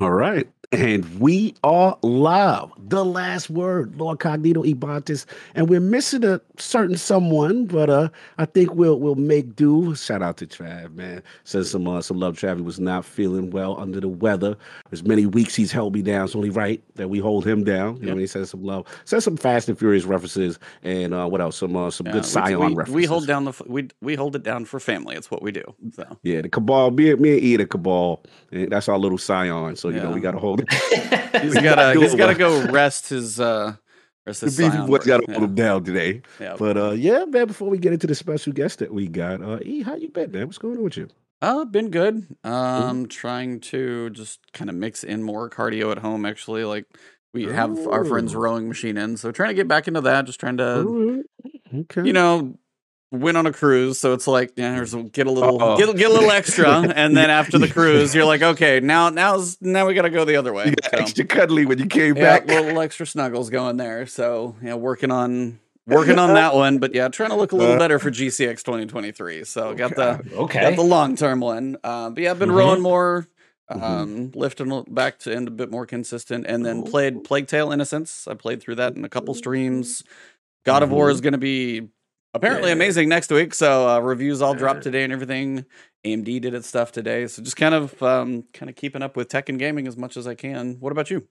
All right. And we are live. The last word, Lord Cognito Ebontis. And we're missing a certain someone, but uh I think we'll we'll make do. Shout out to Trav, man. Says some uh, some love. Trav he was not feeling well under the weather. As many weeks he's held me down. It's only right that we hold him down. You know, what he says some love. Says some Fast and Furious references and uh what else? Some uh, some Yeah, good Scion we, references. we hold down the f- we we hold it down for family. It's what we do. So Yeah, the cabal, me, and- me and E the cabal. And that's our little scion. So you know we gotta hold it. he's gotta he's gotta go rest his uh rest The his beefy scion boys gotta Yeah. hold him down today. Yeah. But uh yeah, man, before we get into the special guest that we got, uh E, how you been, man? What's going on with you? Uh, been good. Um, trying to just kind of mix in more cardio at home. Actually, like we have our friend's rowing machine in, so trying to get back into that. Just trying to, Okay. You know, went on a cruise, so it's like yeah, there's a, get a little get, get a little extra, and then after the cruise, you're like, okay, now now's now we got to go the other way. you got So, extra cuddly when you came yeah, back. little extra snuggles going there. So yeah, working on working on that one, but yeah, trying to look a little Uh, better for GCX 2023. So got the okay got the long term one. Uh, but yeah, I've been Mhm. rowing more, um, lifting back to end a bit more consistent, and then Oh. played Plague Tale Innocence. I played through that in a couple streams. God of War is going to be apparently Yeah. amazing next week. So uh, reviews all dropped today and everything. AMD did its stuff today, so just kind of um, kind of keeping up with tech and gaming as much as I can. What about you?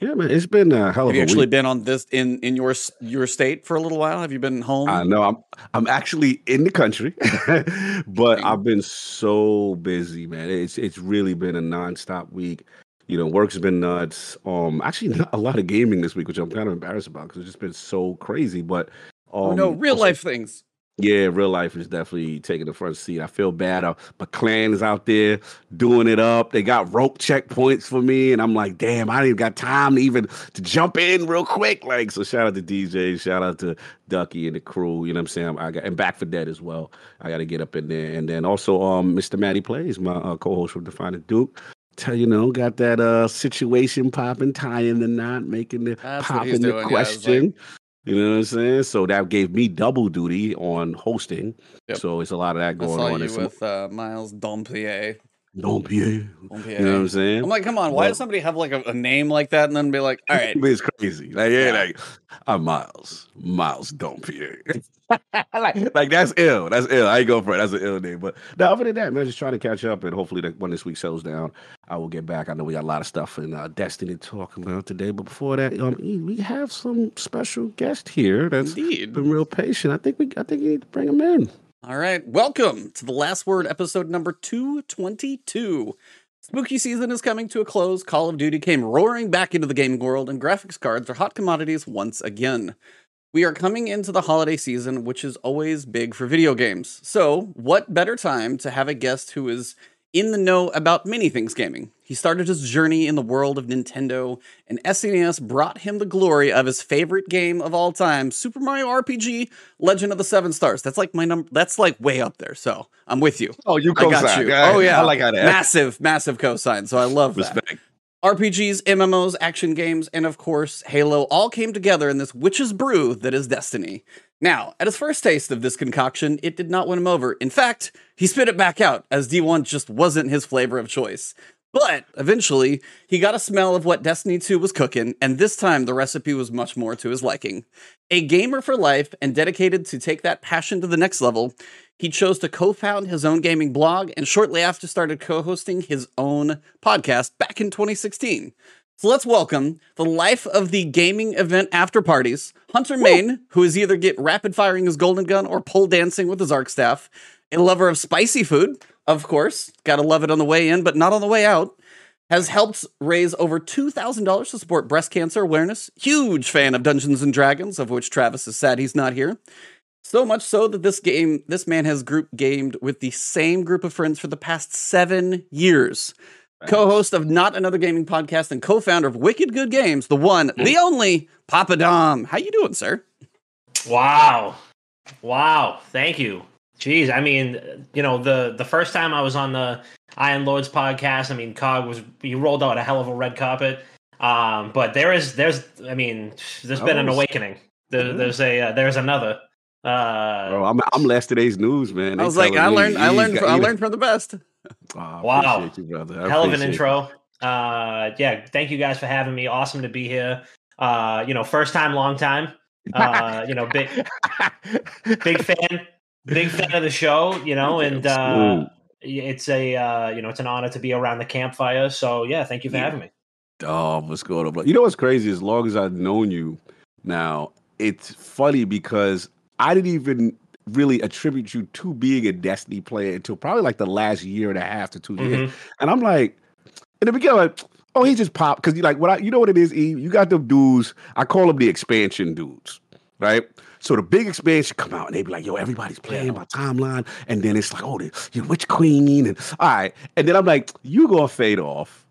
Yeah, man, it's been a hell Have of you a actually week. been on this in in your your state for a little while? Have you been home? I know I'm I'm actually in the country, but. I've been so busy, man. It's it's really been a nonstop week. You know, work's been nuts. Um, actually, not a lot of gaming this week, which I'm kind of embarrassed about because it's just been so crazy. But um, oh no, real also- life things. Yeah, real life is definitely taking the front seat. I feel bad. Uh, my clan is out there doing it up. They got rope checkpoints for me, and I'm like, damn, I ain't got time to even to jump in real quick. Like, so shout out to DJ, shout out to Ducky and the crew. You know what I'm saying? I got and back for dead as well. I got to get up in there, and then also um, Mr. Matty plays my uh, co-host from Defining Duke. Tell you know, got that uh situation popping, tying the knot, making the That's popping the doing, question. You know what I'm saying? So that gave me double duty on hosting. Yep. So it's a lot of that I going saw on. you with uh, Miles Dompier. Don't be, you know what I'm saying? I'm like, come on, why Well- does somebody have like a, a name like that and then be like, all right, it's crazy. Like, yeah, Yeah. like I'm Miles. Miles don't fear. like, like that's ill. That's ill. I ain't going for it. That's an ill name. But now, other than that, man, just trying to catch up and hopefully that when this week settles down, I will get back. I know we got a lot of stuff in uh, Destiny talking about today. But before that, um, we have some special guest here that's indeed. been real patient. I think we I think you need to bring him in. All right, welcome to the Last Word episode number 222. Spooky season is coming to a close. Call of Duty came roaring back into the gaming world, and graphics cards are hot commodities once again. We are coming into the holiday season, which is always big for video games. So, what better time to have a guest who is in the know about many things gaming? He started his journey in the world of Nintendo, and SNES brought him the glory of his favorite game of all time, Super Mario RPG Legend of the Seven Stars. That's like my number, that's like way up there. So, I'm with you. Oh, you I got you. Yeah, Oh, yeah. I like that. Massive, massive cosign. So, I love that. RPGs, MMOs, action games, and of course, Halo all came together in this witch's brew that is Destiny. Now, at his first taste of this concoction, it did not win him over. In fact, he spit it back out, as D1 just wasn't his flavor of choice. But eventually, he got a smell of what Destiny 2 was cooking, and this time the recipe was much more to his liking. A gamer for life and dedicated to take that passion to the next level, he chose to co found his own gaming blog and shortly after started co hosting his own podcast back in 2016. So let's welcome the life of the gaming event after parties, Hunter Main, who is either get rapid firing his golden gun or pole dancing with his arc staff, a lover of spicy food, of course, gotta love it on the way in, but not on the way out, has helped raise over $2,000 to support breast cancer awareness, huge fan of Dungeons and Dragons, of which Travis is sad he's not here. So much so that this game, this man has group gamed with the same group of friends for the past seven years. Co-host of Not Another Gaming Podcast and co-founder of Wicked Good Games, the one, the only, Papa Dom. How you doing, sir? Wow. Wow. Thank you. Jeez, I mean, you know, the the first time I was on the Iron Lords podcast, I mean, Cog was you rolled out a hell of a red carpet. Um, but there is there's I mean, there's been an Oh, awakening. There, yeah. there's a uh, there's another. Uh, Bro, I'm I'm last today's news, man. I was like, I learned, I learned, got- I learned from the best. Oh, Wow. you, brother. I hell of an intro. Uh, yeah, thank you guys for having me. Awesome to be here. Uh, you know, first time, long time. Uh, you know, big big fan, big fan of the show. You know, and uh, it's a uh, you know it's an honor to be around the campfire. So yeah, thank you for Yeah. having me. Oh, what's going on? You know what's crazy? As long as I've known you now, it's funny because I didn't even really attribute you to being a Destiny player until probably like the last year and a half to 2 years. Mhm. And I'm like, in the beginning, like, oh, he just popped because you like what I, you know what it is, Eve. You got them dudes. I call them the expansion dudes, right? So the big expansion come out and they be like, yo, everybody's playing my timeline, and then it's like, oh, the, you Witch Queen and all right, and then I'm like, you gonna fade off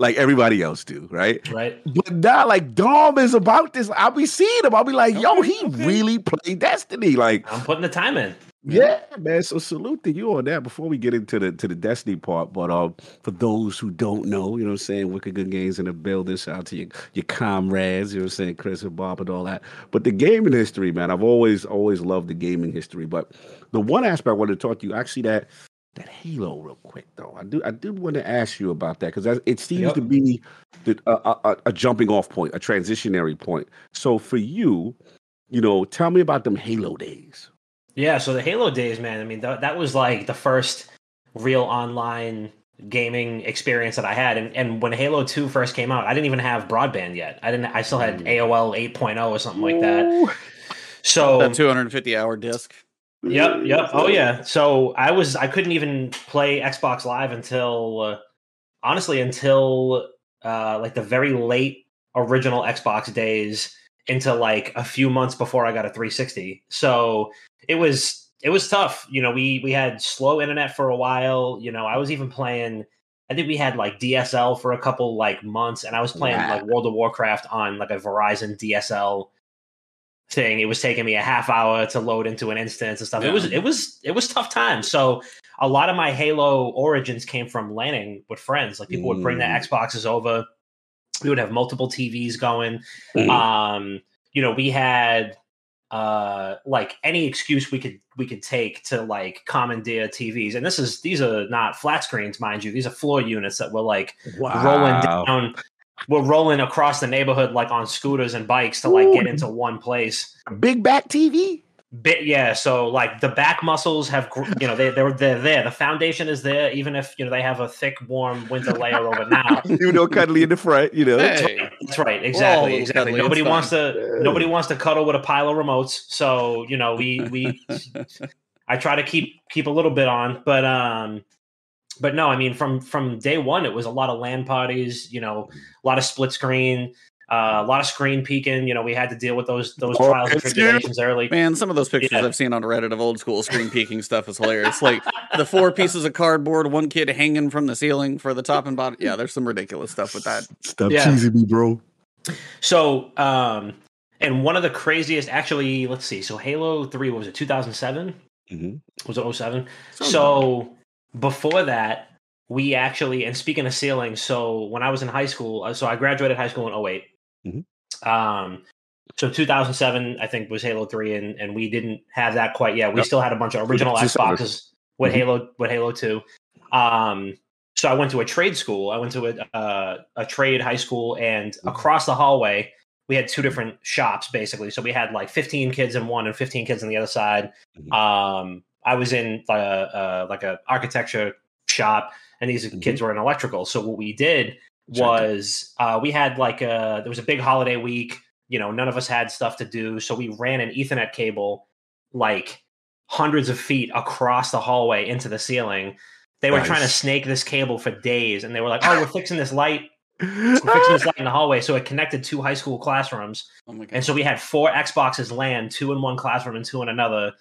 like everybody else do, right? Right. But now, like Dom is about this. I'll be seeing him. I'll be like, yo, he okay. really played Destiny. Like, I'm putting the time in. yeah, man. So salute to you on that. Before we get into the to the Destiny part, but um, for those who don't know, you know what I'm saying, Wicked Good Games in the building. Shout out to your your comrades, you know what I'm saying, Chris and Bob and all that. But the gaming history, man, I've always always loved the gaming history. But the one aspect I wanted to talk to you actually that that Halo real quick though. I do I do want to ask you about that because it seems Yep. to be the, a, a, a jumping off point, a transitionary point. So for you, you know, tell me about them Halo days. Yeah, so the Halo days, man. I mean, that that was like the first real online gaming experience that I had. And and when Halo Two first came out, I didn't even have broadband yet. I didn't. I still had Mm. AOL 8.0 or something like that. So That 250 hour disc. Yep, yep. Oh yeah. So I was I couldn't even play Xbox Live until uh, honestly until uh like the very late original Xbox days into like a few months before I got a 360. So it was it was tough. You know, we we had slow internet for a while, you know, I was even playing I think we had like DSL for a couple like months and I was playing Wow. like World of Warcraft on like a Verizon DSL thing. It was taking me a half hour to load into an instance and stuff. It was it was it was tough times. So a lot of my Halo origins came from landing with friends. Like people would bring their Mm. Xboxes over. We would have multiple TVs going. Mm. Um, you know, we had uh like any excuse we could we could take to like commandeer TVs. And this is these are not flat screens, mind you. These are floor units that were like rolling down. We're rolling across the neighborhood like on scooters and bikes to like get into one place. Big back TV. Bit yeah, so like the back muscles have you know they they're they're there. The foundation is there, even if you know they have a thick, warm winter layer over now. you know, cuddly in the front. You know. Hey. That's right, all exactly, little exactly. cuddly, Nobody wants fine. to nobody wants to cuddle with a pile of remotes. So you know we we I try to keep keep a little bit on, but um, but no, I mean from from day one it was a lot of LAN parties. You know, a lot of split screen. Uh, a lot of screen peeking. You know, we had to deal with those those Oh, trials and it's you. early. Man, some of those pictures Yeah. I've seen on Reddit of old school screen peeking stuff is hilarious. Like the four pieces of cardboard, one kid hanging from the ceiling for the top and bottom. Yeah, there's some ridiculous stuff with that. Stop Yeah. teasing me, bro. So, um, and one of the craziest, actually, let's see. So, Halo Three what was it 2007? Mhm. Was it 07? Sounds So, before that, we actually, and speaking of ceiling, so when I was in high school, uh, so I graduated high school in 8 Mhm. Um, so 2007, I think, was Halo 3, and, and we didn't have that quite yet. We still had a bunch of original Xboxes with Mhm. Halo with Halo 2. Um, so I went to a trade school. I went to a uh, a trade high school, and Mhm. across the hallway, we had two different shops basically. So we had like 15 kids in one and 15 kids on the other side. Mhm. Um, I was in like a uh, like a architecture shop, and these Mhm. kids were in electrical. So what we did was uh, we had like a there was a big holiday week. You know, none of us had stuff to do, so we ran an Ethernet cable like hundreds of feet across the hallway into the ceiling. They were trying to snake this cable for days, and they were like, "Oh, we're fixing this light, we're fixing this light in the hallway." So it connected two high school classrooms, Oh my god. and so we had four Xboxes land, two in one classroom and two in another.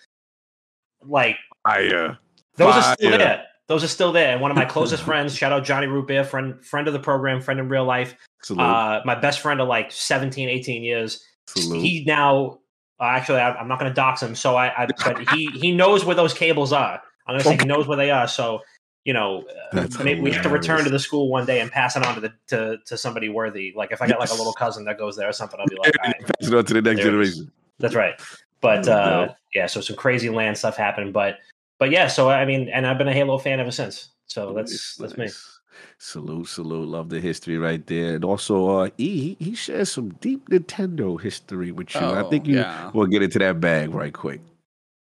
Like Fire. those are still there. Those are still there. And one of my closest friends, shout out Johnny Root Beer, friend friend of the program, friend in real life. Uh, my best friend of like 17, 18 years. Salute. He now uh, actually I, I'm not going to dox him. So I, I but he he knows where those cables are. I'm going to say he knows where they are. So you know, uh, maybe we have to return to the school one day and pass it on to the to, to somebody worthy. Like if I got like a little cousin that goes there or something, I'll be like, right, Pass it on to the next There it is. generation. that's right. But uh, doubt. yeah, so some crazy LAN stuff happened. But but yeah, so I mean, and I've been a Halo fan ever since. So that's that's me. Nice. Salute, salute. Love the history right there. And also, uh, E, he, he shares some deep Nintendo history with you. I Oh, think you yeah. will get into that bag right quick.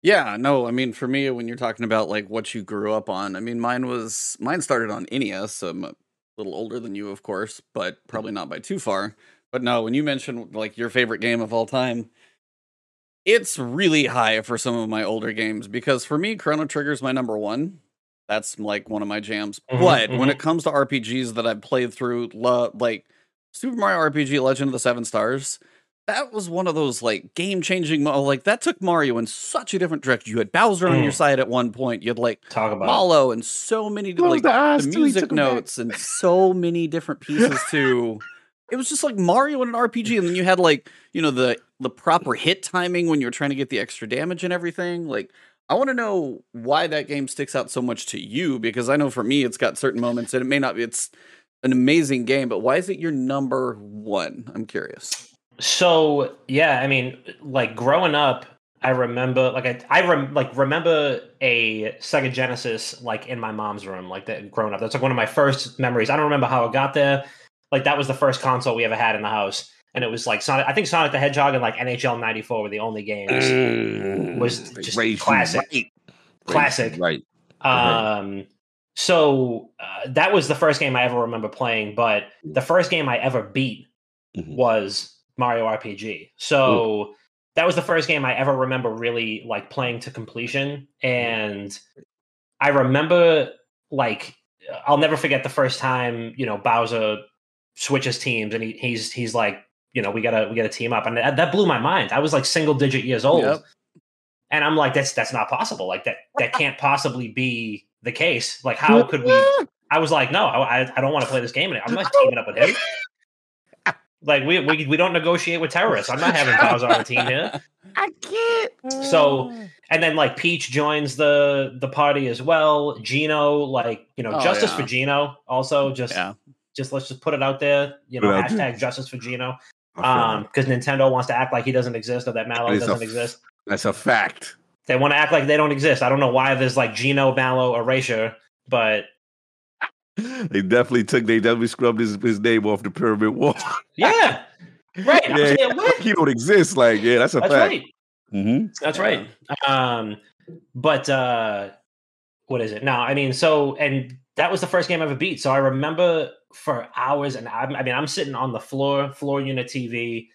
Yeah, no, I mean for me when you're talking about like what you grew up on, I mean mine was mine started on NES. I'm a little older than you, of course, but probably not by too far. But no, when you mentioned like your favorite game of all time, it's really high for some of my older games because for me Chrono Trigger is my number 1. That's like one of my jams. Mhm, but when mhm. it comes to RPGs that I've played through lo- like Super Mario RPG Legend of the 7 Stars, that was one of those like game changing mo- like that took Mario in such a different direction. You had Bowser on your Mm. side at one point. You had like Talk about. Mallow and so many like the the music took 'em back. notes and so many different pieces to it was just like Mario in an RPG and then you had like, you know, the the proper hit timing when you're trying to get the extra damage and everything. Like I want to know why that game sticks out so much to you because I know for me it's got certain moments and it may not be it's an amazing game, but why is it your number 1? I'm curious. So yeah, I mean, like growing up, I remember like I I rem, like remember a Sega Genesis like in my mom's room, like that growing up. That's like one of my first memories. I don't remember how it got there. Like that was the first console we ever had in the house, and it was like Sonic. I think Sonic the Hedgehog and like NHL '94 were the only games. was They just raised classic. right. Classic. Right. Um, so uh, that was the first game I ever remember playing, but the first game I ever beat Mhm. was Mario RPG. So that was the first game I ever remember really like playing to completion, and I remember like I'll never forget the first time you know Bowser switches teams and he, he's he's like you know we gotta we gotta team up and that, that blew my mind. I was like single digit years old. Yep. And I'm like, that's that's not possible. Like that that can't possibly be the case. Like, how could we? I was like, no, I I don't want to play this game. And I'm not teaming up with him. Like we, we we don't negotiate with terrorists. I'm not having Bowser on the team here. I can't. So and then like Peach joins the the party as well. Geno, like you know, Oh, justice yeah. for Geno. Also, just Yeah. just let's just put it out there. You know, it out there. hashtag justice for Geno. I feel Um, because Nintendo wants to act like he doesn't exist or that Mallow It's doesn't f- exist. That's a fact. They want to act like they don't exist. I don't know why there's like Geno Mallow erasure, but They definitely took. They definitely scrubbed his, his name off the pyramid wall. yeah, right. I was yeah, what? he don't exist. Like, yeah, that's a That's fact. right. hmm That's right. Um, but uh, what is it now? I mean, so and that was the first game I ever beat. So I remember for hours and I, I mean, I'm sitting on the floor, floor unit TV,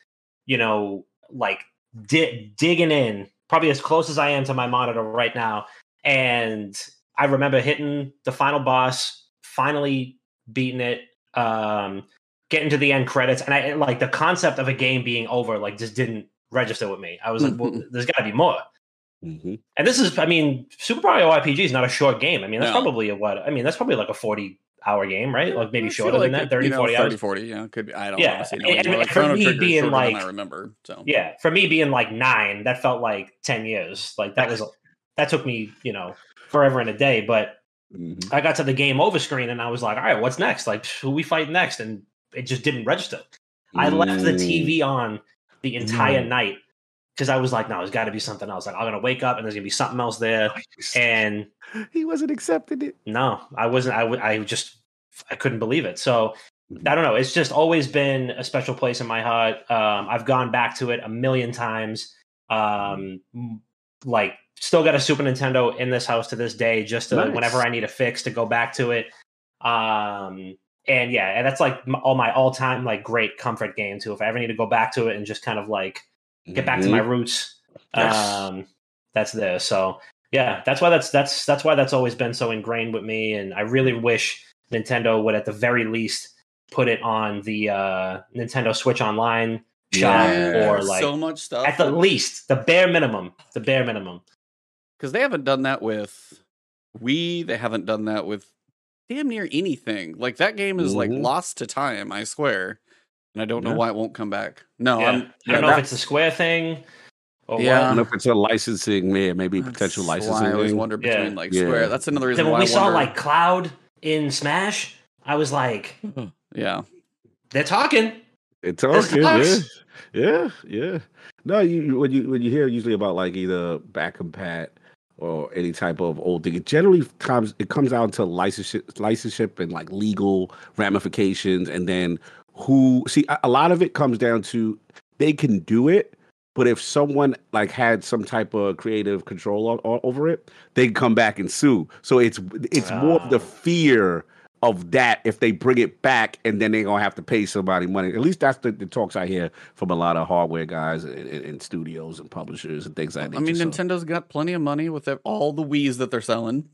you know, like di- digging in, probably as close as I am to my monitor right now. And I remember hitting the final boss, finally beating it, um, getting to the end credits, and I like the concept of a game being over, like just didn't register with me. I was like, well, there's got to be more. hmm And this is, I mean, Super Mario RPG is not a short game. I mean, that's No. probably a what? I mean, that's probably like a 40 hour game, right? Like maybe shorter than that, it, 30, you know, 40 30, hours. 40, yeah, could be. I don't Yeah, honestly know. and- and Like, for me being like- I remember. So Yeah, for me being like nine, that felt like 10 years. Like that was, that took me, you know, forever and a day. But hmm I got to the game over screen and I was like, all right, what's next? Like, who we fight next? And it just didn't register. I left the Mm. TV on the entire Mm. night because I was like, no, there's got to be something else. Like, I'm to wake up and there's going to be something else there. And he wasn't accepting it. no, I wasn't. I, w- I just, I couldn't believe it. So I don't know. It's just always been a special place in my heart. Um, I've gone back to it a million times. Um, like, still got a Super Nintendo in this house to this day, just to Nice. whenever I need a fix to go back to it. Um, and yeah, and that's like all my all time like great comfort game too. If I ever need to go back to it and just kind of like get back to my roots, Yes. um, that's there. So yeah, that's why that's that's that's why that's always been so ingrained with me. And I really wish Nintendo would at the very least put it on the uh, Nintendo Switch Online shop Yeah, or like so much stuff. at the least the bare minimum, the bare minimum. because they haven't done that with Wii. They haven't done that with damn near anything. Like that game is like Mhm. lost to time. I swear, and I don't know Yeah. why it won't come back. No, yeah. I'm. I don't know that- if it's the Square thing or Yeah. I don't know if it's a licensing, yeah, maybe potential licensing. I always thing. wonder Yeah. between like Yeah. Square. That's another reason Then when why we I saw wonder- like Cloud in Smash, I was like, yeah, they're talking. It's okay. Yeah, yeah, yeah. No, you you- when you when you hear usually about like either back compat or any type of old thing. It generally comes it comes out to licenseship, licenseship and like legal ramifications, and then who see a, lot of it comes down to they can do it, but if someone like had some type of creative control o- o- over it, they can come back and sue. So it's it's more of the Ah. fear of that if they bring it back and then they're gonna have to pay somebody money. At least that's the, the talks I hear from a lot of hardware guys and, and, and studios and publishers and things like that. I mean, Nintendo's got plenty of money with their, all the Wii's that they're selling.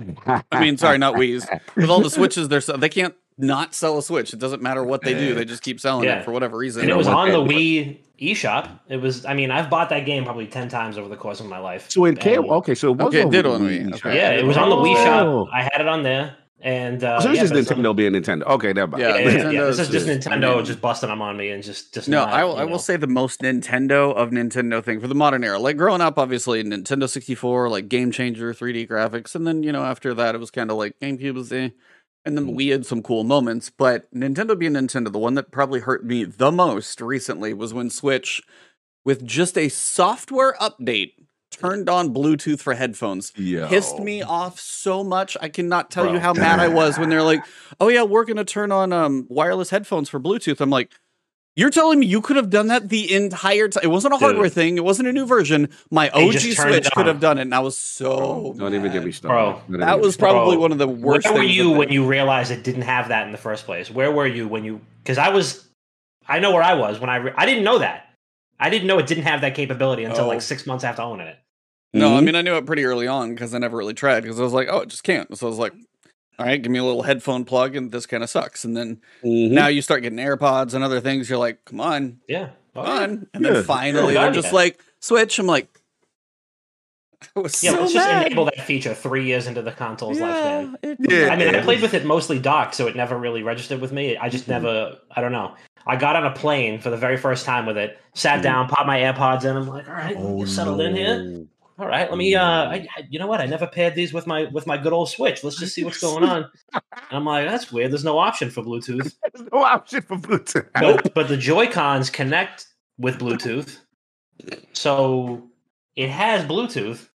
I mean, sorry, not Wii's. With all the Switches they're sell- they can't not sell a Switch. It doesn't matter what they do; they just keep selling Yeah. it for whatever reason. And it was on the that- Wii eShop. It was. I mean, I've bought that game probably ten times over the course of my life. So it came okay. So it was Okay, it on did Wii on Wii, Shop. okay. Yeah, it was on the Wii Oh. Shop. I had it on there, and uh, So it's yeah, just but on- Nintendo being Nintendo. Okay, never mind. Yeah, Yeah, yeah, yeah. This is just just- Nintendo I mean- just busting them on me and just just No, not, I will. you I know. will say the most Nintendo of Nintendo thing for the modern era. Like growing up, obviously Nintendo sixty four, like game changer, three D graphics, and then you know after that it was kind of like GameCube was eh, and then we had some cool moments. But Nintendo being Nintendo, the one that probably hurt me the most recently was when Switch, with just a software update, turned on Bluetooth for headphones. Yo. Pissed me off so much. I cannot tell you how mad I was when they're like, "Oh yeah, we're gonna turn on um wireless headphones for Bluetooth." I'm like. You're telling me you could have done that the entire time? It wasn't a hardware Dude. thing. It wasn't a new version. My OG just turned it Switch could have done it, and I was so. Don't even get me started. Bro, That was probably Bro, one of the worst. Where were things you when they- you realized it didn't have that in the first place? Where were you when you? Because I was, I know where I was when I. Re- I didn't know that. I didn't know it didn't have that capability until Oh. like six months after owning it. No, I Mhm. mean I knew it pretty early on because I never really tried because I was like, oh, it just can't. So I was like, all right, give me a little headphone plug, and this kind of sucks. And then Mhm. now you start getting AirPods and other things. You're like, come on, Yeah. Oh, come yeah. on. And Yeah. then finally Yeah. they're just like switch. I'm like, I was Yeah, so let's just mad. enable that feature three years into the console's lifespan. yeah, it- I mean, I played with it mostly docked, so it never really registered with me. I just never, I don't know. I got on a plane for the very first time with it, sat Mhm. down, popped my AirPods in. I'm like, all right, Oh, get settled in here. No. All right, let me. Uh, I, I- you know what? I never paired these with my with my good old Switch. Let's just see what's going on. And I'm like, that's weird. There's no option for Bluetooth. There's no option for Bluetooth. Nope. but the Joy Cons connect with Bluetooth, so it has Bluetooth.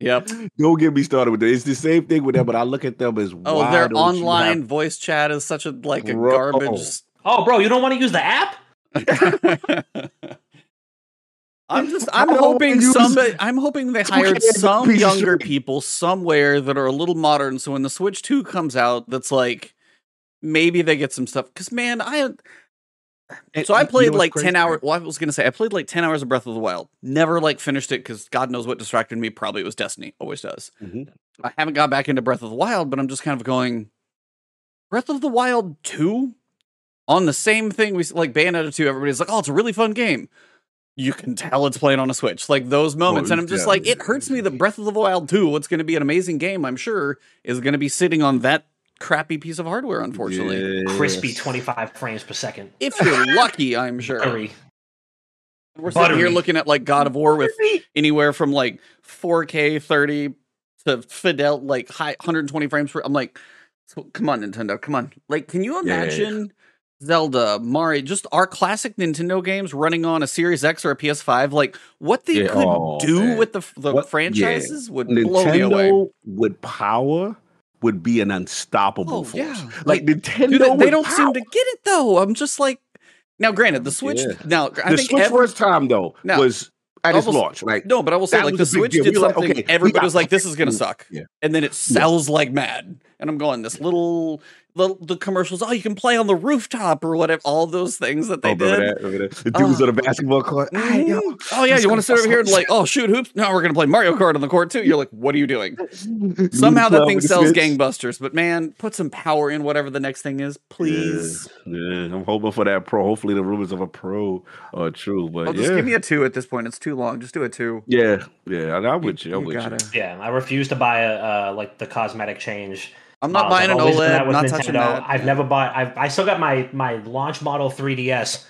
Yep. Don't get me started with that. It's the same thing with them, but I look at them as Oh, their online have- voice chat is such a like a Bro. garbage. Oh, bro, you don't want to use the app? I'm just I'm hoping somebody I'm hoping they hired some younger people somewhere that are a little modern. So when the Switch 2 comes out that's like maybe they get some stuff. Cuz man I so I you know played like 10 hours well I was going to say I played like 10 hours of Breath of the Wild. Never like finished it cuz god knows what distracted me. Probably it was Destiny. Always does. Mhm. I haven't got back into Breath of the Wild but I'm just kind of going Breath of the Wild 2 on the same thing we like Bayonetta 2 everybody's like oh it's a really fun game you can tell it's playing on a Switch. Like those moments. and I'm just yeah, like, it hurts me that Breath of the Wild 2, what's going to be an amazing game, I'm sure, is going to be sitting on that crappy piece of hardware, unfortunately. Crispy 25 frames per second. If you're lucky, I'm sure. Hurry. We're sitting here looking at like God of War with anywhere from like 4K 30 to Fidel, like high 120 frames per. I'm like, so, come on, Nintendo, come on. Like, can you Yeah, yeah, yeah. Zelda, Mario, just our classic Nintendo games running on a Series X or a PS5? Like, what they Yeah, could oh, do man. with the the What- yeah. franchises would blow me away. Nintendo with power would be an unstoppable Oh, force. yeah. Like, Like, Nintendo, Dude, they, they don't seem to get it though. I'm just like, now, granted, the Switch. Yeah. Now, I the think Switch ev- first time though No. was at its Almost- launch. Like No, but I will say, That like the Switch did were like, something. okay, everybody was like, "This is gonna suck," Yeah. and then it sells like mad. And I'm going, this little the, the commercials. Oh, you can play on the rooftop or whatever. All those things that they oh, did. that? That? The dudes Oh. on the basketball court. "Hey, yo, Mhm. Oh yeah, you want to sit over here and like, oh shoot hoops? No, we're gonna play Mario Kart on the court too. You're like, what are you doing? Somehow that thing sells gangbusters. But man, put some power in whatever the next thing is, please. Yeah, yeah, I'm hoping for that pro. Hopefully, the rumors of a pro are true. But Oh, just yeah, give me a two at this point. It's too long. Just do a two. yeah, yeah. I- I'm with you. I'm You with gotta- Yeah, I refuse to buy a uh, like the cosmetic change. I'm not models. buying an always done that OLED. with Not touching that. I've never bought. I've, I still got my my launch model 3ds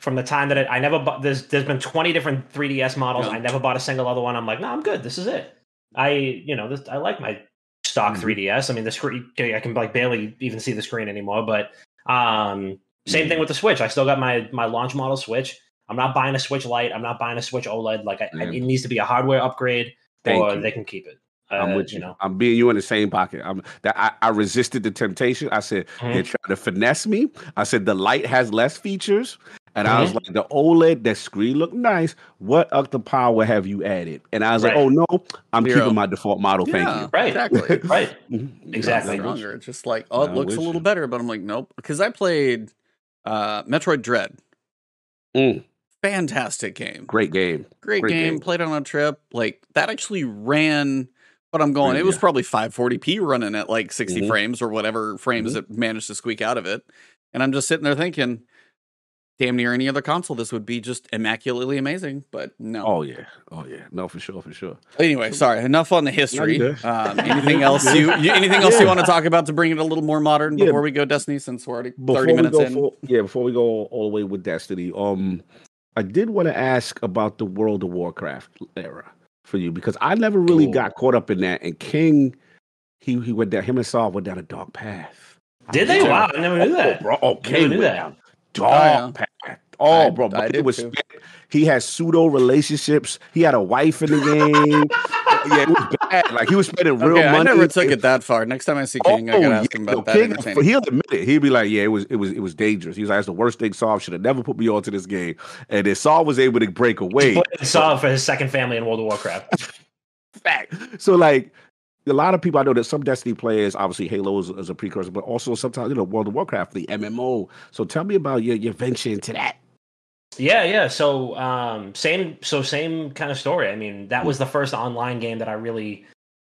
from the time that it, I never bought. There's there's been 20 different 3ds models. Yeah. I never bought a single other one. I'm like, no, I'm good. This is it. I you know this. I like my stock Mhm. 3ds. I mean, the screen. I can like barely even see the screen anymore. But um, same thing with the Switch. I still got my my launch model Switch. I'm not buying a Switch Lite. I'm not buying a Switch OLED. Like I, I- it needs to be a hardware upgrade. Thank or you. they can keep it. I'm Uh, with you. know. I'm being you in the same pocket. I'm that I, I resisted the temptation. I said Mhm. they're trying to finesse me. I said the light has less features, and I Mm-hmm. was like, the OLED, that screen look nice. What other power have you added? And I was like, oh no, I'm Zero. keeping my default model. Thank you. Right. Exactly. Right. Mhm. Exactly. I'm with you. stronger. It's just like, oh, it I'm looks a little you. better, but I'm like, nope. Because I played uh Metroid Dread. Mm, Fantastic game. great game. Great, great game. game. Played on a trip. Like that actually ran but I'm going, it was probably 540p running at like 60 Mhm. frames or whatever frames Mm-hmm. it managed to squeak out of it. And I'm just sitting there thinking, damn near any other console, this would be just immaculately amazing. But no. Oh yeah. Oh yeah. No, for sure, for sure. Anyway, sorry. Enough on the history. Um, anything else you, you anything else you want to talk about to bring it a little more modern Yeah. before we go Destiny? Since we're already Before thirty we minutes in. for- yeah, before we go all the way with Destiny, um, I did want to ask about the World of Warcraft era for you because I never really Cool. got caught up in that. And King, he he went down. Him and Saul went down a dark path. Did they? Yeah. Wow, I never knew oh, that. bro. Oh, Never King knew went that. down dark path. Oh, I- bro, I but did it was too. he had pseudo relationships. He had a wife in the game. yeah, it was bad. Like he was spending real Okay, money. I never took it that far. Next time I see King, I oh, gotta ask him about no, that. King, he'll admit it. He'll be like, "Yeah, it was, it was, it was dangerous." He was like, "That's the worst thing Saul should have never put me onto this game." And then Saul was able to break away. But saw for his second family in World of Warcraft. Fact. So, like, a lot of people I know that some Destiny players, obviously Halo is, is a precursor, but also sometimes you know World of Warcraft, the MMO. So, tell me about your your venture into that. Yeah, yeah. So um same so same kind of story. I mean, that was the first online game that I really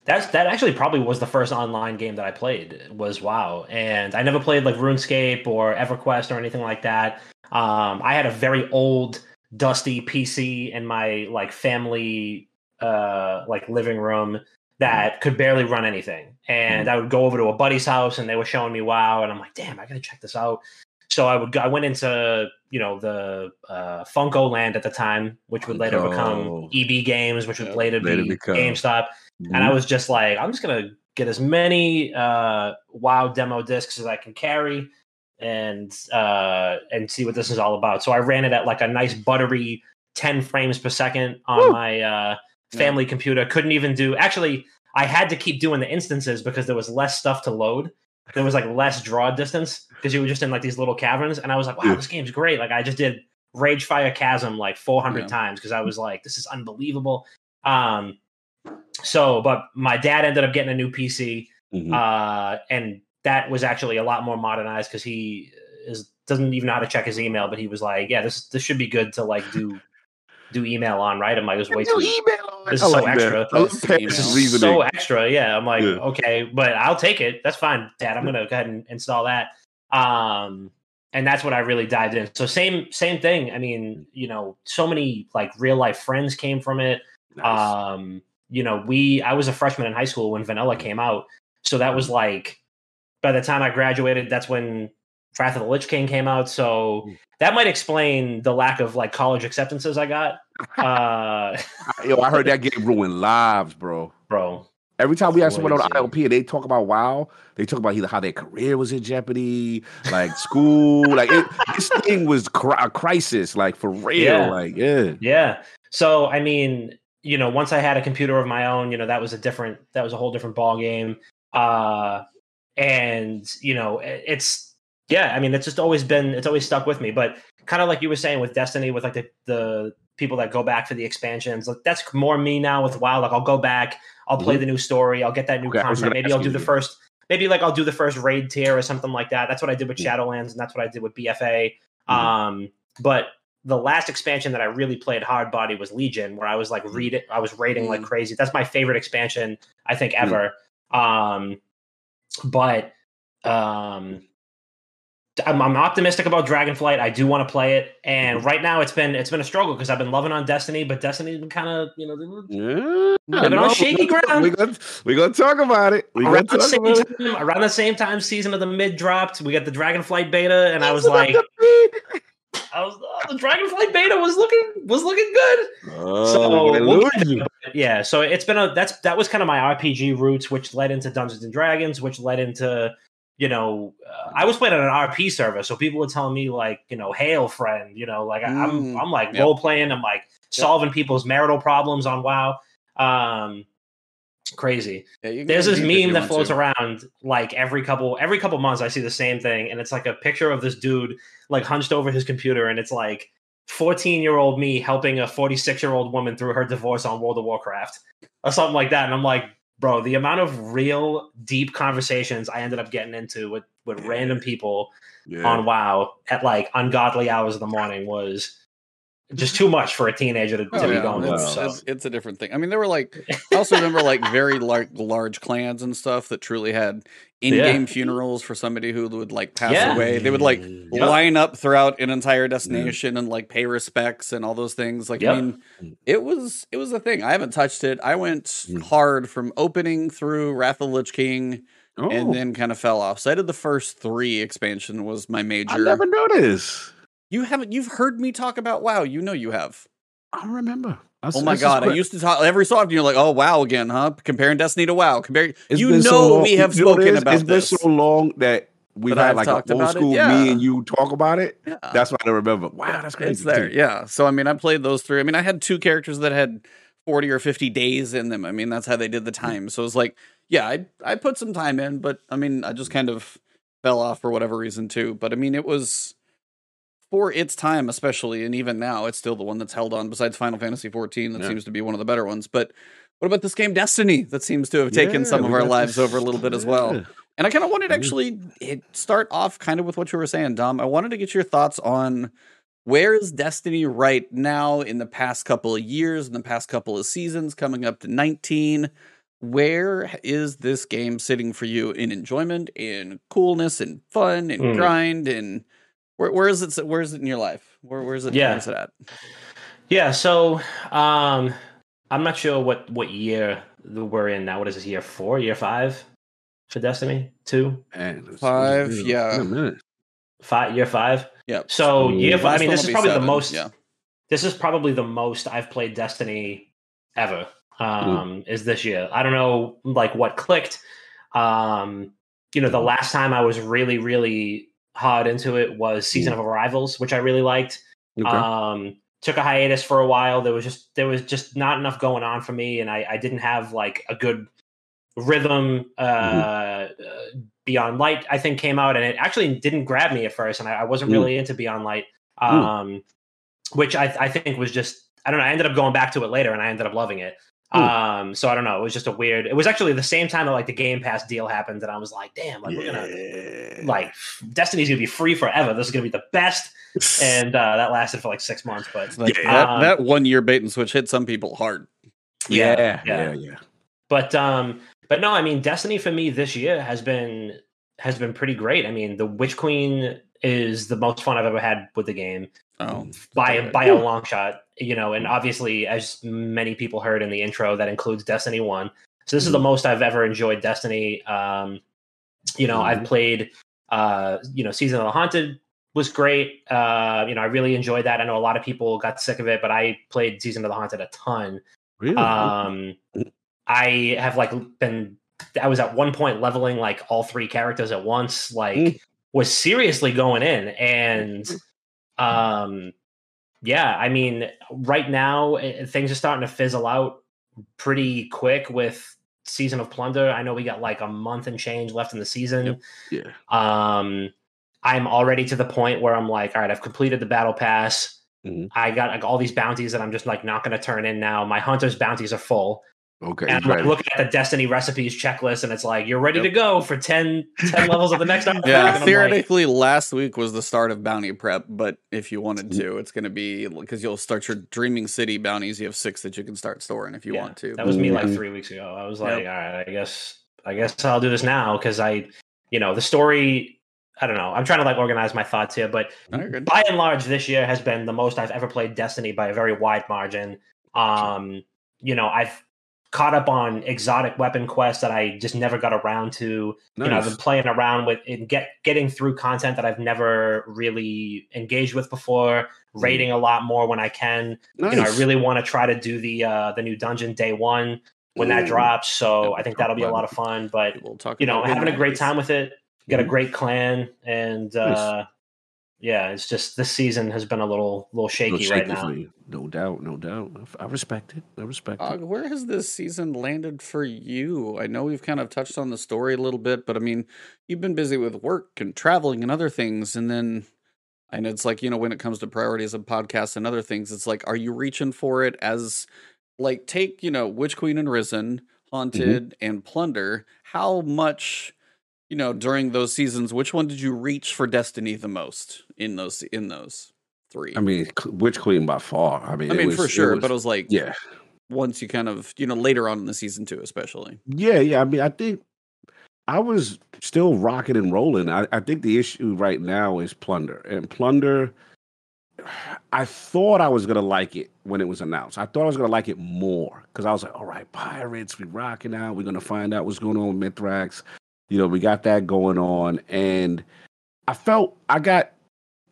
that's that actually probably was the first online game that I played was WoW. And I never played like RuneScape or EverQuest or anything like that. Um I had a very old dusty PC in my like family uh like living room that could barely run anything. And I would go over to a buddy's house and they were showing me WoW and I'm like, "Damn, I got to check this out." So I would go, I went into you know the uh, FuncoLand at the time, which would later become EB Games, which would later, Later be become- GameStop. And I was just like, I'm just gonna get as many uh, WoW demo discs as I can carry, and uh, and see what this is all about. So I ran it at like a nice buttery 10 frames per second on Woo. my uh, family computer. Couldn't even do. Actually, I had to keep doing the instances because there was less stuff to load. There was like less draw distance because you were just in like these little caverns, and I was like, wow, Yeah. this game's great. Like I just did Ragefire Chasm like 400 Yeah. times because I was like, this is unbelievable. Um, so, but my dad ended up getting a new PC, Mhm. uh, and that was actually a lot more modernized because he is doesn't even know how to check his email. But he was like, yeah, this this should be good to like do do email on, right? I'm like, it was way Do too. email on. This is so like extra. This is reasoning. So extra, yeah. I'm like, Yeah. okay, but I'll take it. That's fine, Dad. I'm gonna go ahead and install that. Um, and that's what I really dived in. So same same thing. I mean, you know, so many like real life friends came from it. Nice. Um, you know, we I was a freshman in high school when Vanilla came out, so that was like by the time I graduated, that's when Wrath of the Lich King came out. So that might explain the lack of like college acceptances I got. Uh, Yo, I heard that game ruined lives, bro. bro, Every time we have someone on the. ILP and they talk about WoW, they talk about either how their career was in jeopardy, like school, like it, this thing was cri- a crisis, like for real, Yeah. like yeah. Yeah. So I mean, you know, once I had a computer of my own, you know, that was a different that was a whole different ball game. Uh and you know, it's yeah, I mean, it's just always been it's always stuck with me, but kind of like you were saying with Destiny with like the the people that go back for the expansions, like that's more me now with WoW. Like I'll go back, I'll play the new story, I'll get that new Mm-hmm. Okay, content. Maybe I'll do the first maybe like I'll do the first raid tier or something like that. That's what I did with Mm. Shadowlands and that's what I did with BFA. Mhm. Um but the last expansion that I really played hard body was Legion, where I was like read it, I was raiding like Mm. crazy. That's my favorite expansion I think Mm. ever. Um, but um, I'm, I'm optimistic about Dragonflight. I do want to play it, and mm-hmm. right now it's been it's been a struggle because I've been loving on Destiny, but Destiny's been kind of you know Yeah, Living on shaky ground. We gonna we gonna talk about it. We around the same about it. time, around the same time season of the mid dropped. We got the Dragonflight beta, and I was like, I was oh, the Dragonflight beta was looking was looking good. Oh, So, we'll yeah, so it's been a that's that was kind of my RPG roots, which led into Dungeons and Dragons, which led into you know uh, I was playing on an RP server, so people were telling me like you know hail friend, you know like I- I'm Mm, I'm like yep. role playing, I'm like solving people's marital problems on WoW. Um, crazy. Yeah, There's this deep if you meme that floats to. around like every couple every couple months. I see the same thing, and it's like a picture of this dude like hunched over his computer, and it's like 14 year old me helping a 46 year old woman through her divorce on World of Warcraft or something like that. And I'm like, bro, the amount of real deep conversations I ended up getting into with with random people Yeah. on WoW at like ungodly hours of the morning was just too much for a teenager to, to Oh, be yeah, going it's, through. So. it's, it's a different thing. I mean, there were like I also remember like very large large clans and stuff that truly had in-game funerals for somebody who would like pass Yeah. away. They would like. Yep. line up throughout an entire destination and like pay respects and all those things. Like Yep. I mean, it was it was a thing. I haven't touched it. I went Mm. hard from opening through Wrath of the Lich King Oh, and then kind of fell off. So I did the first three expansion was my major. I never this. You haven't you've heard me talk about WoW. You know you have. I don't remember. I, Oh my god! I used to talk every so often. You're like, "Oh wow, again, huh?" Comparing Destiny to WoW. Compare. It's you know so we have you know what it spoken is? about It's this. been so long that we've had I've like an old school yeah. me and you talk about it. Yeah. That's why I don't remember. Wow, that's crazy. It's there, yeah. So I mean, I played those three. I mean, I had two characters that had forty or fifty days in them. I mean, that's how they did the time. So it was like, yeah, I I put some time in, but I mean, I just kind of fell off for whatever reason too. But I mean, it was for its time, especially, and even now, it's still the one that's held on. Besides Final Fantasy fourteen, that Yeah. seems to be one of the better ones. But what about this game, Destiny? That seems to have taken Yeah, some of our lives this- over a little bit as well. And I kind of wanted to actually it start off kind of with what you were saying, Dom. I wanted to get your thoughts on where is Destiny right now in the past couple of years, in the past couple of seasons, coming up to 19. Where is this game sitting for you in enjoyment, in coolness, and fun, and Hmm. grind, and where where is it? Where is it in your life? Where where is it? Yeah. Where is it at? Yeah, so um I'm not sure what what year we're in now. What is this year four, year five for Destiny? Two, Man, it's- Five, it's yeah. five, year five. Yeah. So year five. I mean, this is be probably the most. Yeah. This is probably the most I've played Destiny ever. Um, is this year? I don't know, like what clicked. Um, you know, the last time I was really, really hard into it was Season of Arrivals, which I really liked. Okay. Um, took a hiatus for a while. There was just there was just not enough going on for me, and I, I didn't have like a good rhythm. Uh, uh, Beyond Light, I think, came out, and it actually didn't grab me at first, and I, I wasn't Mm. really into Beyond Light, um, which I, I think was just I don't know. I ended up going back to it later, and I ended up loving it. Mm. Um, so I don't know. It was just a weird. It was actually the same time that like the Game Pass deal happened, and I was like, damn, like we're gonna like Destiny's gonna be free forever. This is gonna be the best, and uh, that lasted for like six months. But like Yeah. that, Um, that one year bait and switch hit some people hard. yeah, yeah. yeah, yeah. but um, but no, I mean, Destiny for me this year has been has been pretty great. I mean, the Witch Queen is the most fun I've ever had with the game Oh, by by a long shot. You know, and obviously, as many people heard in the intro, that includes Destiny One. So this is the most I've ever enjoyed Destiny. Um, you know, I've Mhm. played. Uh, you know, Season of the Haunted was great. Uh, you know, I really enjoyed that. I know a lot of people got sick of it, but I played Season of the Haunted a ton. Really? Um, I have like been. I was at one point leveling like all three characters at once. Like, Mm. was seriously going in, and um, yeah. I mean, right now eh, things are starting to fizzle out pretty quick with season of plunder. I know we got like a month and change left in the season. yeah. Um, I'm already to the point where I'm like, all right, I've completed the battle pass. Mhm. I got like all these bounties that I'm just like not going to turn in now. My hunter's bounties are full. Okay. And I'm like, looking at the Destiny recipes checklist, and it's like you're ready to go for 10, 10 levels of the next artifact. Yeah, And I'm like, theoretically, last week was the start of bounty prep, but if you wanted Mm-hmm. to, it's going to be because you'll start your Dreaming City bounties. You have six that you can start storing if you yeah, want to. That was me like Mhm. three weeks ago. I was Yep. like, all right, I guess, I guess I'll do this now because I, you know, the story. I don't know. I'm trying to like organize my thoughts here, but No, by and large, this year has been the most I've ever played Destiny by a very wide margin. Um, you know, I've caught up on exotic weapon quests that I just never got around to. You know, I've been playing around with and get getting through content that I've never really engaged with before, raiding a lot more when I can. nice. You know, I really want to try to do the uh the new dungeon day one when that drops. So Yep, I think that'll be a lot of fun. But We'll talk. you know, having a great time with it. Got a Mhm. great clan and Nice. uh yeah, it's just this season has been a little little shaky, shaky right now. you. No doubt, no doubt. I respect it. I respect Uh, it. where has this season landed for you? I know we've kind of touched on the story a little bit, but I mean, you've been busy with work and traveling and other things, and then and it's like you know when it comes to priorities of podcasts and other things, it's like, are you reaching for it as like take you know Witch Queen and Risen, Haunted and Plunder? How much? You know, during those seasons, which one did you reach for Destiny the most in those in those three? I mean, Witch Queen by far. I mean, I mean, was- for it sure, was- but it was like yeah, once you kind of you know later on in the season too, especially. yeah, yeah. I mean, I think I was still rocking and rolling. I, I think the issue right now is Plunder, and Plunder. I thought I was gonna like it when it was announced. I thought I was gonna like it more because I was like, "All right, pirates, we rocking out. We're gonna find out what's going on with Mithrax. You know, we got that going on." And I felt I got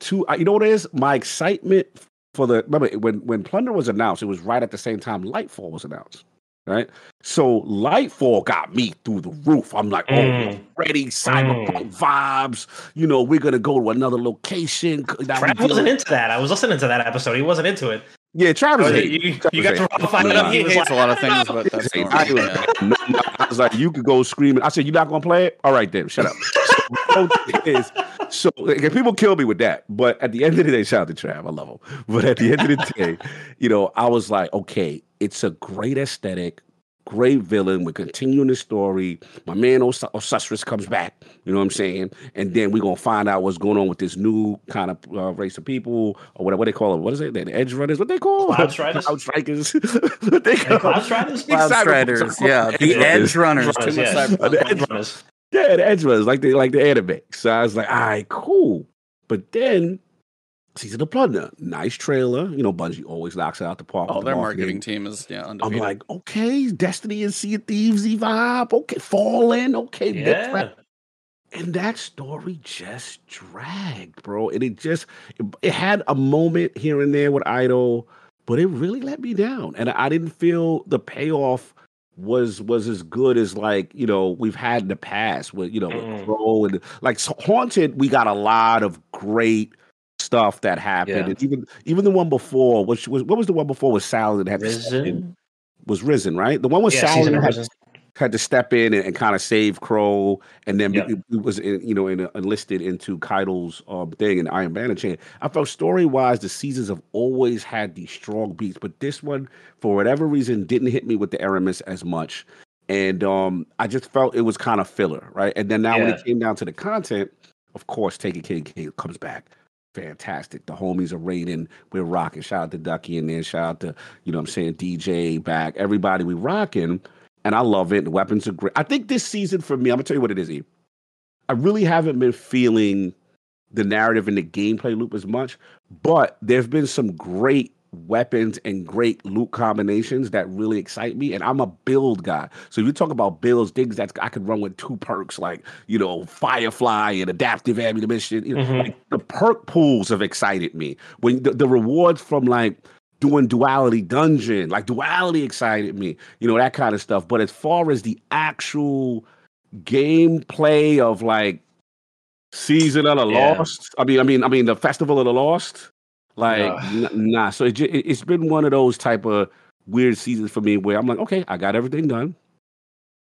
too. You know what it is? My excitement for the remember when when Plunder was announced, it was right at the same time Lightfall was announced. Right, so Lightfall got me through the roof. I'm like, oh, Mm. ready, cyberpunk vibes. You know, we're gonna go to another location. Trav wasn't into that. I was listening to that episode. He wasn't into it. Yeah, Travis. Oh, hated you, it. you Travis guys were hated all it. up. He He hates like, a lot of things, but that's Hey, normal. I, was yeah. like, no, no. I was like, you could go screaming. I said, you're not gonna play it? All right, then, shut up. So, is, so like, people kill me with that, but at the end of the day, shout out to Trav, I love him. But at the end of the day, you know, I was like, okay, it's a great aesthetic, great villain. We're continuing the story. My man Os- Osiris comes back. You know what I'm saying? And then we're gonna find out what's going on with this new kind of uh, race of people or whatever what they call it. What is it? The edge runners? What they call Cloud Striders? Cloud strikers. what they call Cloud Striders? Big Cloud cyber- Striders, cyber- yeah, the Edge runners. Edge Runners, too Runners, much yeah. The Edge Runners. Yeah, the edge runners, like the like the anime. So I was like, all right, cool. But then Season of Plunder, nice trailer. You know, Bungie always knocks it out the park. Oh, the their marketing team is yeah I'm like, okay, Destiny and Sea of Thieves vibe. Okay, Fallen. Okay, Yeah. And that story just dragged, bro. And it just it, it had a moment here and there with Eido, but it really let me down. And I didn't feel the payoff was was as good as like you know we've had in the past with you know with Mm. Crow and like so haunted. We got a lot of great stuff that happened, Yeah. and even even the one before, which was what was the one before with Saladin to in? Risen. was Risen, right? The one with Yeah, Saladin, had to step in and, and kind of save Crow, and then Yeah. it, was in, you know in, enlisted into Caiatl's um, thing and Iron Banner chain. I felt story wise, the seasons have always had these strong beats, but this one, for whatever reason, didn't hit me with the Eramis as much, and um, I just felt it was kind of filler, right? And then now when it came down to the content, of course, Taking King King comes back. Fantastic. The homies are raiding. We're rocking. Shout out to Ducky and then shout out to, you know I'm saying, DJ back. Everybody we rocking. And I love it. The weapons are great. I think this season for me, I'm gonna tell you what it is. I really haven't been feeling the narrative and the gameplay loop as much, but there's been some great weapons and great loot combinations that really excite me. And I'm a build guy. So if you talk about builds, things that I could run with two perks like, you know, Firefly and adaptive ammunition. You know, Mhm. like the perk pools have excited me. When the, the rewards from like doing duality dungeon, like duality excited me, you know, that kind of stuff. But as far as the actual gameplay of like season of the Yeah. lost, I mean, I mean, I mean, the festival of the lost, like nah. So it, it, it's been one of those type of weird seasons for me where I'm like, okay, I got everything done.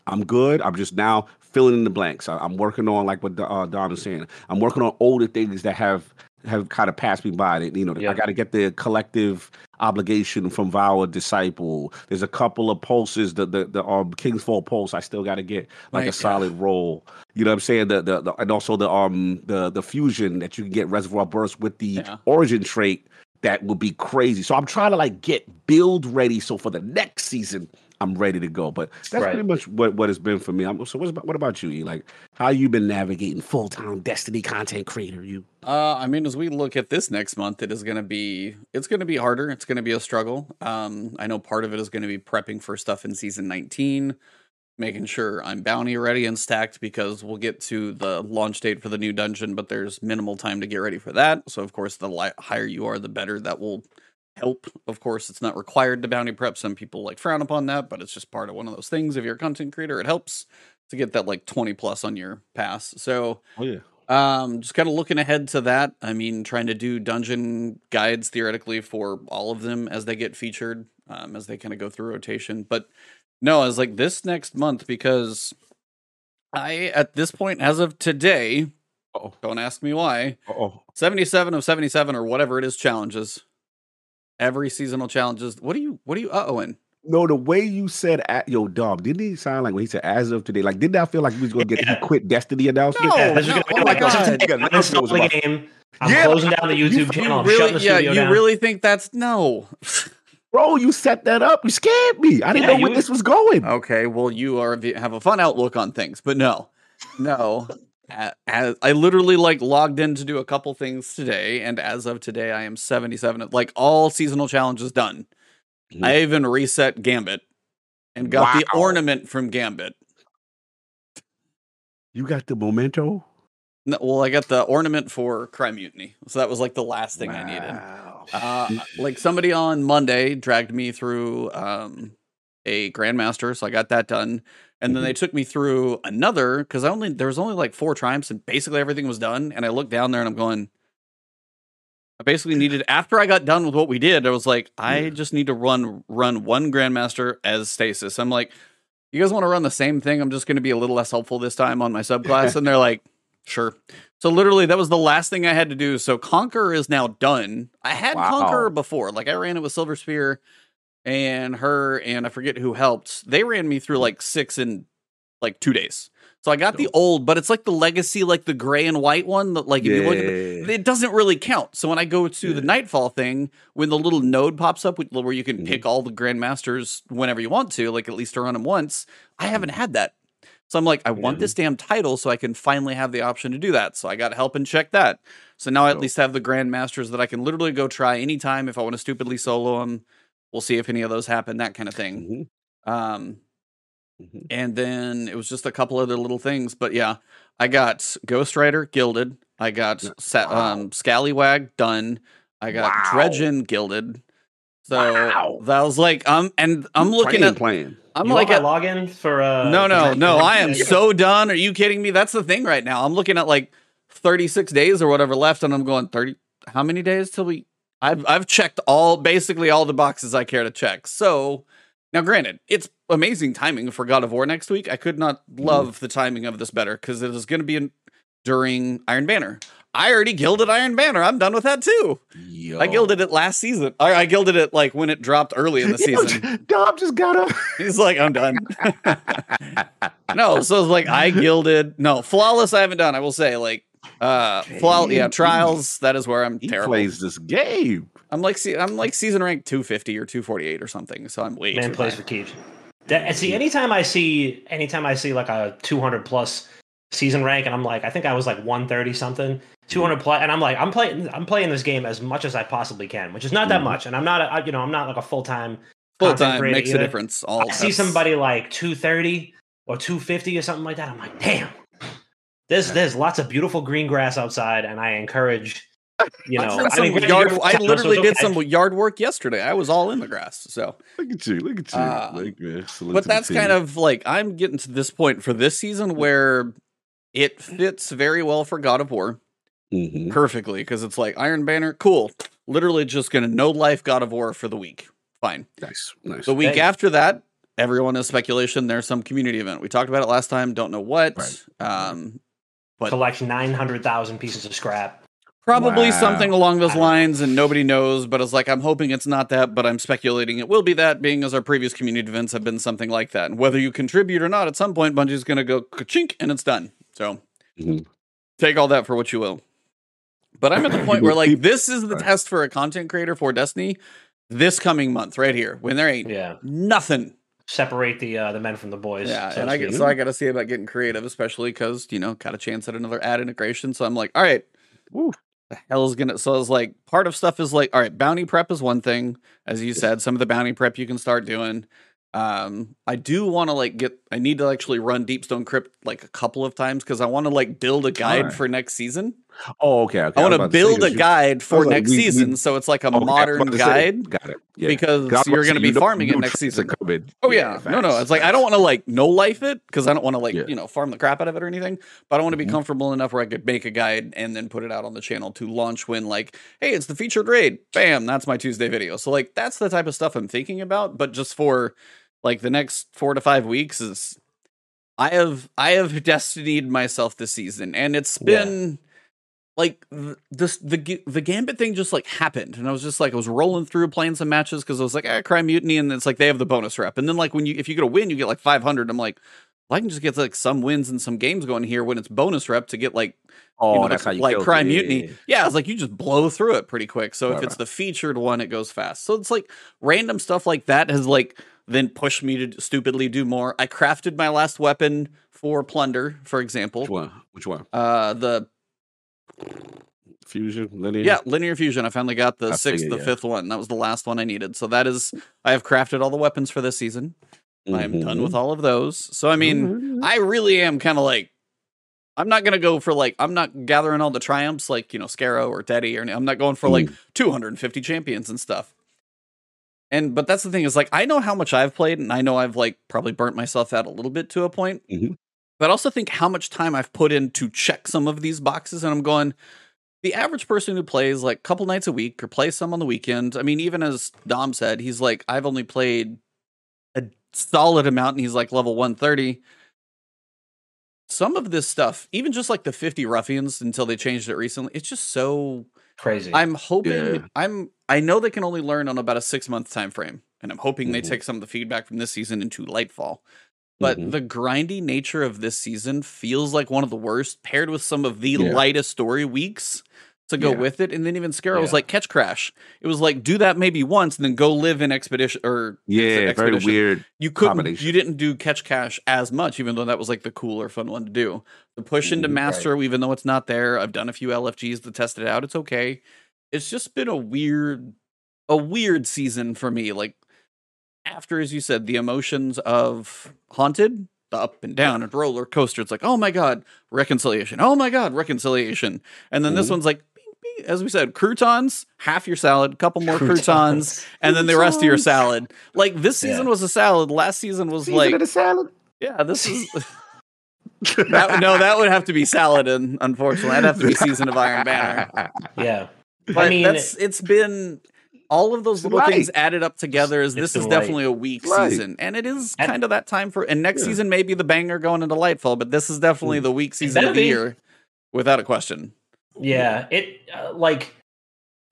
I'm good. I'm just now filling in the blanks. I, I'm working on like what uh, Don is saying. I'm working on older things that have have kind of passed me by. That you know, Yeah. I got to get the collective obligation from Vow of Disciple. There's a couple of pulses. The the the um, King's Fall pulse. I still got to get like Right, a solid roll. You know what I'm saying? The, the the and also the um the the fusion that you can get Reservoir Burst with the Yeah. origin trait. That would be crazy. So I'm trying to like get build ready. So for the next season, I'm ready to go. But that's Right. pretty much what, what it's been for me. I'm, so what's about, what about you? E? Like how you been navigating full time Destiny content creator? You Uh, I mean, as we look at this next month, it is going to be it's going to be harder. It's going to be a struggle. Um, I know part of it is going to be prepping for stuff in season 19, making sure I'm bounty ready and stacked because we'll get to the launch date for the new dungeon, but there's minimal time to get ready for that. So of course, the li- higher you are, the better that will help. Of course, it's not required to bounty prep. Some people like frown upon that, but it's just part of one of those things. If you're a content creator, it helps to get that like 20 plus on your pass. So oh yeah Um, just kind of looking ahead to that. I mean, trying to do dungeon guides theoretically for all of them as they get featured, um, as they kind of go through rotation. But no, I was like this next month because I, at this point, as of today, Oh, don't ask me why, oh, 77 of 77 or whatever it is challenges. Every seasonal challenges. What are you, what are you uh ohing? no, the way you said at yo dog, didn't he sound like when he said as of today? Like, didn't I feel like he was gonna get he quit Destiny announcement? No, Yeah, this is no, gonna be oh my like, listen God. Yeah, I'm announcement was installing about- game. I'm Yeah, closing down the you- YouTube you channel. I'm really, the yeah, studio you down. really think that's no. Bro, you set that up. You scared me. I didn't Yeah, know where you- this was going. Okay, well, you are have a fun outlook on things, but no, no. As I literally like logged in to do a couple things today, and as of today, I am seventy-seven. Like all seasonal challenges done. Mhm. I even reset Gambit and got the ornament from Gambit. You got the memento. No, well, I got the ornament for Crime Mutiny, so that was like the last thing I needed. Uh, like somebody on Monday dragged me through um, a grandmaster, so I got that done, and then they mm-hmm. took me through another because I only there was only like four triumphs, and basically everything was done. And I looked down there and I'm going, I basically needed after I got done with what we did, I was like, I just need to run run one grandmaster as stasis. I'm like, you guys want to run the same thing? I'm just going to be a little less helpful this time on my subclass, and they're like. Sure. So literally, that was the last thing I had to do. So Conqueror is now done. I had Wow. Conqueror before. Like I ran it with Silver Spear and her and I forget who helped. They ran me through like six in like two days. So I got the old, but it's like the legacy, like the gray and white one. That like if you look at the, it doesn't really count. So when I go to the Nightfall thing, when the little node pops up where you can Mhm. pick all the grandmasters whenever you want to, like at least to run them once, I haven't had that. So I'm like, I want Yeah. this damn title so I can finally have the option to do that. So I got help and check that. So now I at least have the grandmasters that I can literally go try anytime if I want to stupidly solo them. We'll see if any of those happen, that kind of thing. Mhm, Um, mhm. and then it was just a couple other little things. But yeah, I got Ghost Rider Gilded. I got Yeah. Sa- Wow. um, Scallywag done. I got Wow. Dredgen Gilded. So Wow. that was like, um, and I'm looking Playing, at, playing. I'm you like, want at, my login for uh no, no, no, I am so done. Are you kidding me? That's the thing right now. I'm looking at like 36 days or whatever left, and I'm going 30. How many days till we? I've I've checked all basically all the boxes I care to check. So now, granted, it's amazing timing for God of War next week. I could not mm-hmm. love the timing of this better because it is going to be in, during Iron Banner. I already gilded Iron Banner. I'm done with that too. Yo. I gilded it last season. I, I gilded it like when it dropped early in the Yo, season. Dom just got up. He's like, I'm done. no, so it's like I gilded. No, flawless. I haven't done. I will say, like, uh, flaw. Yeah, trials. That is where I'm he terrible. plays this game. I'm like, see, I'm like season rank 250 or 248 or something. So I'm way man too plays high. for keeps. That, and see, anytime I see, anytime I see like a 200 plus season rank, and I'm like, I think I was like 130 something, 200 plus, and I'm like, I'm playing, I'm playing this game as much as I possibly can, which is not that Mhm. much, and I'm not, a, I- you know, I'm not like a full time Full time makes a difference. All I see somebody like 230 or 250 or something like that. I'm like, damn. There's there's lots of beautiful green grass outside, and I encourage, you know, I, I mean, granted, yard, I literally it's did okay. some yard work yesterday. I was all in the grass. So, Look at you. Look at you. Uh, like, man, salute but that's kind of like I'm getting to this point for this season where it fits very well for God of War. Mhm. perfectly because it's like Iron Banner, cool. Literally just gonna no life God of War for the week. Fine. nice. Nice. The week Hey. after that, everyone is speculation. There's some community event. We talked about it last time. Don't know what. Right. Um, but- collect 900,000 pieces of scrap. probably Wow. something along those I don't know. lines, and nobody knows. But it's like I'm hoping it's not that, but I'm speculating it will be that, being as our previous community events have been something like that. And whether you contribute or not, at some point, Bungie's gonna go chink and it's done. So Mhm. take all that for what you will. But I'm at the point where like this is the test for a content creator for Destiny this coming month right here when there ain't Yeah. nothing. Separate the uh, the men from the boys. Yeah, so and I get so I got to see about getting creative, especially because you know got a chance at another ad integration. So I'm like, all right, Woo. the hell is gonna? So I was like, part of stuff is like, all right, bounty prep is one thing, as you said. Some of the bounty prep you can start doing. Um, I do want to like get. I need to actually run Deepstone Crypt like a couple of times because I want to like build a guide Alright. for next season. Oh, okay. okay. I want to build a guide for was like, next we- we- season, so it's like a Okay, modern to say, guide Got it. Yeah. because you're going to be farming it next season. coming. Oh yeah, no, no. facts, It's like I don't want to like no life it because I don't want to like Yeah. you know farm the crap out of it or anything. But I want to be Mhm. comfortable enough where I could make a guide and then put it out on the channel to launch when like, hey, it's the featured raid. Bam, that's my Tuesday video. So like that's the type of stuff I'm thinking about. But just for like the next four to five weeks is I have I have destinied myself this season, and it's Yeah. Like th- this the the gambit thing just like happened and i was just like i was rolling through playing some matches because i was like ah, cry mutiny and it's like they have the bonus rep and then like when you if you get a win you get like 500 i'm like well, i can just get like some wins and some games going here when it's bonus rep to get like Oh, you know, that's how you like it. Mutiny yeah, it's like you just blow through it pretty quick so if it's the featured one it goes fast so it's like random stuff like that has like then pushed me to stupidly do more i crafted my last weapon for plunder for example Which one? Which one? uh the Fusion, linear. yeah, linear fusion. I finally got the I sixth, figured, the yeah. fifth one. That was the last one I needed. So that is, I have crafted all the weapons for this season. I'm done Mm-hmm. with all of those. So I mean, I really am kind of like, I'm not gonna go for like, I'm not gathering all the triumphs like you know Scarrow or Teddy or I'm not going for like Mm. 250 champions and stuff. And but that's the thing is like I know how much I've played and I know I've like probably burnt myself out a little bit to a point. Mhm. But I also think how much time I've put in to check some of these boxes and I'm going the average person who plays like a couple nights a week or plays some on the weekend. I mean even as Dom said, he's like I've only played a solid amount and he's like level 130 some of this stuff, even just like the 50 ruffians until they changed it recently, it's just so Crazy. I'm hoping Yeah. I'm I know they can only learn on about a six month time frame, and I'm hoping they Mhm. take some of the feedback from this season into Lightfall. But Mhm. the grindy nature of this season feels like one of the worst, paired with some of the Yeah. lightest story weeks to go Yeah. with it. And then even Scarrow was like Ketchcrash. It was like do that maybe once and then go live in expedition or Yeah, very Expedition. weird. you couldn't combination. you didn't do Ketchcrash as much even though that was like the cooler fun one to do the push into Mhm, right. master even though it's not there i've done a few lfgs to test it out it's okay it's just been a weird a weird season for me like after as you said the emotions of haunted the up and down and roller coaster it's like oh my god reconciliation oh my god reconciliation and then this Mhm. one's like bing, bing, as we said croutons half your salad couple more croutons and then the rest of your salad. Like this season Yeah. was a salad. Last season was Season like of the salad. yeah, this is that, no, that would have to be Saladin. Unfortunately, that'd have to be season of Iron Banner. yeah. But I mean, that's it's been all of those little light. things added up together. Is It's this is light. definitely a weak Light. season, and it is And- kind of that time for. And next Yeah. season may be the banger going into Lightfall, but this is definitely the weak season of the be. year, without a question. Yeah, it uh, like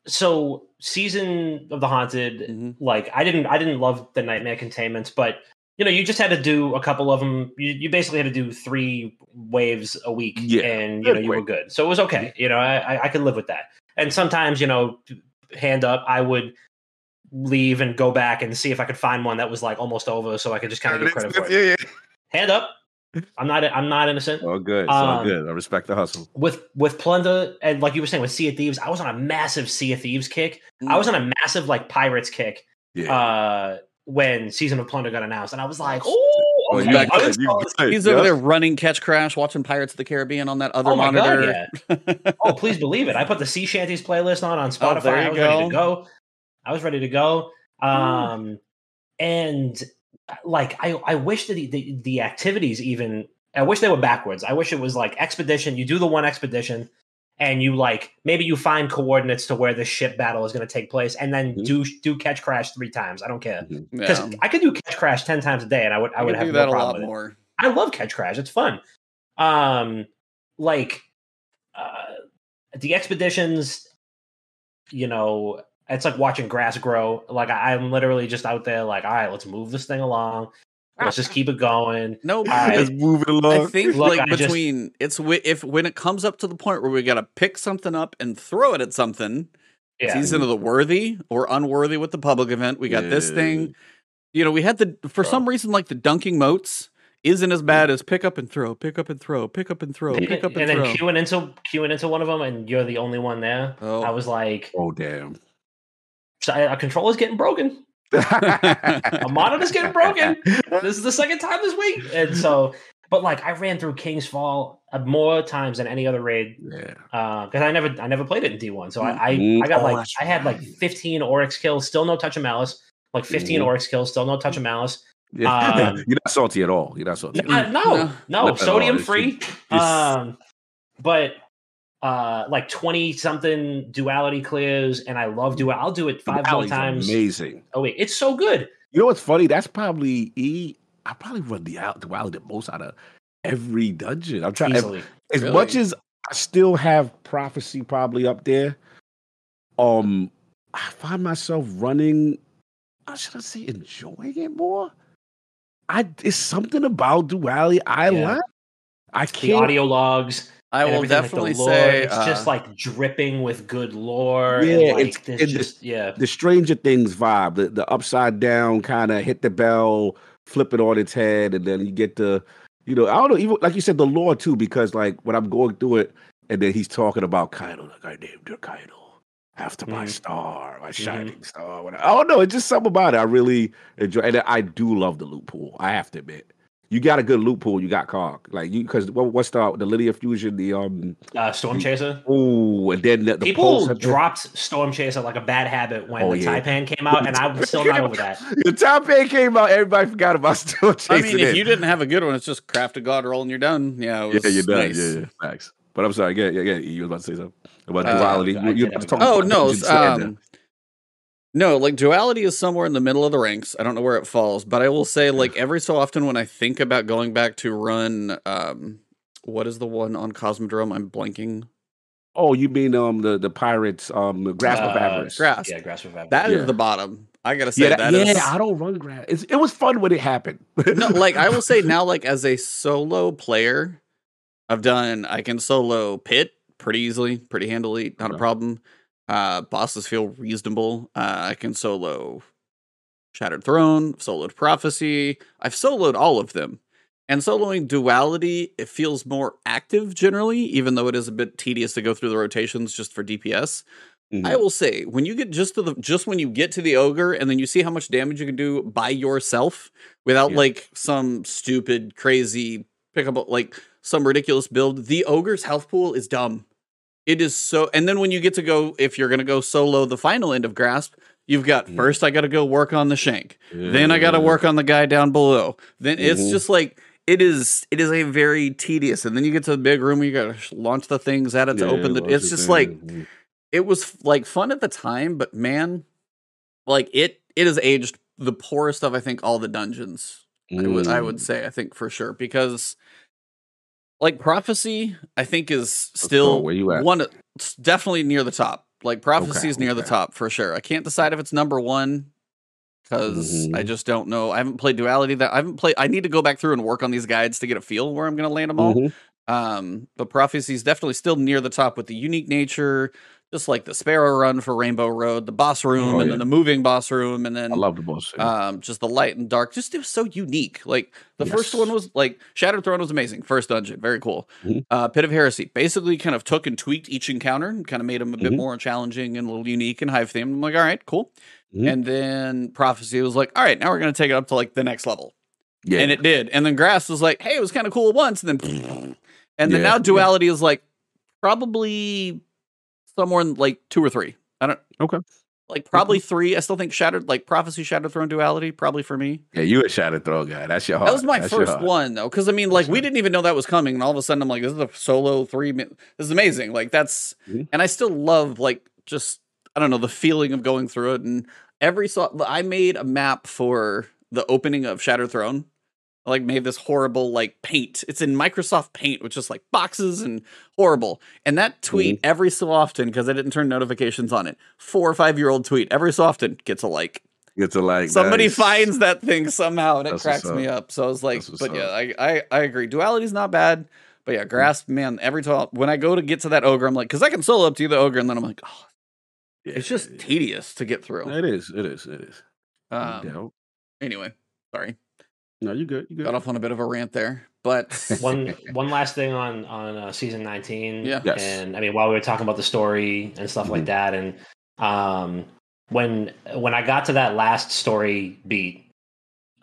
so season of the haunted. Mhm. Like I didn't, I didn't love the nightmare containments, but you know, you just had to do a couple of them. You, you basically had to do three waves a week, Yeah, and you know, good you were good. So it was okay. You know, I, I, I could live with that. And sometimes, you know, hand up, I would leave and go back and see if I could find one that was like almost over, so I could just kind of get credit for it. Yeah, yeah. Hand up. I'm not, I'm not innocent. Oh, good. It's Um, good. I respect the hustle. with with plunder and like you were saying with Sea of Thieves, I was on a massive Sea of Thieves kick. I was on a massive like pirates kick Yeah. uh when season of plunder got announced, and I was like, Oh, oh, you back good, you so- He's yeah. over there running Catch Crash, watching Pirates of the Caribbean on that other oh monitor. god, yeah. oh, please believe it. I put the Sea Shanties playlist on on Oh, Spotify. there you I was ready to go. go. I was ready to go. Um, and like I, I wish that the, the the activities even. I wish they were backwards. I wish it was like expedition. You do the one expedition, and you like maybe you find coordinates to where the ship battle is going to take place, and then Mhm. do do Ketchcrash three times. I don't care because Yeah. I could do Ketchcrash ten times a day, and I would I You would have do no that a problem lot with it. more. I love Ketchcrash. It's fun. Um, like uh, the expeditions, you know, it's like watching grass grow. Like I, I'm literally just out there, like, all right, let's move this thing along. Let's just keep it going. No, I- Let's move it along. I think Look, like I just- between it's wi- if when it comes up to the point where we got to pick something up and throw it at something, Yeah, season of the worthy or unworthy with the public event. We got this thing. You know, we had the for Bro. some reason like the dunking moats isn't as bad as pick up and throw, pick up and throw, pick up and throw, and, pick up and, and then throw. queuing into queuing into one of them, and you're the only one there. Oh. I was like, oh, damn. so a controller's getting broken. A monitor's getting broken. this is the second time this week, and so But like I ran through King's Fall uh, more times than any other raid Yeah. because I never I never played it in D one. So I I, Mm, I got oh, like I had like 15 Oryx kills, still no touch of malice. Like 15 Mhm. Oryx kills, still no touch of malice. Yeah. Um, You're not salty at all. You're not salty. No, no, No. no, Not all. sodium free. just- Um, but uh, like 20 something duality clears, and I love dual. I'll do it five more times. Amazing. Oh wait, it's so good. You know what's funny? That's probably E. I probably run the out duality the most out of every dungeon. I'm trying Easily. as Really? much as I still have prophecy probably up there. Um, I find myself running. uh, Should I say enjoying it more? I it's something about duality I Yeah. like. I can't. audio logs. I will everything, like, definitely lore, say it's uh, just like dripping with good lore. Yeah, and like it's- there's and the- just yeah. the Stranger Things vibe, the, the upside down kind of hit the bell, flip it on its head, and then you get the, you know, I don't know, even like you said, the lore too, because like when I'm going through it, and then he's talking about Caiatl, like I named your Caiatl after my star, my Mhm. shining star. Whatever. I don't know, it's just something about it. I really enjoy, and I do love the loot pool. I have to admit. You got a good loot pool. You got Cog, like you, because what, what's the the linear fusion? The um, Uh, Storm Chaser. oh, and then the, the People pulse- dropped Storm Chaser like a bad habit when Oh, the yeah. Taipan came out, and I'm still not over that. The Taipan came out. Everybody forgot about Storm Chaser. I mean, if it. you didn't have a good one, it's just craft a god roll and you're done. Yeah, it was yeah, you're done. nice. Yeah, yeah, facts. But I'm sorry. Yeah, yeah, yeah. You was about to say something about Uh, duality. I You, you did was have Oh about no, um, no, like duality is somewhere in the middle of the ranks. I don't know where it falls, but I will say, like every so often when I think about going back to run, um, what is the one on Cosmodrome? I'm blanking. oh, you mean um the the pirates um the grasp of Uh, avarice? Grasp. Yeah, Grasp of Avarice. That is Yeah. the bottom. I gotta say yeah, that that, is yeah. I don't run grasp. It's, it was fun when it happened. no, like I will say now, like as a solo player, I've done I can solo pit pretty easily, pretty handily, not a problem. Uh bosses feel reasonable. Uh I can solo Shattered Throne, soloed Prophecy. I've soloed all of them. And soloing Duality, it feels more active generally, even though it is a bit tedious to go through the rotations just for DPS. Mhm. I will say, when you get just to the just when you get to the ogre and then you see how much damage you can do by yourself without Yeah. like some stupid, crazy pick up like some ridiculous build, the ogre's health pool is dumb. It is so and then when you get to go if you're gonna go solo the final end of grasp, you've got Mhm. first I gotta go work on the shank. Then I gotta work on the guy down below. Then it's Mhm. just like it is it is a very tedious and then you get to the big room you gotta launch the things at it to Yeah, open the it's just like things. it was like fun at the time, but man, like it it has aged the poorest of I think all the dungeons. I would I would Mm. say I think for sure because like prophecy I think is still Where you at? one it's definitely near the top. Like prophecy Okay, is near the top for sure. I can't decide if it's number one because I Mhm. just don't know. I haven't played duality that I haven't played. I need to go back through and work on these guides to get a feel where I'm going to land them all. Mhm. Um, but prophecy is definitely still near the top with the unique nature, just like the Sparrow Run for Rainbow Road, the boss room, Oh, and yeah. then the moving boss room, and then I love the boss. um, just the light and dark. Just it was so unique. Like the first one was like Shattered Throne was amazing. First dungeon, very cool. Mhm. Uh, Pit of Heresy basically kind of took and tweaked each encounter and kind of made them a bit Mhm. more challenging and a little unique and hive themed. I'm like, all right, cool. Mhm. And then Prophecy was like, all right, now we're gonna take it up to like the next level yeah, and it did. And then Grasp was like, "Hey, it was kind of cool once," and then, and then Yeah, now yeah. Duality is like probably somewhere in like two or three. I don't Okay. like probably three. I still think Shattered, like Prophecy, Shattered Throne, Duality, probably for me. yeah, you a Shattered Throne guy. That's your heart. That was my That's first one though, because I mean, like we didn't even know that was coming, and all of a sudden I'm like, "This is a solo three. This is amazing!" Like that's, Mhm. and I still love like just I don't know the feeling of going through it. And every so I made a map for the opening of Shattered Throne. Like made this horrible like paint. It's in Microsoft Paint, which is like boxes and horrible. And that tweet Mm-hmm. every so often because I didn't turn notifications on it. Four or five year old tweet every so often gets a like. Gets a like Somebody nice. finds that thing somehow and it That's cracks me up. up. So I was like, but yeah. I, I I agree. Duality's not bad. But yeah, grasp, man, every time when I go to get to that ogre, I'm like, because I can solo up to the ogre, and then I'm like, oh, Yeah, it's just tedious to get through. It is. It is. It is. Um, anyway, sorry, No, you good. You good. got off on a bit of a rant there, but one one last thing on on uh, season 19 Yeah. Yes. and i mean while we were talking about the story and stuff like Mhm. that and um when when i got to that last story beat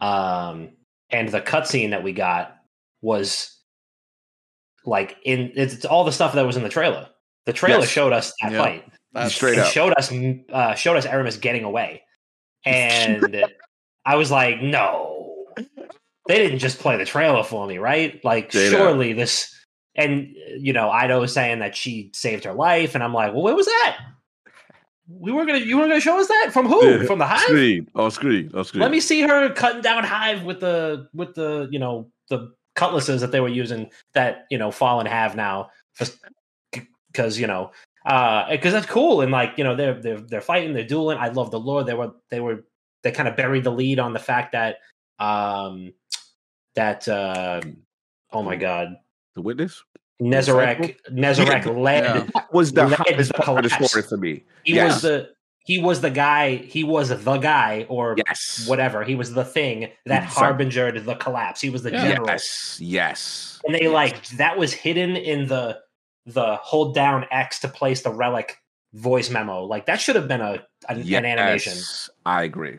um and the cutscene that we got was like in it's, it's all the stuff that was in the trailer. The trailer Yes. showed us that Yeah. fight. That's Straight up. showed us uh, showed us Eramis getting away, and I was like, no, they didn't just play the trailer for me, right? Like, up. surely this. And you know, Eido was saying that she saved her life, and I'm like, well, where was that? We were gonna, you were gonna show us that from who? Yeah. From the hive? Screen. Oh, screen. Oh, screen. Let me see her cutting down hive with the with the you know the cutlasses that they were using that you know Fallen have now because you know uh, because that's cool and like you know they're they're they're fighting they're dueling. I love the lore. They were they were they kind of buried the lead on the fact that um that uh, oh my god the witness Nezarec Nezarec led Yeah. that was the hottest the part of the story for me. he Yes. was the he was the guy he was the guy or Yes. whatever. He was the thing that harbingered the collapse. He was the Yeah. general. Yes. Yes. And they like that was hidden in the the hold down X to place the relic voice memo. Like that should have been a an, an animation. I agree.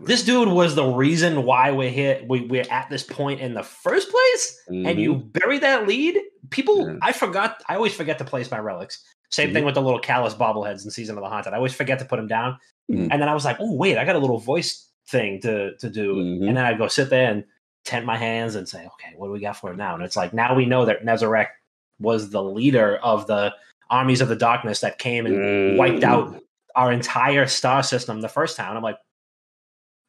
This dude was the reason why we're here. We, we're at this point in the first place, and you bury that lead. People, Yeah. I forgot. I always forget to place my relics. Same Mhm. thing with the little Calus bobbleheads in Season of the Haunted. I always forget to put them down, Mhm. and then I was like, "Oh wait, I got a little voice thing to to do." Mhm. And then I'd go sit there and tent my hands and say, "Okay, what do we got for it now?" And it's like now we know that Nezarec was the leader of the armies of the darkness that came and wiped out our entire star system the first time. I'm like,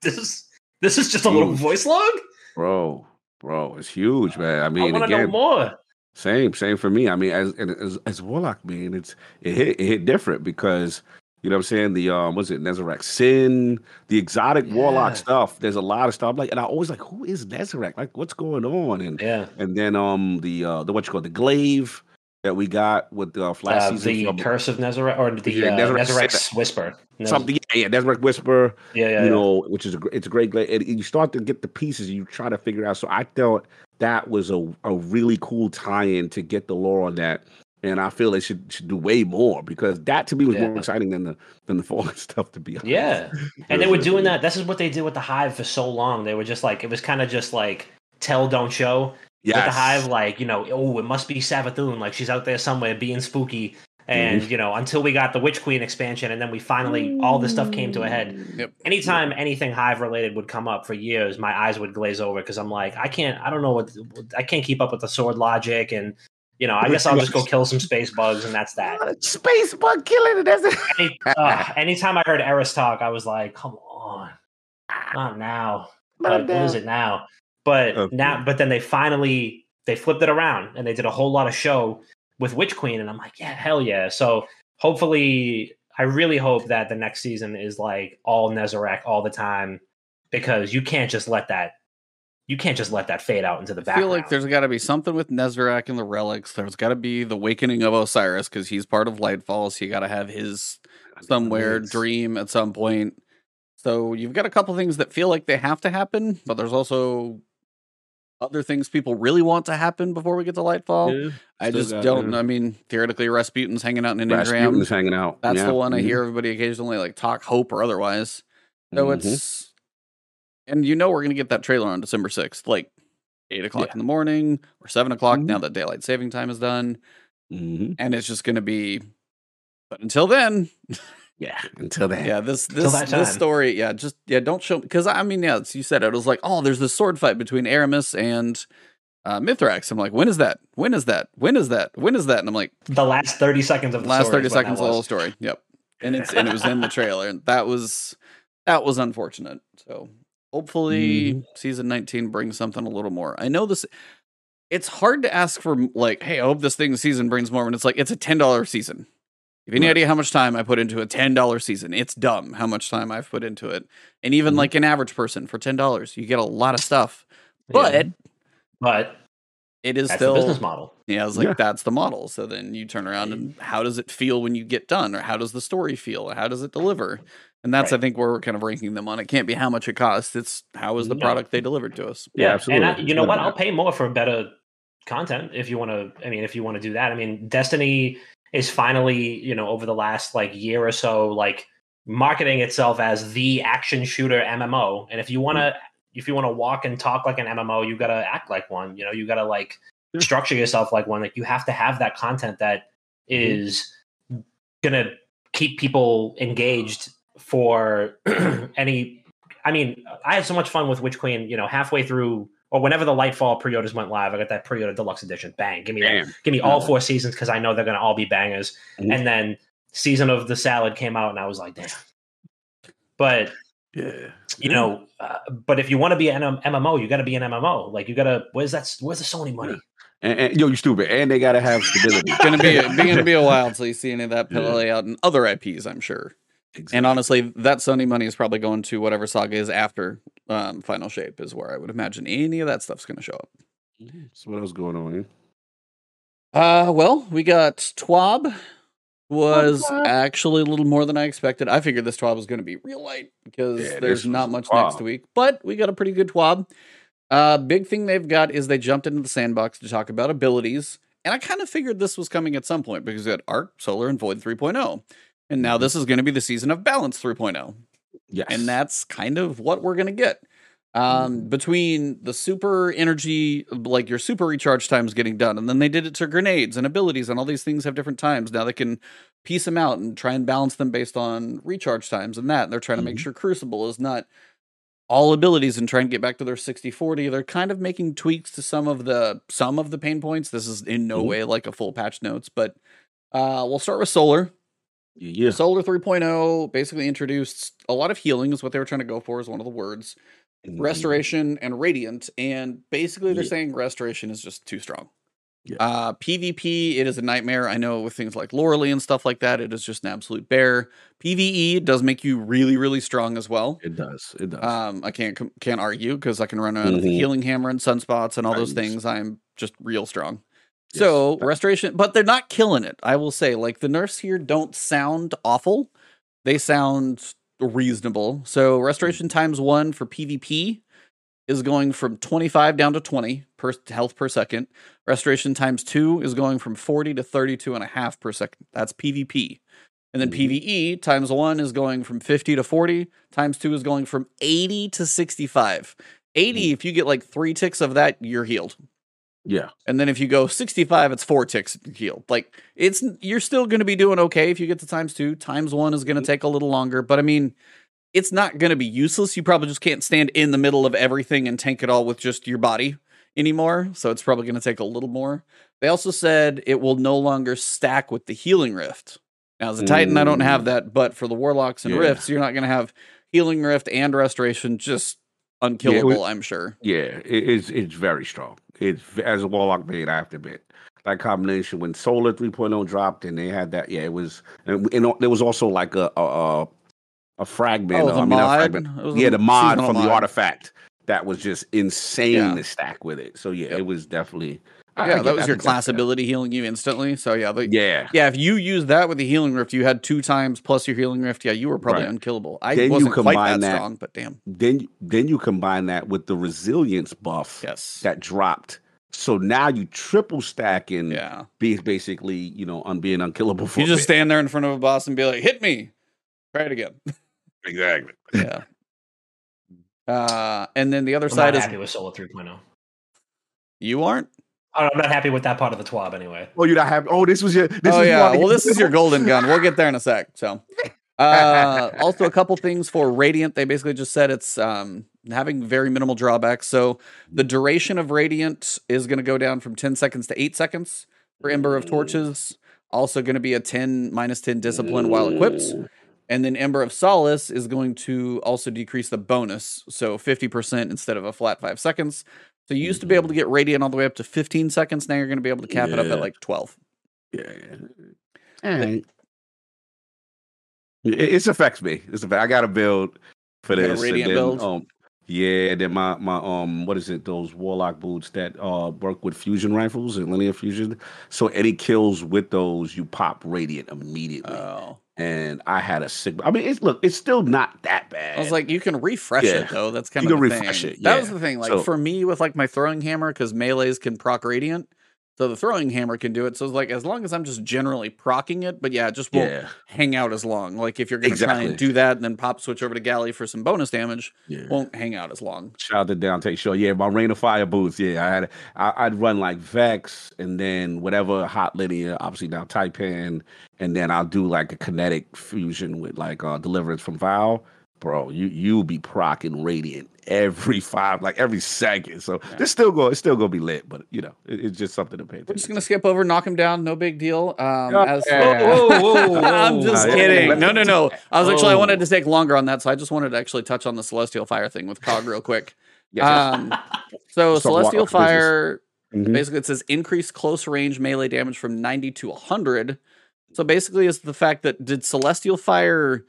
this is this is just a little voice log. bro, bro. It's huge, man. I I mean, want to know again, more. Same, same for me. I mean, as as, as Warlock, man, it's it hit it hit different because you know what I'm saying. The um, was it Nezarec Sin, the exotic Warlock stuff. There's a lot of stuff like, and I always like, who is Nezarec? Like, what's going on? And Yeah, and then um, the uh, the what you call it, the glaive that we got with the uh, last uh, season. the from- curse of Nezarec or the Yeah, uh, Nezarec whisper. Nez- something, yeah, yeah, Nezarec Whisper. yeah, yeah, you yeah. know, which is a, it's a great, and you start to get the pieces, and you try to figure out. So I thought that was a, a really cool tie-in to get the lore on that, and I feel they should should do way more because that to me was more exciting than the than the fallen stuff. To be honest, Yeah. and they were doing that. This is what they did with the Hive for so long. They were just like it was kind of just like tell, don't show. Yes. With the Hive, like you know, oh, it must be Savathun. Like she's out there somewhere being spooky. And Mm-hmm. you know, until we got the Witch Queen expansion, and then we finally all this stuff came to a head. Yep. anytime anything hive related would come up for years my eyes would glaze over because i'm like i can't i don't know what i can't keep up with the sword logic and you know i guess i'll just go kill some space bugs and that's that Space bug killing it. It. Any, uh, anytime i heard eris talk i was like come on not now like, what is it now but Okay. now but then they finally they flipped it around and they did a whole lot of show with witch queen and i'm like yeah hell yeah so hopefully i really hope that the next season is like all nezarec all the time because you can't just let that you can't just let that fade out into the I background feel like there's got to be something with Nezarec and the relics. There's got to be the awakening of Osiris because he's part of Lightfall. So you got to have his somewhere Yes. dream at some point. So you've got a couple things that feel like they have to happen, but there's also other things people really want to happen before we get to Lightfall. Yeah, I just don't. yeah. I mean, theoretically, Rasputin's hanging out in Rasputin's engram. hanging out. That's Yeah. the one I Mhm. hear everybody occasionally like talk hope or otherwise. So Mhm. it's, and you know, we're gonna get that trailer on December sixth, like eight o'clock in the morning or seven o'clock Mhm. now that daylight saving time is done, Mhm. and it's just gonna be. But until then, Yeah. Until then. yeah, this this this story, yeah, just yeah, don't show because I mean, yeah, it's- you said it, it was like, oh, there's this sword fight between Eramis and uh, Mithrax. I'm like, when is that? When is that? When is that? When is that? And I'm like, the last 30 seconds of the last story thirty is when that seconds of the whole story. Yep, and it's and it was in the trailer, and that was that was unfortunate. So hopefully, Mm-hmm. season nineteen brings something a little more. I know this. It's hard to ask for like, hey, I hope this thing season brings more. And it's like it's a ten dollar season. If you have any idea how much time I put into a ten dollar season, it's dumb how much time I've put into it. And even Mhm. like an average person for ten dollars, you get a lot of stuff. Yeah. But but it is that's still the business model yeah, I was like, Yeah. that's the model. So then you turn around and how does it feel when you get done? Or how does the story feel? How does it deliver? And that's, I think, where we're kind of ranking them on. It can't be how much it costs. It's how is the No. product they delivered to us. Yeah, and I, absolutely. you know what i'll pay more for better content if you want to i mean if you want to do that i mean destiny is finally you know over the last like year or so like marketing itself as the action shooter mmo and if you want to if you want to walk and talk like an MMO, you got to act like one. You know, you got to like structure yourself like one. Like you have to have that content that is Mm-hmm. gonna keep people engaged for any. I mean, I had so much fun with Witch Queen. You know, halfway through or whenever the Lightfall pre-orders went live, I got that pre-order deluxe edition. Bang, give me that. Give me all four seasons because I know they're gonna all be bangers. Mhm. And then season of the salad came out, and I was like, damn. But Yeah. you know, uh, but if you want to be an MMO, you got to be an MMO. Like you got to. Where's that? Where's the Sony money? And, and yo, you stupid. And they gotta have stability. It's gonna be it's gonna be a while until you see any of that Yeah. play out in other IPs, I'm sure. Exactly. And honestly, that Sony money is probably going to whatever saga is after um, Final Shape is where I would imagine any of that stuff's going to show up. So what else going on here? Uh, well, we got Twab. Was Twab. actually a little more than I expected. I figured this Twab was going to be real light because Yeah, there's not much Twab. next week. But we got a pretty good Twab. Uh, big thing they've got is they jumped into the sandbox to talk about abilities, and I kind of figured this was coming at some point because we had Arc, Solar, and Void 3.0, and now this is going to be the season of Balance 3.0 Yes. and that's kind of what we're gonna get. Um, Mhm. between the super energy, like your super recharge times getting done, and then they did it to grenades and abilities, and all these things have different times. Now they can piece them out and try and balance them based on recharge times and that. And they're trying to make Mhm. sure Crucible is not all abilities and try and get back to their 60-40. They're kind of making tweaks to some of the some of the pain points. This is in no Mhm. way like a full patch notes, but uh, we'll start with solar. Yeah. Solar 3.0 basically introduced a lot of healing, is what they were trying to go for, is one of the words. Mhm. Restoration and Radiant. And basically, they're Yeah. saying Restoration is just too strong. Yeah. Uh, PvP, it is a nightmare. I know with things like Loreley and stuff like that, it is just an absolute bear. PvE does make you really, really strong as well. It does. It does. Um, I can't can't argue because I can run around with the Mhm. healing hammer and sunspots and all those things. I'm just real strong. Yes. So restoration, but they're not killing it. I will say, like the nerfs here don't sound awful; they sound reasonable. So restoration times one for PvP is going from 25 down to 20 per health per second. Restoration times two is going from 40 to 32 and a half per second. That's PvP. And then Mhm. PvE times one is going from 50 to 40, times two is going from 80 to 65. 80, if you get like three ticks of that, you're healed. Yeah. And then if you go 65, it's four ticks healed. Like it's you're still going to be doing okay if you get to times two. Times one is going to take a little longer, but I mean, it's not going to be useless. You probably just can't stand in the middle of everything and tank it all with just your body anymore. So it's probably going to take a little more. They also said it will no longer stack with the healing rift. Now, as a Titan, I don't have that, but for the warlocks and Yeah. rifts, you're not going to have healing rift and restoration just unkillable. I'm sure. Yeah, it's it's very strong. It's as a warlock main, I have to admit. That combination when Solar 3.0 dropped and they had that, yeah, it was, and, and there was also like a a, a, a fragment. Oh, uh, the I mean, fragment. Yeah, a the mod from the mod. artifact that was just insane Yeah. to stack with it. So yeah, Yep. it was definitely. I- I Yeah, get- that was I your class that's- ability healing you instantly. So yeah, the, Yeah, Yeah, if you use that with the healing rift, you had two times plus your healing rift. Yeah, you were probably Right. unkillable. I Then you wasn't quite combine that, that- strong, but damn. then then you combine that with the resilience buff Yes. that dropped. So now you triple stacking. Yeah. be basically you know on being unkillable for You just stand there in front of a boss and be like, "Hit me." Try it again. exactly. yeah. Uh, and then the other I'm side not is happy with Solar 3.0. you aren't. I'm not happy with that part of the TWAB anyway. Oh, you're not happy. Oh, this was your. This oh is yeah. Well, this is your golden gun. We'll get there in a sec. So, uh, also a couple things for Radiant. They basically just said it's um, having very minimal drawbacks. So the duration of Radiant is going to go down from 10 seconds to 8 seconds for Ember of Torches. Also going to be a 10 minus 10 discipline while equipped. And then Ember of Solace is going to also decrease the bonus. So 50% instead of a flat 5 seconds. So you used to be able to get Radiant all the way up to 15 seconds. Now you're going to be able to cap it up at like 12. Yeah. yeah. Alright. It, it's affects me. It's affect, I got to build for You got a this. Radiant then, build? Um, yeah, and then my my um what is it? Those warlock boots that uh work with fusion rifles and linear fusion. So any kills with those, you pop radiant immediately. Oh. And I had a sick. I mean, it's look, it's still not that bad. I was like, you can refresh Yeah. it though. That's kind You of can the refresh thing. it, That was the thing. Like So- for me with like my throwing hammer, because melees can proc radiant. So the throwing hammer can do it. So it's like as long as I'm just generally procking it, but yeah, it just won't Yeah. hang out as long. Like if you're gonna try and do that and then pop switch over to galley for some bonus damage, Yeah. won't hang out as long. Shout out to Dante Show. Yeah, my Rain of Fire boots. Yeah, I had I, I'd run like Vex and then whatever hot linear, obviously now Taipan, and then I'll do like a kinetic fusion with like uh Deliverance from Val. Bro, you you'll be procking Radiant every five, like every second. So this still go, it's still gonna be lit, but you know, it- it's just something to pay We're attention. just gonna skip over, knock him down, no big deal. Um, Yeah. as Whoa, whoa, whoa, I'm just whoa. kidding. No, no, no. I was actually I Oh. wanted to take longer on that, so I just wanted to actually touch on the celestial fire thing with Cog real quick. Yes, yes. Um, so Let's talk about celestial business. fire Mhm. basically it says increase close range melee damage from 90 to 100. So basically, it's the fact that did celestial fire.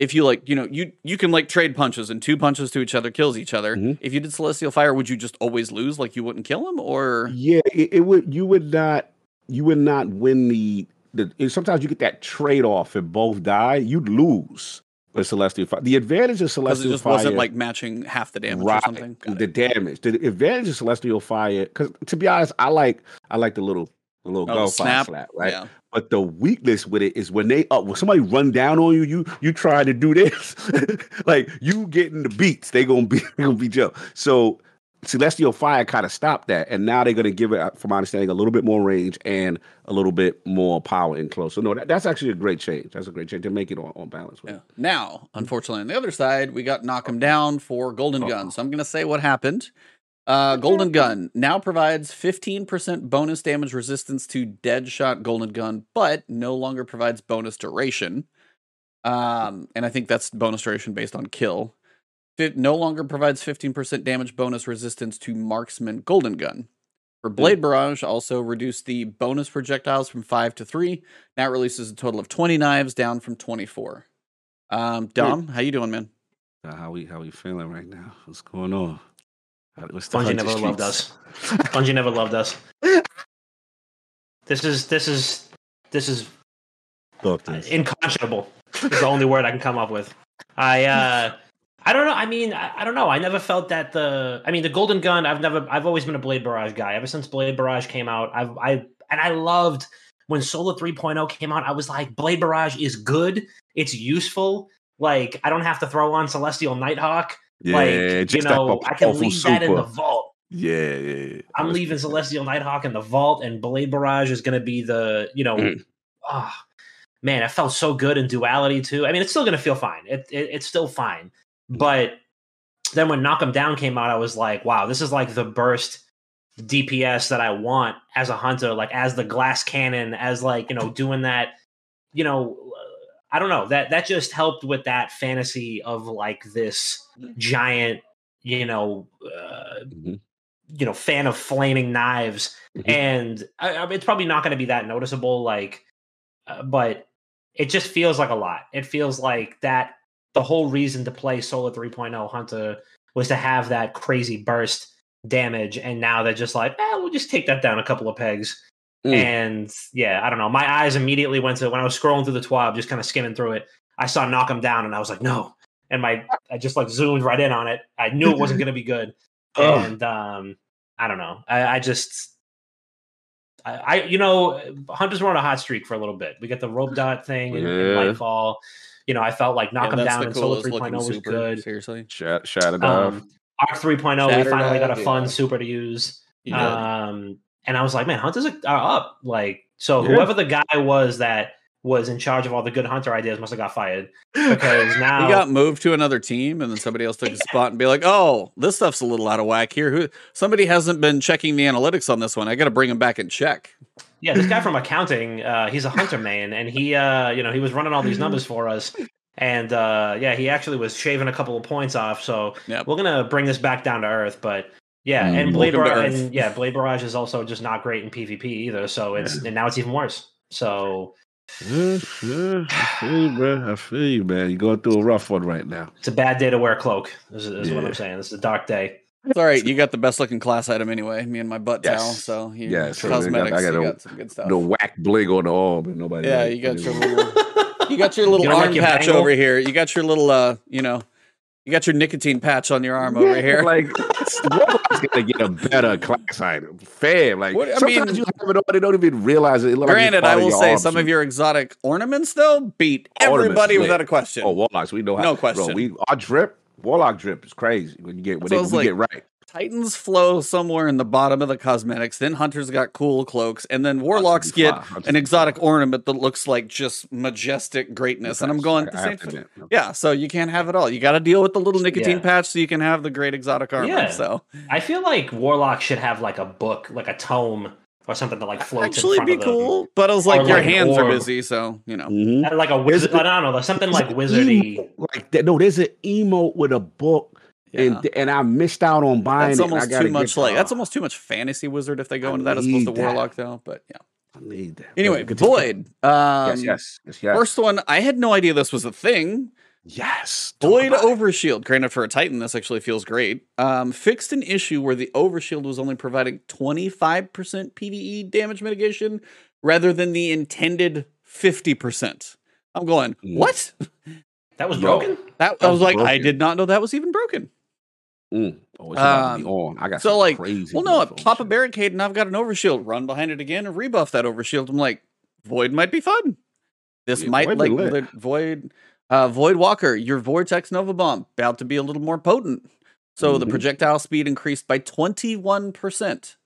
If you like, you know, you you can like trade punches and two punches to each other kills each other. Mhm. If you did celestial fire, would you just always lose? Like you wouldn't kill him, or Yeah, it, it would. You would not. You would not win the. the sometimes you get that trade off if both die. You'd lose with celestial fire. The advantage of Celestial it just fire wasn't like matching half the damage or something? Got the it. damage. The advantage of celestial fire. Because to be honest, I like I like the little the little Oh, gunfire snap? slap, right? Yeah. But the weakness with it is when they up when somebody run down on you, you you try to do this, like you getting the beats, they gonna be they gonna be up. So Celestial Fire kind of stopped that, and now they're gonna give it, uh, from my understanding, a little bit more range and a little bit more power in close. So no, that, that's actually a great change. That's a great change to make it on, on balance. With Yeah. Now, unfortunately, on the other side, we got Knock 'Em Down for Golden Gun. So I'm going to say what happened. Uh, Golden Gun now provides 15% bonus damage resistance to Deadshot Golden Gun, but no longer provides bonus duration. Um, and I think that's bonus duration based on kill. It no longer provides 15% damage bonus resistance to Marksman Golden Gun. For Blade Barrage, also reduced the bonus projectiles from 5 to 3. Now releases a total of 20 knives, down from 24. Um, Dom, how you doing, man? Uh, how we how we feeling right now? What's going on? What's the Bungie never loved us. Bungie never loved us. This is this is this is this. inconscionable. Is the only word I can come up with. I uh I don't know. I mean, I, I don't know. I never felt that the. I mean, the Golden Gun. I've never. I've always been a Blade Barrage guy. Ever since Blade Barrage came out, I've. I and I loved when Solar 3.0 came out. I was like, Blade Barrage is good. It's useful. Like I don't have to throw on Celestial Nighthawk. Yeah, like you know, I can leave that in the vault. Yeah, yeah. yeah. I'm leaving Celestial Nighthawk in the vault, and Blade Barrage is going to be the, you know, Mhm. ah, man, it felt so good in Duality too. I mean, it's still going to feel fine. It, it it's still fine, but then when Knock 'Em Down came out, I was like, wow, this is like the burst DPS that I want as a hunter, like as the glass cannon, as like you know doing that, you know. I don't know that that just helped with that fantasy of like this giant, you know, uh, Mhm. you know fan of flaming knives Mhm. and I, I, it's probably not going to be that noticeable like uh, but it just feels like a lot it feels like that the whole reason to play solar 3.0 hunter was to have that crazy burst damage and now they're just like eh, we'll just take that down a couple of pegs Mm. and yeah i don't know my eyes immediately went to when i was scrolling through the twab just kind of skimming through it i saw Knock 'Em Down and i was like no and my i just like zoomed right in on it i knew it wasn't going to be good Ugh. and um i don't know i, I just I, I you know hunters were on a hot streak for a little bit we got the rope dot thing and, and Yeah. lightfall you know i felt like knock Yeah, them down and solo coolest 3.0 looking was super, good Seriously. Shat- Shadow Dive. um arc 3.0 we finally got a fun yeah. super to use Yeah. um and i was like man hunters are up like so Yeah. whoever the guy was that was in charge of all the good hunter ideas must have got fired because now he got moved to another team, and then somebody else took his spot and be like, "Oh, this stuff's a little out of whack here. Who? Somebody hasn't been checking the analytics on this one. I got to bring him back and check." Yeah, this guy from accounting, uh, he's a hunter man, and he, uh, you know, he was running all these numbers for us, and uh, yeah, he actually was shaving a couple of points off. So Yep. we're gonna bring this back down to earth, but yeah, Mm, and Blade welcome Barrage, and yeah, Blade Barrage is also just not great in PvP either. So it's and now it's even worse. So Yeah, yeah, I feel you, bro. I feel you, man. You're going through a rough one right now. it's a bad day to wear a cloak. Is, is what I'm saying. This is a dark day. It's all right. You got the best looking class item anyway. Me and my butt Yes. towel. So you, Yes, so I got- cosmetics. I got you a- got some good stuff. The whack bling on the arm, and nobody. yeah, you got your little. You got your little You don't like arm patch bangle? over here. You got your little, uh, you know, You got your nicotine patch on your arm over here. Like, Warlock's gonna get a better class item. Fam, like What- I sometimes mean- you have it on, they don't even realize it. it look like Granted, I will say arm some of your exotic ornaments though beat Ornaments, everybody lit. without a question. Oh, Warlocks, we know how. No Bro, question. we our drip, Warlock drip is crazy when you get when So they, was we like- get right. Titans flow somewhere in the bottom of the cosmetics. Then hunters got cool cloaks, and then warlocks get an exotic ornament that looks like just majestic greatness. And I'm going the same. thing. Yeah, so you can't have it all. You got to deal with the little nicotine Yeah. patch, so you can have the great exotic armor. Yeah. So I feel like Warlock should have like a book, like a tome or something that like floats actually in front be of them. cool, but I was like, Or your like an hands are busy, so you know. Mhm. Uh, Like a wizard. There's- I don't know. Something like wizardy. emote Like that. No, there's an emote with a book, Yeah. and and I missed out on buying That's it. almost too much like uh, that's almost too much fantasy wizard if they go I into that as opposed to that. warlock though. But yeah. I need that. Anyway, But continue. Void. Um, Yes, yes, yes, yes. First one, I had no idea this was a thing. yes. Talk Void. Overshield. Granted, for a Titan, this actually feels great. Um, fixed an issue where the Overshield was only providing 25% PvE damage mitigation rather than the intended 50%. I'm going, Mm. what? That was broken. That, That I was was like, I did not know that was even broken. Mm. Oh, it's about to be Um, on. I got so, like, crazy. Well, no, pop a barricade and I've got an Overshield. Run behind it again and rebuff that Overshield. I'm like, Void might be fun. This Yeah, might Void like lit. Void uh Void Walker, your Vortex Nova Bomb, about to be a little more potent. So the Mhm. projectile speed increased by 21%.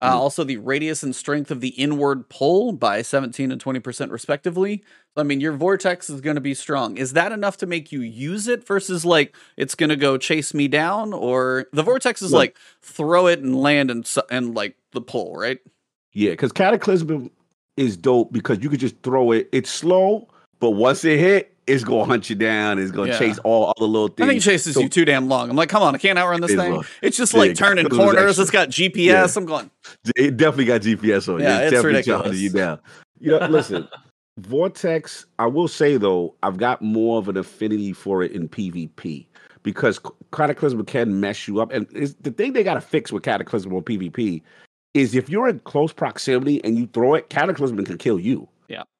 Uh, Mm. Also, the radius and strength of the inward pull by 17 and 20% respectively. I mean, your vortex is going to be strong. Is that enough to make you use it versus like it's going to go chase me down? Or the vortex is Look. like throw it and land and, and like the pull, right? Yeah, because Cataclysm is dope because you could just throw it. It's slow, but once it hit, it's gonna hunt you down. It's gonna Yeah. chase all other little things. I think it chases So- you too damn long. I'm like, come on, I can't outrun this thing. long. It's just Yeah, like turning Cataclysm corners. It's got GPS. I'm going, It definitely got GPS on you. Yeah, it's definitely ridiculous. you down. You know, listen, Vortex. I will say though, I've got more of an affinity for it in PvP because Cataclysm can mess you up. And it's, the thing they got to fix with Cataclysm on PvP is if you're in close proximity and you throw it, Cataclysm can kill you.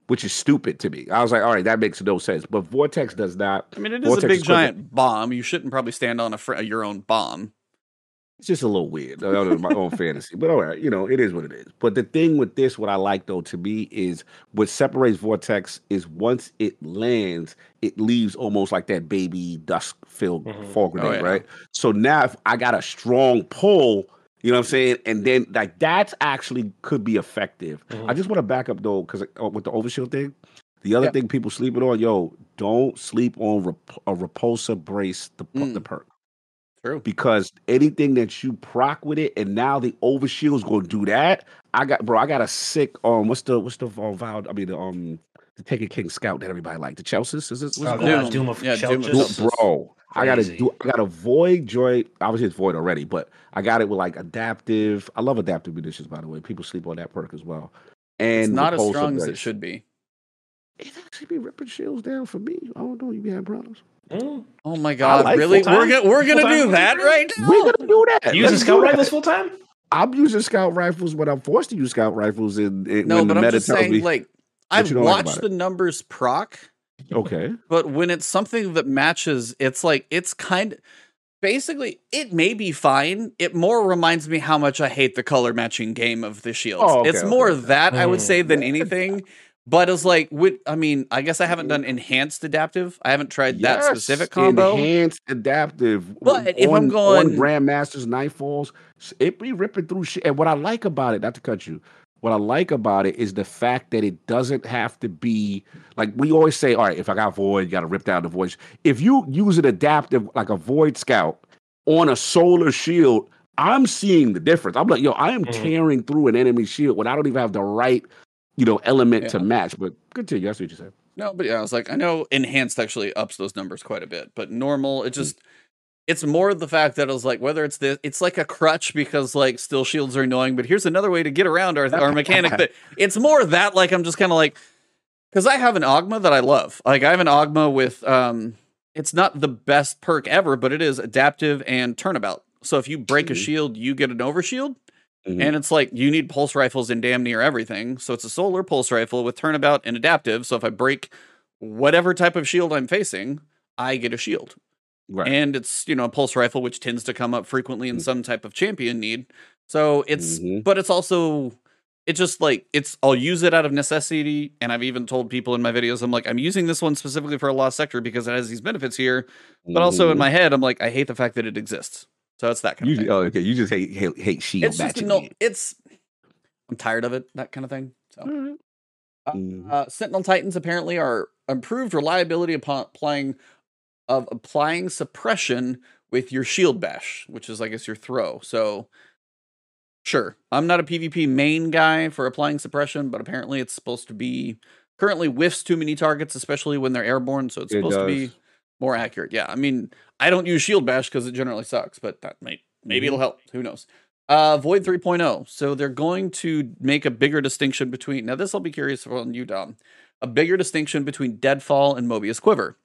Yeah. Which is stupid to me. I was like, all right, that makes no sense. But Vortex does not. I mean, it is Vortex a big is giant bomb. You shouldn't probably stand on a fr- your own bomb. It's just a little weird. I don't my own fantasy, but all right, you know, it is what it is. But the thing with this, what I like though, to me, is what separates Vortex is once it lands, it leaves almost like that baby dust filled Mhm. fall grenade, yeah. right? So now, if I got a strong pull, you know what I'm saying, and then like that's actually could be effective. Mhm. I just want to back up though, because with the overshield thing, the other Yeah. thing people sleeping on, yo, don't sleep on rep- a repulsor brace, the the Mm. perk True. because anything that you proc with it, and now the overshield's gonna do that. I got bro, I got a sick um what's the what's the um, vow? I mean the um the Taken King Scout that everybody like. The Chelsea's is this what's Oh, it called? Doom. Doom of Yeah, Doom of Chelchis. Chelchis. bro. I gotta do I gotta void joy. Obviously, it's void already, but I got it with like adaptive. I love adaptive munitions, by the way. People sleep on that perk as well. And It's not as strong as it should be. It actually be ripping shields down for me. I don't know. You be having problems. Mm. Oh my god, like really? full-time- We're gonna we're gonna full-time do that right now. We're gonna do that. Using Let's scout do that. rifles full time? I'm using scout rifles when I'm forced to use scout rifles. In, in no, when but the I'm meta just tells saying, me, like, I've you don't like watched the numbers proc, okay, but when it's something that matches, it's like it's kind. Basically, it may be fine. It more reminds me how much I hate the color matching game of the shields. Oh, okay, it's okay, more that I would Mm. say than anything. But it's like, with, I mean, I guess I haven't done enhanced adaptive. I haven't tried that specific combo. enhanced adaptive. But if I'm going- on Grandmasters Nightfalls, it be ripping through shit. And what I like about it, not to cut you, what I like about it is the fact that it doesn't have to be like we always say. All right, if I got void, you got to rip down the void. If you use an adaptive like a void scout on a solar shield, I'm seeing the difference. I'm like, yo, I am Mhm. tearing through an enemy shield when I don't even have the right, you know, element to match. But continue. That's what you said. No, but yeah, I was like, I know enhanced actually ups those numbers quite a bit, but normal, it just it's more the fact that I was like, whether it's this, it's like a crutch because like still shields are annoying, but here's another way to get around our, our mechanic that it's more that like I'm just kind of like because I have an Ogma that I love. Like I have an Ogma with um it's not the best perk ever, but it is adaptive and turnabout. So if you break a Mhm. shield, you get an overshield. Mhm. And it's like you need pulse rifles in damn near everything. So it's a solar pulse rifle with turnabout and adaptive. So if I break whatever type of shield I'm facing, I get a shield. Right. and it's you know a pulse rifle, which tends to come up frequently in Mm. some type of champion need. So it's, Mhm. but it's also it's just like it's I'll use it out of necessity, and I've even told people in my videos I'm like I'm using this one specifically for a lost sector because it has these benefits here, but also in Mhm. my head I'm like I hate the fact that it exists. So it's that kind of you, thing. oh, okay, you just hate hate, hate shield it's just no, it's I'm tired of it, that kind of thing. So. Uh, Mhm. uh, Sentinel Titans apparently are improved reliability upon applying of applying suppression with your shield bash, which is I guess your throw. So sure, I'm not a PvP main guy for applying suppression, but apparently it's supposed to be currently whiffs too many targets, especially when they're airborne. So it's It supposed to be more accurate. Yeah, I mean I don't use shield bash because it generally sucks, but that might maybe it'll help. Who knows? Uh, Void 3.0. So they're going to make a bigger distinction between. Now, this I'll be curious on you, Dom. A bigger distinction between Deadfall and Mobius Quiver.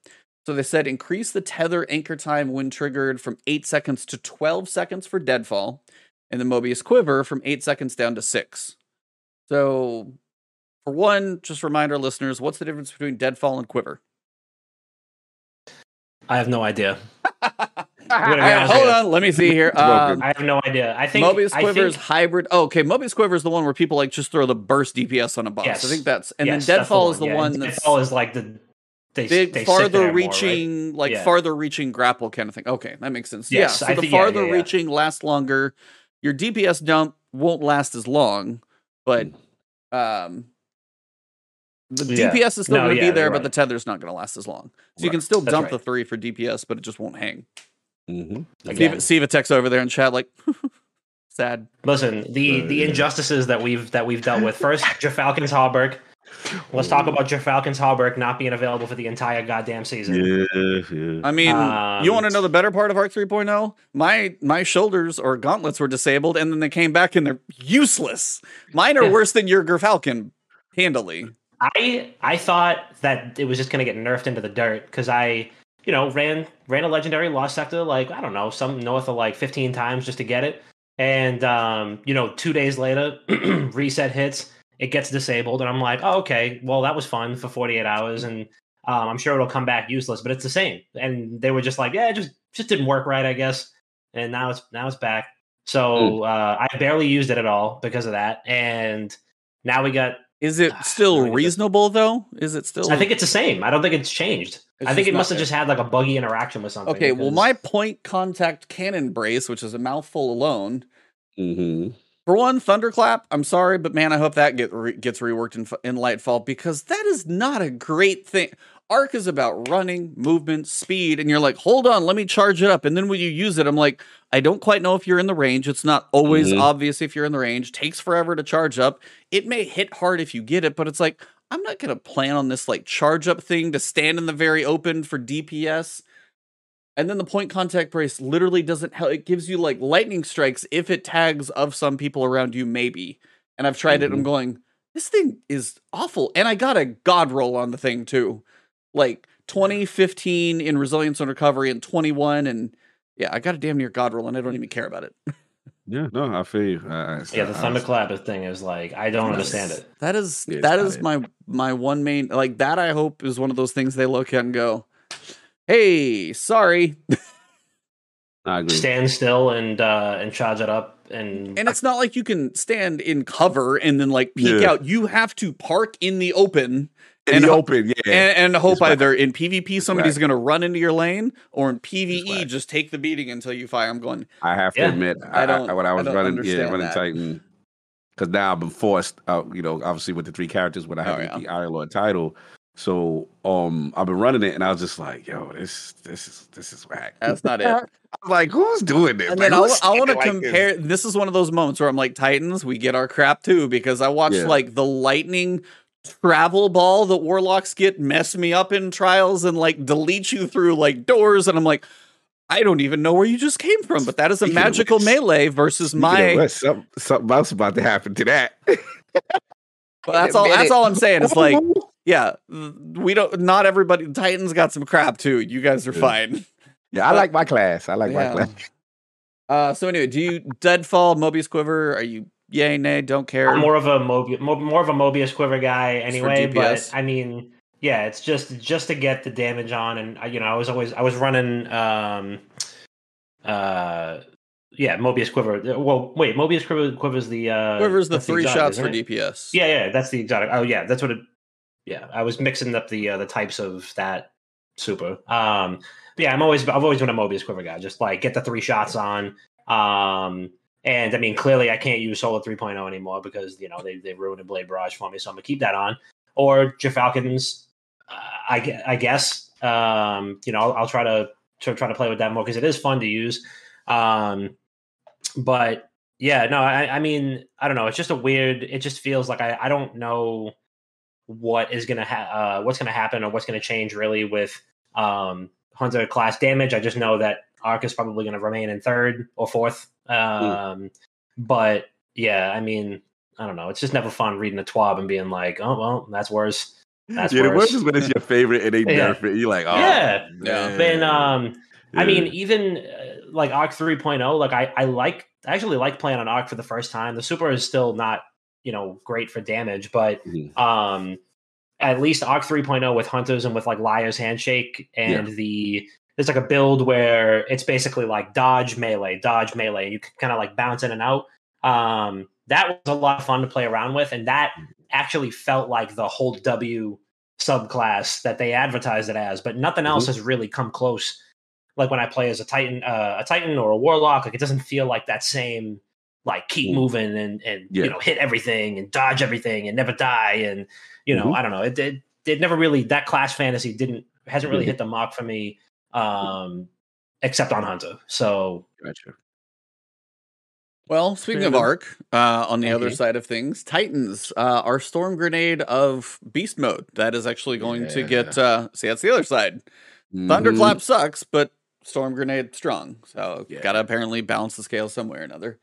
So they said increase the tether anchor time when triggered from 8 seconds to 12 seconds for Deadfall, and the Mobius Quiver from 8 seconds down to 6. So, for one, just remind our listeners what's the difference between Deadfall and Quiver? I have no idea. All right, hold on, let me see here. Um, I have no idea. I think Mobius I Quiver is think- hybrid. Oh, okay, Mobius Quiver is the one where people like just throw the burst DPS on a boss. Yes. I think that's and yes, then that's Deadfall is the yeah. one that's Deadfall is like the they, big, they sit there farther more, right? reaching, like Yeah. farther reaching grapple kind of thing. Okay, that makes sense. Yes, yeah, so I the think- farther yeah, yeah. reaching lasts longer. Your DPS dump won't last as long, but um, the Yeah. DPS is still No, going to yeah, be there, but right. the tether's not going to last as long. So you can still That's dump right. the three for DPS, but it just won't hang. mm-hmm. Again. Siva, Siva text over there in chat like, sad. Listen, the the injustices that we've that we've dealt with. First, Falcon's Hauberk. Let's talk about your Falcon's Hauberk not being available for the entire goddamn season. Yeah, yeah. I mean, you want to Um, know the better part of Arc 3.0? My my shoulders or gauntlets were disabled, and then they came back and they're useless. Mine are Yeah. worse than your Gyrfalcon, handily. I I thought that it was just gonna get nerfed into the dirt because I you know ran ran a legendary lost sector like I don't know some north of like 15 times just to get it, and um you know two days later reset hits it gets disabled and I'm like oh okay well that was fun for 48 hours and um, I'm sure it'll come back useless but it's the same and they were just like yeah it just just didn't work right I guess and now it's now it's back so uh, I barely used it at all because of that and now we got Is it Ah, still no idea. reasonable though? Is it still? I think it's the same. I don't think it's changed. It's I think it must have just had like a buggy interaction with something. okay. Well, my point contact cannon brace, which is a mouthful alone. Mhm. For one, thunderclap. I'm sorry, but man, I hope that get re- gets reworked in, in Lightfall because that is not a great thing. Arc is about running, movement, speed, and you're like, hold on, let me charge it up. And then when you use it, I'm like, I don't quite know if you're in the range. It's not always Mhm. obvious if you're in the range. Takes forever to charge up. It may hit hard if you get it, but it's like, I'm not gonna plan on this like charge up thing to stand in the very open for DPS. And then the point contact brace literally doesn't help. It gives you like lightning strikes if it tags of some people around you, maybe. And I've tried it. Mm-hmm. I'm going, this thing is awful. And I got a god roll on the thing too. Like 20, 15 in resilience and recovery, and 21. And yeah, I got a damn near god roll, and I don't even care about it. Yeah, no, I feel you. I, I, yeah, the I- thunderclap thing is like I don't understand it. That is Yeah, it's that it. my my one main like that. I hope is one of those things they look at and go, "Hey, sorry." I agree. Stand still and uh and charge it up and, And it's not like you can stand in cover and then like peek Yeah. out. You have to park in the open In and the ho- open, yeah. and, and hope It's right. either in PvP somebody's right. going to run into your lane or in PvE right. just take the beating until you fire. I'm going. I have to Yeah. admit, I I, don't- I, when I I was don't running, yeah, running that. Titan, because now I've been forced out. You know, obviously with the three characters, when I have Oh, to yeah. the Iron Lord title. So, um, I've been running it, and I was just like, "Yo, this, this is, this is whack." That's not it. I'm like, who's doing this? And Like, then I, want to like compare. This? is one of those moments where I'm like, Titans, we get our crap too, because I watched Yeah. like the lightning travel ball that warlocks get mess me up in trials and like delete you through like doors. And I'm like, I don't even know where you just came from, but that is a Speaking magical which- melee versus Speaking of my. which, something, something else about to happen to that. But that's all. That's all I'm saying. It's like, yeah, we don't. Not everybody. Titans got some crap too. You guys are fine. yeah, I like my class. I like Yeah. my class. Uh, so anyway, do you Deadfall, Mobius Quiver? Are you yay, nay, don't care? I'm more of a Mobius more, more of a Mobius quiver guy anyway, but I mean yeah, it's just just to get the damage on, and I, you know, I was always I was running, um, uh, yeah, Mobius Quiver. Well, wait, Mobius Quiver Quiver's the uh, Quiver's the that's three exotic, shots for it? DPS. Yeah, yeah, that's the exotic. Oh, yeah, that's what it. Yeah, I was mixing up the uh, the types of that super. Um, but yeah, I'm always I've always been a Mobius Quiver guy. Just like get the three shots on. Um, and I mean, clearly I can't use Solar 3.0 anymore because you know they they ruined a Blade Barrage for me, so I'm gonna keep that on. Or Falcons, uh, I I guess. Um, you know, I'll, I'll try to, to try to play with that more because it is fun to use. Um, but yeah, no, I, I mean, I don't know. It's just a weird. It just feels like I, I don't know what is gonna ha- uh, what's gonna happen or what's gonna change really with um, Hunter class damage. I just know that Arc is probably gonna remain in third or fourth. Um, But yeah, I mean, I don't know. It's just never fun reading a twab and being like, oh well, that's worse. That's yeah, the worse. worst is when it's your favorite and they Yeah. nerf it. You're like, oh, Yeah. Yeah. Then um, I mean, even uh, like Arc 3.0, like I, I like, I actually like playing on Arc for the first time. The Super is still not, you know, great for damage, but Mhm. um, at least Arc 3.0 with Hunters and with like Liar's Handshake and the, there's like a build where it's basically like dodge melee, dodge melee. You can kind of like bounce in and out. Um, that was a lot of fun to play around with, and that actually felt like the whole W subclass that they advertised it as, but nothing else Mm-hmm. has really come close. Like when I play as a Titan, uh, a Titan or a Warlock, like it doesn't feel like that same like keep Mm. moving and and Yeah. you know hit everything and dodge everything and never die and you know Mhm. I don't know it it, it never really that class fantasy didn't hasn't really Mhm. hit the mark for me um except on Hunter. So Gotcha. Well, speaking of Fair Arc, uh, on the other side of things, Titans, uh, our Storm Grenade of Beast Mode, that is actually going to get. Uh, see, that's the other side. Mhm. Thunderclap sucks, but Storm Grenade strong. So Yeah. gotta apparently balance the scale somewhere or another.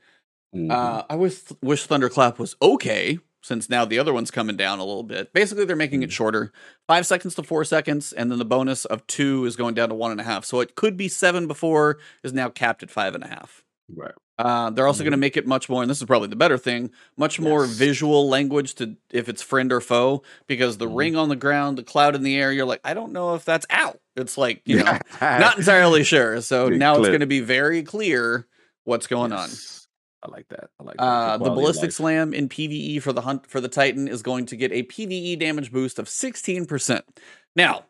Mhm. Uh, I wish wish Thunderclap was okay, since now the other one's coming down a little bit. Basically, they're making it Mm. shorter, five seconds to four seconds, and then the bonus of two is going down to one and a half. So it could be seven before, is now capped at five and a half. right. Uh, they're also Mhm. going to make it much more, and this is probably the better thing, much more Yes. visual language to if it's friend or foe, because the Mhm. ring on the ground, the cloud in the air, you're like, I don't know if that's out. It's like, you know, not entirely sure. So Big now it's going to be very clear what's going on. I like that. I like that. Uh, the ballistic slam in PVE for the hunt for the Titan is going to get a PVE damage boost of 16%. Now,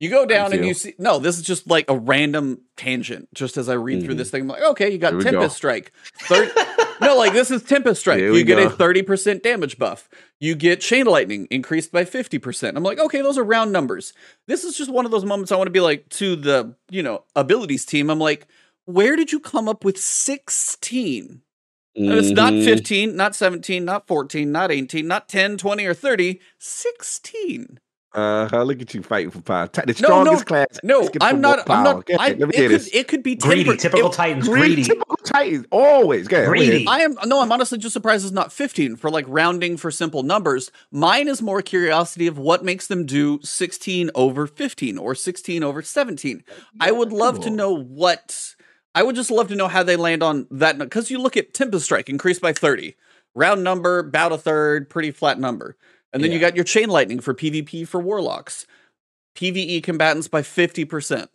you go down and you. you see no, this is just like a random tangent. Just as I read through Mhm. this thing, I'm like, okay, you got we go. Tempest Strike. Thir- no, like this is Tempest Strike. Here You get a 30% damage buff. You get Chain Lightning increased by 50%. I'm like, okay, those are round numbers. This is just one of those moments I want to be like to the, you know, abilities team. I'm like, where did you come up with 16? And It's not Mhm. 15, not 17, not 14, not 18, not 10, 20, or 30, 16. Uh huh. look at you fighting for power. The No, strongest no, class. No, I'm not. I'm not. I, ahead, Let me it, could, it could be greedy, per- typical it- Titans, Greedy, greedy. typical Titans. Always. Go ahead, let me hear Greedy. this. I am no, I'm honestly just surprised it's not 15 for like rounding for simple numbers. Mine is more curiosity of what makes them do 16 over 15 or 16 over 17. I would love to know what I would just love to know how they land on that because you look at Tempest Strike increased by 30. Round number, about a third, pretty flat number. And then you got your chain lightning for PvP for warlocks. PvE combatants by 50%.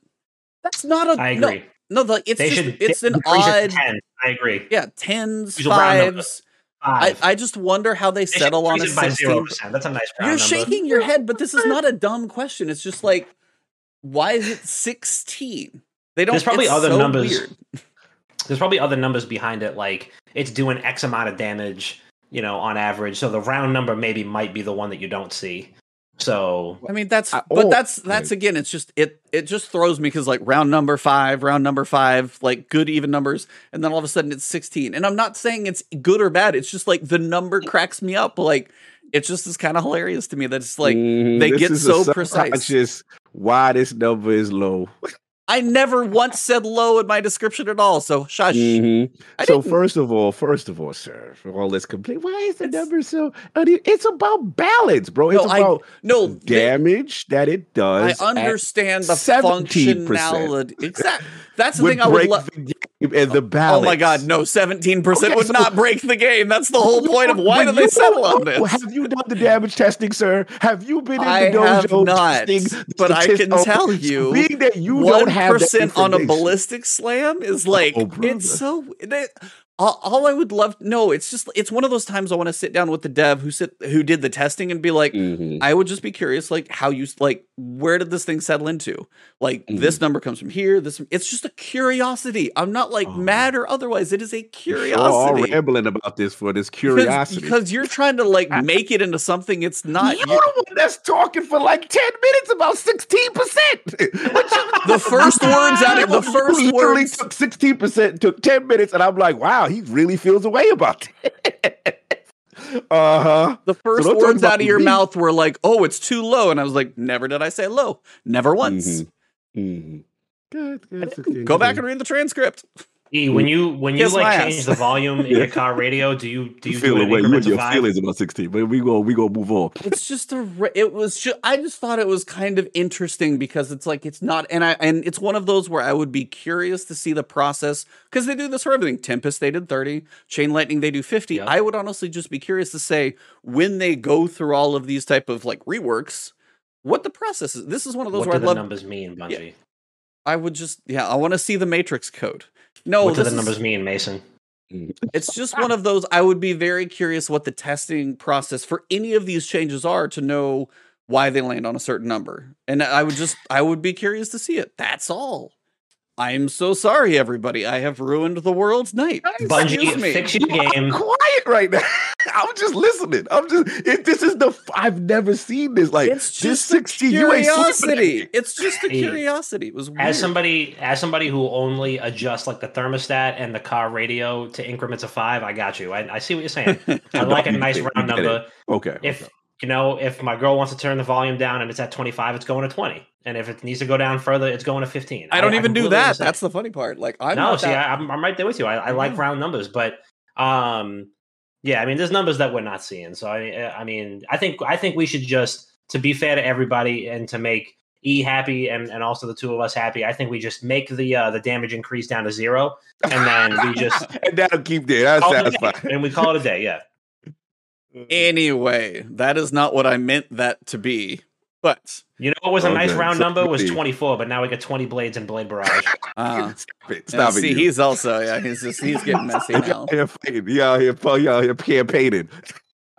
That's not a I no, agree. No, like it's they just should it's an increase it to odd 10. I agree. yeah, tens, Use a round number. fives. I, I just wonder how they They settle on a it by 16. zero percent. That's a nice round You're number. shaking your head, but this is not a dumb question. It's just like, why is it 16? They don't. There's probably other so numbers. weird. There's probably other numbers behind it, like it's doing X amount of damage, you know, on average. So the round number maybe might be the one that you don't see. So I mean, that's I- but oh, that's that's again. It's just it it just throws me because like round number five, round number five, like good even numbers, and then all of a sudden it's 16. And I'm not saying it's good or bad. It's just like the number cracks me up. Like it's just is kind of hilarious to me that it's like Mhm. they get so precise. subconscious Why this number is low. I never once said low in my description at all. So shush. Mhm. So first of all, first of all, sir, for all this complaint, why is the It's- number so? uh, It's about balance, bro. It's No, I- about No, they- damage that it does. I understand the 17%. functionality. Exactly. That's the thing I would love. The and the balance. Oh my god, no, 17% Okay, would so- not break the game. That's the whole point of why did they settle on oh, this? Have you done the damage testing, sir? Have you been in I the have dojo not, testing? but I can tell you, being that you don't have percent on a ballistic slam is like Oh, it's so. They, all, all I would love no, it's just it's one of those times I want to sit down with the dev who sit who did the testing and be like, Mhm. I would just be curious, like how you like where did this thing settle into? Like Mm-hmm. this number comes from here. This it's just a curiosity. I'm not like Oh. mad or otherwise. It is a You're all curiosity. rambling about this for this Because, curiosity. because you're trying to like make it into something it's not. You're You- the one that's talking for like 10 minutes about 16%. The first words out of- the first literally words- took 16%, took 10 minutes, and I'm like, wow, he really feels a way about it. uh-huh. The first don't words out of your me. mouth were like, "Oh, it's too low," and I was like, "Never did I say low. Never once." Mhm. Mhm. Good, good. Go back and read the transcript. E, when you when you Kiss my like ass. change the volume in your car radio, do you do you feel do it the in way you and increments of your five? feelings about 16, but we go we go move on. It's just a. It was. Just, I just thought it was kind of interesting because it's like it's not, and I and it's one of those where I would be curious to see the process because they do this for everything. Tempest they did thirty, Chain Lightning they do fifty. Yep. I would honestly just be curious to say when they go through all of these type of like reworks, what the process is. This is one of those What where do I'd the love. numbers mean, Bungie? I would just yeah, I want to see the matrix code. No, what do the is- numbers mean, Mason? Mm. It's just one of those. I would be very curious what the testing process for any of these changes are to know why they land on a certain number. And I would just, I would be curious to see it. That's all. I'm so sorry, everybody. I have ruined the world's night. Bungie, Excuse me. fix your You are game. quiet right now. I'm just listening. I'm just. It, this is the. f- I've never seen this. Like It's this just a 16. You ain't curiosity. It's just a curiosity. It was weird. As somebody as somebody who only adjusts like the thermostat and the car radio to increments of five, I got you. I, I see what you're saying. I like a nice round number. Okay. If okay. You know, if my girl wants to turn the volume down and it's at 25, it's going to 20. And if it needs to go down further, it's going to 15. I don't even do that. understand. That's the funny part. Like I'm no, see, that- I, I'm, I'm right there with you. I, I like round numbers, but um, yeah, I mean, there's numbers that we're not seeing. So I, I mean, I think I think we should just, to be fair to everybody, and to make E happy and, and also the two of us happy, I think we just make the uh, the damage increase down to zero, and then we just and that'll keep there. That's call it a day, satisfying. and we call it a day. Yeah. Anyway, that is not what I meant that to be. But You know what was a nice round so number was 24, but now we got 20 blades and Blade Barrage. uh, Stop it. yeah, Stop see, it. you. he's also yeah, he's just he's getting messy He now. out here fighting. He out here, he out here campaigning.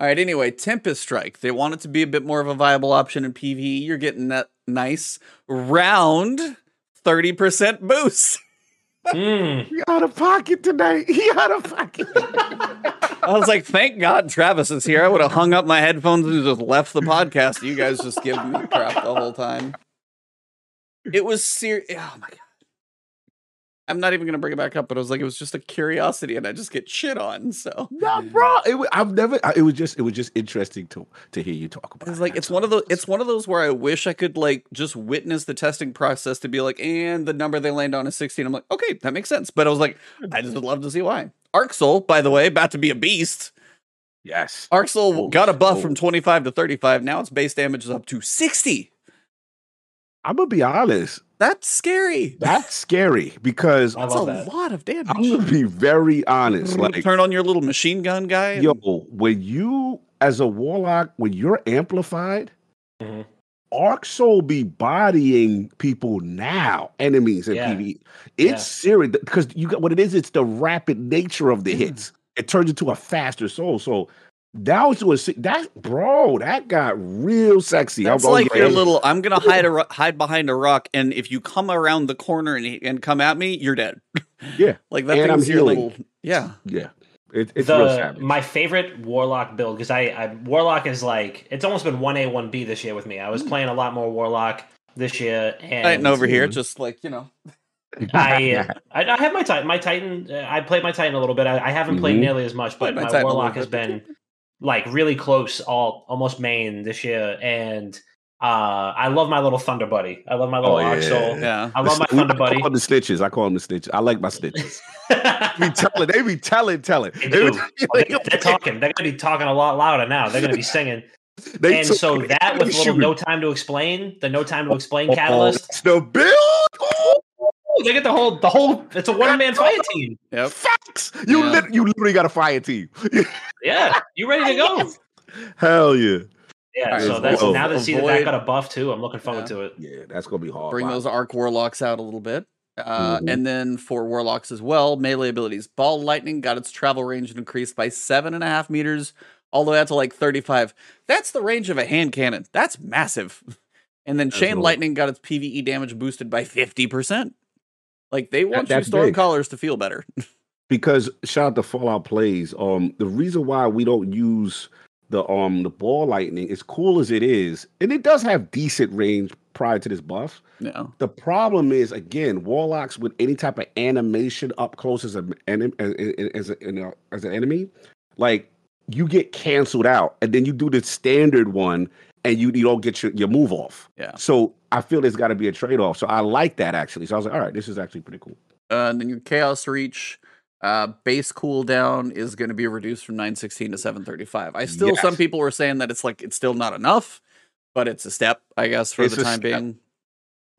All right. Anyway, Tempest Strike. They want it to be a bit more of a viable option in PVE. You're getting that nice round thirty percent boost. Hmm. He out of pocket tonight. He out of pocket. I was like, thank God Travis is here. I would have hung up my headphones and just left the podcast. You guys just giving me crap the whole time. It was serious. Oh my god. I'm not even gonna bring it back up, but I was like, it was just a curiosity, and I just get shit on. So no, bro. It, wa- I've never. It was just. It was just interesting to to hear you talk about. It's like it's one of those. It's one of those where I wish I could like just witness the testing process to be like, and the number they land on is sixteen. I'm like, okay, that makes sense. But I was like, I just would love to see why. Arc Soul, by the way, about to be a beast. yes. Arc Soul Oh, got a buff oh. from 25 to 35. Now its base damage is up to 60. I'm gonna be honest. That's scary. That's scary because That's a that. lot of damage. I'm gonna be very honest. Like, Turn on your little machine gun guy. and- yo, when you as a warlock, when you're amplified, Mhm. Arc Soul be bodying people now, enemies in Yeah. PvE. It's Yeah. serious because you got what it is. It's the rapid nature of the Mm. hits. It turns into a faster soul. So that was was that bro. That got real sexy. That's I'm- I'm like your little. I'm gonna hide a ro- hide behind a rock, and if you come around the corner and and come at me, you're dead. Yeah. like that And I'm thing's your healing. little. Yeah, Yeah, it, it's the savage. my favorite warlock build because I, I warlock is like it's almost been one A one B this year with me. I was playing a lot more warlock this year, and Titan over here, Mhm. just like you know. I, I I have my titan. My titan. Uh, I played my titan a little bit. I, I haven't played Mhm. nearly as much, but Played my my, Titan a little warlock has bit. been like really close, all almost main this year, and uh, I love my little thunder buddy. I love my little Oh, yeah. Soul. Yeah, I love my The- thunder I buddy. call them the snitches. I call them the snitches. I like my snitches. They be telling. They be telling, telling. They They, do. They- They're talking. They're going to be talking a lot louder now. They're going to be singing. they and took- so that with a little shooting. no time to explain, the no time to explain Oh, catalyst. it's the build. They get the whole the whole. It's a one man fire team. Yep. Facts. You Yeah. lit, you literally got a fire team. Yeah, you ready to go? Hell yeah. Yeah. Alright, So that's so now to see that that got a buff too. I'm looking forward Yeah. to it. Yeah, that's gonna be hard. Bring Wow. those arc warlocks out a little bit. Uh, Mhm. And then for warlocks as well, melee abilities. Ball lightning got its travel range increased by seven and a half meters, all the way out to like 35. That's the range of a hand cannon. That's massive. And then That's chain low. lightning got its PVE damage boosted by 50%. Like they want your that's big. stormcallers to feel better. because shout out to Fallout Plays. Um, the reason why we don't use the um the ball lightning, as cool as it is, and it does have decent range prior to this buff. no. The problem is again, warlocks with any type of animation up close as an enemy as, as, a, you know, as an enemy, like you get canceled out, and then you do the standard one, and you you don't get your, your move off. Yeah. So I feel there's got to be a trade off. So I like that actually. So I was like, all right, this is actually pretty cool. Uh, and then your chaos reach uh, base cooldown is going to be reduced from 916 to 735. I still, some people were saying that it's like it's still not enough, but it's a step, I guess, for It's the time step. being.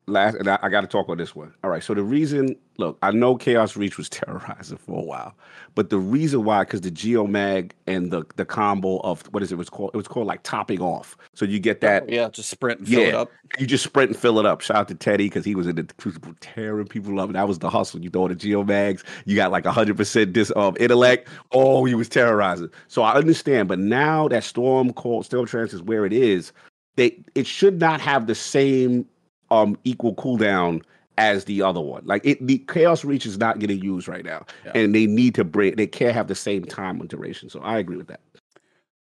Last and I, I got to talk on this one. All right. So the reason, look, I know Chaos Reach was terrorizing for a while, but the reason why, because the Geomag and the the combo of what is it was called? It was called like topping off. So you get that, yeah, just sprint and fill it up. you just sprint and fill it up. Shout out to Teddy because he was in the Crucible tearing people up. That was the hustle. You throw the Geomags, you got like hundred percent dis um intellect. Oh, he was terrorizing. So I understand, but now that Storm Cold Storm Trance is where it is, they it should not have the same um equal cooldown as the other one. Like it the Chaos Reach is not getting used right now. Yeah. And they need to bring they can't have the same time and duration. So I agree with that.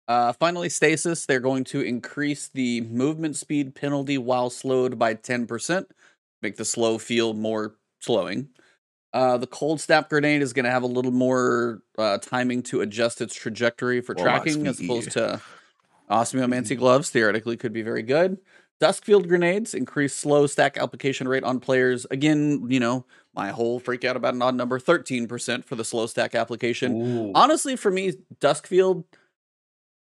Uh, finally, stasis. They're going to increase the movement speed penalty while slowed by 10%, make the slow feel more slowing. Uh, the cold snap grenade is going to have a little more uh, timing to adjust its trajectory for Warlock tracking as opposed to osmiomancy gloves. Theoretically, could be very good. Duskfield grenades increase slow stack application rate on players. Again, you know, my whole freak out about an odd number 13% for the slow stack application. Ooh. Honestly, for me, Duskfield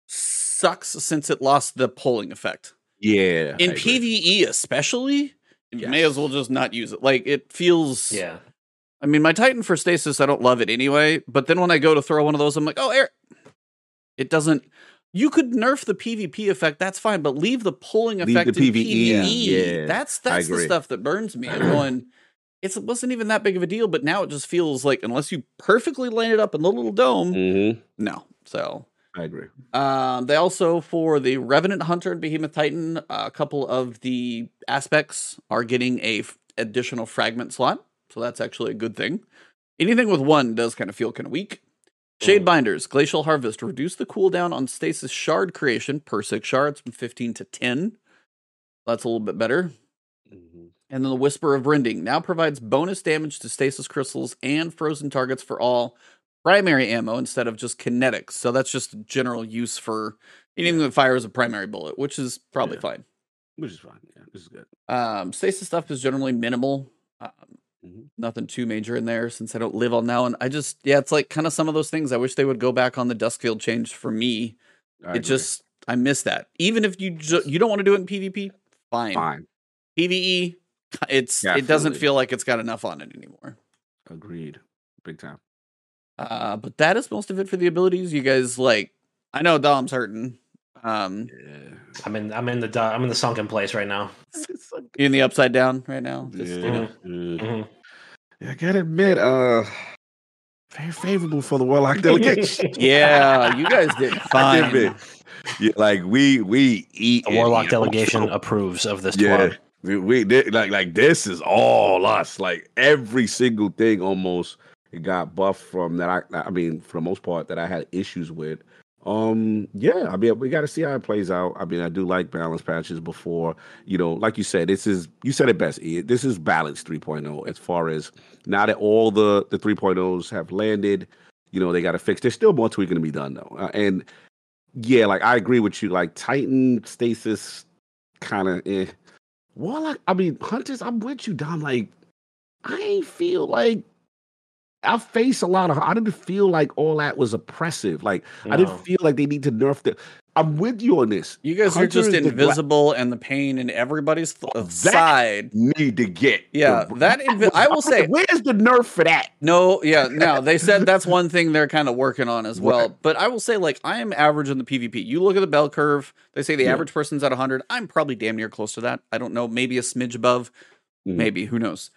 sucks since it lost the polling effect. Yeah. In. PvE, especially, you may as well just not use it. Like it feels. Yeah. I mean, my Titan for stasis, I don't love it anyway. But then when I go to throw one of those, I'm like, oh, air. It doesn't. You could nerf the PvP effect, that's fine, but leave the pulling effect Leave the in PvE, PvE. yeah, that's that's the stuff that burns me. I'm going. It's, it wasn't even that big of a deal, but now it just feels like unless you perfectly line it up in the little dome, Mhm. no. So I agree. um, they also for the Revenant Hunter and Behemoth Titan, a couple of the aspects are getting a f- additional fragment slot, so that's actually a good thing. Anything with one does kind of feel kind of weak. Shade Binders, Glacial Harvest, reduce the cooldown on stasis shard creation per six shards from 15 to 10. That's a little bit better. Mhm. And then the Whisper of Rending now provides bonus damage to stasis crystals and frozen targets for all primary ammo instead of just kinetics. So that's just general use for anything that fires a primary bullet, which is probably Yeah. fine. Which is fine. Yeah, this is good. Um, stasis stuff is generally minimal. Um, Mhm. Nothing too major in there since I don't live on now. And I just, yeah, it's like kind of some of those things. I wish they would go back on the Duskfield change for me. I it agree. just, I miss that. Even if you ju- you don't want to do it in PvP, fine. fine. PvE, it's it doesn't feel like it's got enough on it anymore. Agreed. Big time. Uh, but that is most of it for the abilities. You guys like, I know Dom's hurting. Um, Yeah. I'm in. I'm in the. I'm in the sunken place right now. you in the upside down right now. Just, you know. Yeah. Mhm. Yeah, I gotta admit, uh, very favorable for the Warlock delegation. Yeah, you guys did fine. admit. Yeah, like we we eat The Warlock delegation so- approves of this yeah, club. we, we did like like this is all us. Like every single thing almost it got buffed from that. I I mean, for the most part, that I had issues with. Um, yeah, I mean, we got to see how it plays out. I mean, I do like balance patches before, you know, like you said, this is you said it best. This is balance 3.0 as far as now that all the the 3.0s have landed. You know, they got to fix. There's still more tweaking to be done though, uh, and yeah, like I agree with you. Like Titan stasis, kind of. Eh. Warlock. I mean, hunters. I'm with you, Dom. Like, I ain't feel like I face a lot of. I didn't feel like all that was oppressive. Like I didn't feel like they need to nerf the. I'm with you on this. You guys are Hunter just the gla- invisible, and the pain in everybody's th- side. Need to get. Yeah, the- that invi- I will say- where's the nerf for that? No, yeah, no. They said that's one thing they're kind of working on as well. Right. But I will say, like, I am average in the PvP. You look at the bell curve. They say the Yeah. average person's at 100. I'm probably damn near close to that. I don't know, maybe a smidge above. Mhm. Maybe who knows.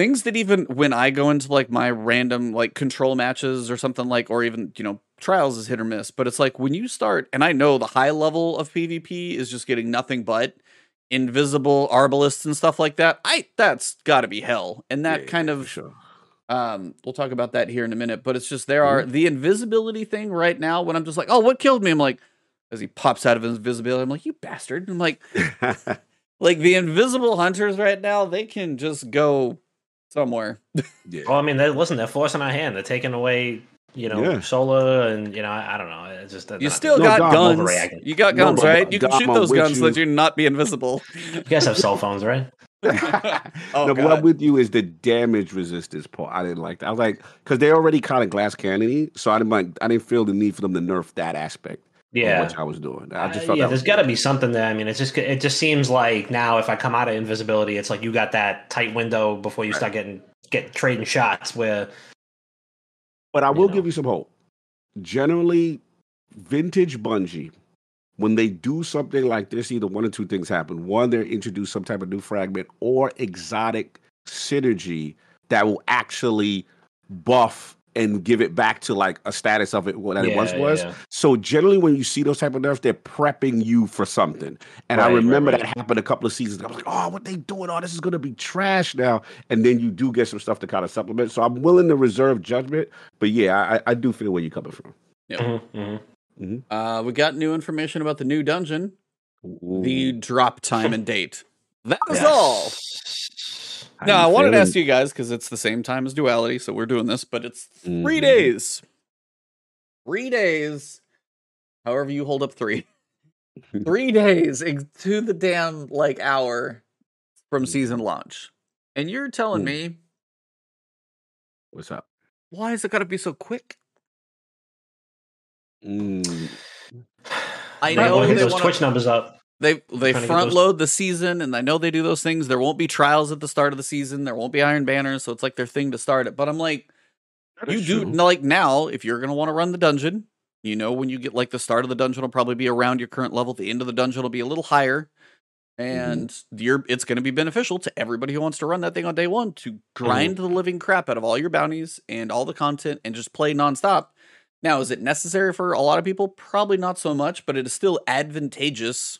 Things that even when I go into like my random like control matches or something like, or even you know trials is hit or miss. But it's like when you start, and I know the high level of PvP is just getting nothing but invisible Arbalests and stuff like that. I that's got to be hell, and that Yeah, kind of sure. um, we'll talk about that here in a minute, but it's just there are the invisibility thing right now when I'm just like, oh, what killed me? I'm like, as he pops out of invisibility, I'm like, you bastard. I'm like, like the invisible hunters right now, they can just go somewhere. yeah. Well, I mean, they, listen, they're forcing our hand. They're taking away, you know, Yeah. solar, and you know, I, I don't know. It's just You not- still No, got Dom, guns. overreacting. You got guns, but right? You can Dom, shoot those with guns so that you. you're not be invisible. You guys have cell phones, right? Oh, no, what I'm with you is the damage resistance part. I didn't like that. I was like, because they're already kind of glass cannony, so I didn't like, I didn't feel the need for them to nerf that aspect. Yeah. what I was doing. I just Uh, yeah, there's got to be something there. I mean, it's just it just seems like now if I come out of invisibility, it's like you got that tight window before you start getting get trading shots. Where But I you will know. give you some hope. Generally, vintage Bungie, when they do something like this, either one or two things happen. One, they introduce some type of new fragment or exotic synergy that will actually buff and give it back to like a status of it what that it once was. yeah. So generally, when you see those type of nerfs, they're prepping you for something. And I Right, right, remember right. that happened a couple of seasons. I was like, "Oh, what they doing? Oh, this is going to be trash now." And then you do get some stuff to kind of supplement. So I'm willing to reserve judgment, but yeah, I, I do feel where you're coming from. Mhm, mhm. Uh, we got new information about the new dungeon, the drop time and date. That is all. How No, I wanted to ask you guys because it's the same time as duality, so we're doing this, but it's 3 Mhm. days. Three days. However, you hold up three. three days to the damn like hour from season launch. And you're telling Mm. me What's up? why is it gotta be so quick? Mm, I Right, know well, hit they those wanna- Twitch numbers up. They they Trying to get front load the season, and I know they do those things. There won't be trials at the start of the season. There won't be Iron Banners, so it's like their thing to start it. But I'm like, that you do true. like now if you're gonna want to run the dungeon, you know when you get like the start of the dungeon will probably be around your current level. The end of the dungeon will be a little higher, mm-hmm. and you're it's gonna be beneficial to everybody who wants to run that thing on day one to grind mm-hmm. the living crap out of all your bounties and all the content and just play nonstop. Now, is it necessary for a lot of people? Probably not so much, but it is still advantageous.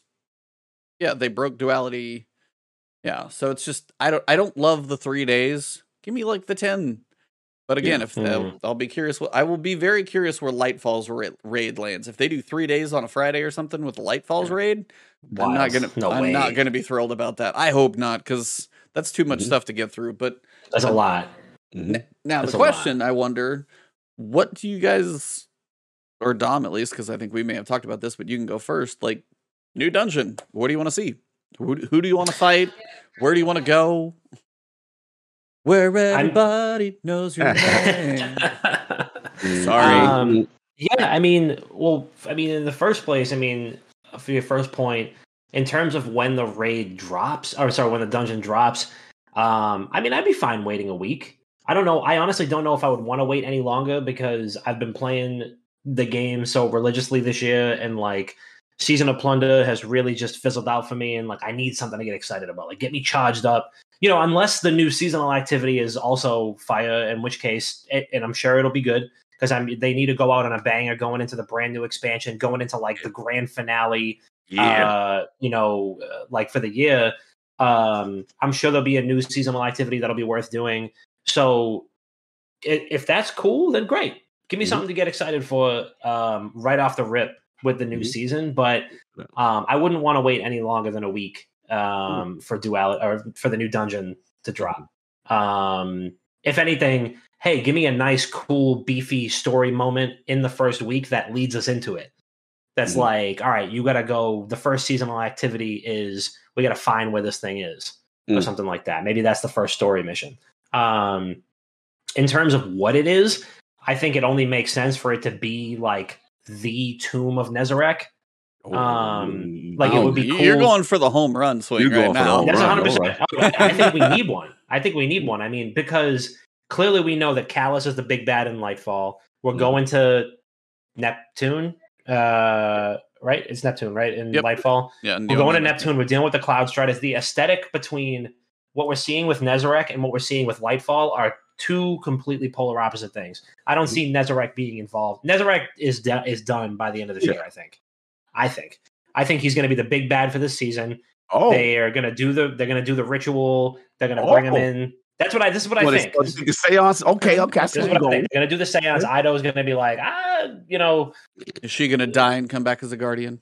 Yeah, they broke duality. Yeah, so it's just I don't I don't love the three days. Give me like the ten. But again, Yeah. if Mhm. I'll be curious, what I will be very curious where Lightfall's ra- raid lands. If they do three days on a Friday or something with the Lightfall's raid, I'm not gonna No I'm not gonna be thrilled about that. I hope not, because that's too much Mhm. stuff to get through. But That's a lot. Mhm. now That's the question I wonder, what do you guys or Dom at least, because I think we may have talked about this, but you can go first. Like new dungeon, what do you want to see? Who do- who do you want to fight? Where do you want to go? Where everybody knows your name. Sorry. Um, Yeah, I mean, well, I mean, in the first place, I mean, for your first point, in terms of when the raid drops, or sorry, when the dungeon drops, um, I mean, I'd be fine waiting a week. I don't know. I honestly don't know if I would want to wait any longer because I've been playing the game so religiously this year, and like Season of Plunder has really just fizzled out for me, and like I need something to get excited about. Like, get me charged up. You know, unless the new seasonal activity is also fire, in which case, it, and I'm sure it'll be good because I'm they need to go out on a banger going into the brand new expansion, going into like the grand finale. Yeah. Uh, you know, uh, like for the year. Um, I'm sure there'll be a new seasonal activity that'll be worth doing. So, if that's cool, then great. Give me Mhm. something to get excited for um, right off the rip with the new Mhm. season. But um, I wouldn't want to wait any longer than a week um, for duality or for the new dungeon to drop. Um, if anything, hey, give me a nice, cool, beefy story moment in the first week that leads us into it. That's Mhm. like, all right, you got to go. The first seasonal activity is we got to find where this thing is, or Mm. something like that. Maybe that's the first story mission. Um, in terms of what it is, I think it only makes sense for it to be like the tomb of Nezarec. Um, like it Oh, would be Cool. You're going for the home run swing You're right going now. That's 100. alright. percent I think we need one. I think we need one. I mean, because clearly we know that Calus is the big bad in Lightfall. We're Mhm. going to Neptune, uh, right? It's Neptune, right? In Yep. Lightfall, Yeah, we're going to Neptune. We're dealing with the Cloud Striders. The aesthetic between what we're seeing with Nezarec and what we're seeing with Lightfall are two completely polar opposite things. I don't Mhm. see Nezarec being involved. Nezarec is do- is done by the end of this Yeah. year. I think. I think. I think he's going to be the big bad for this season. Oh, They are gonna do the they're gonna do the ritual. They're gonna bring him Oh. in. That's what I. This is what I think. oh, the seance? Okay, okay. I This is where what I think. going. They're gonna do the seance. Eido is gonna be like, ah, you know, Is she gonna die and come back as a guardian?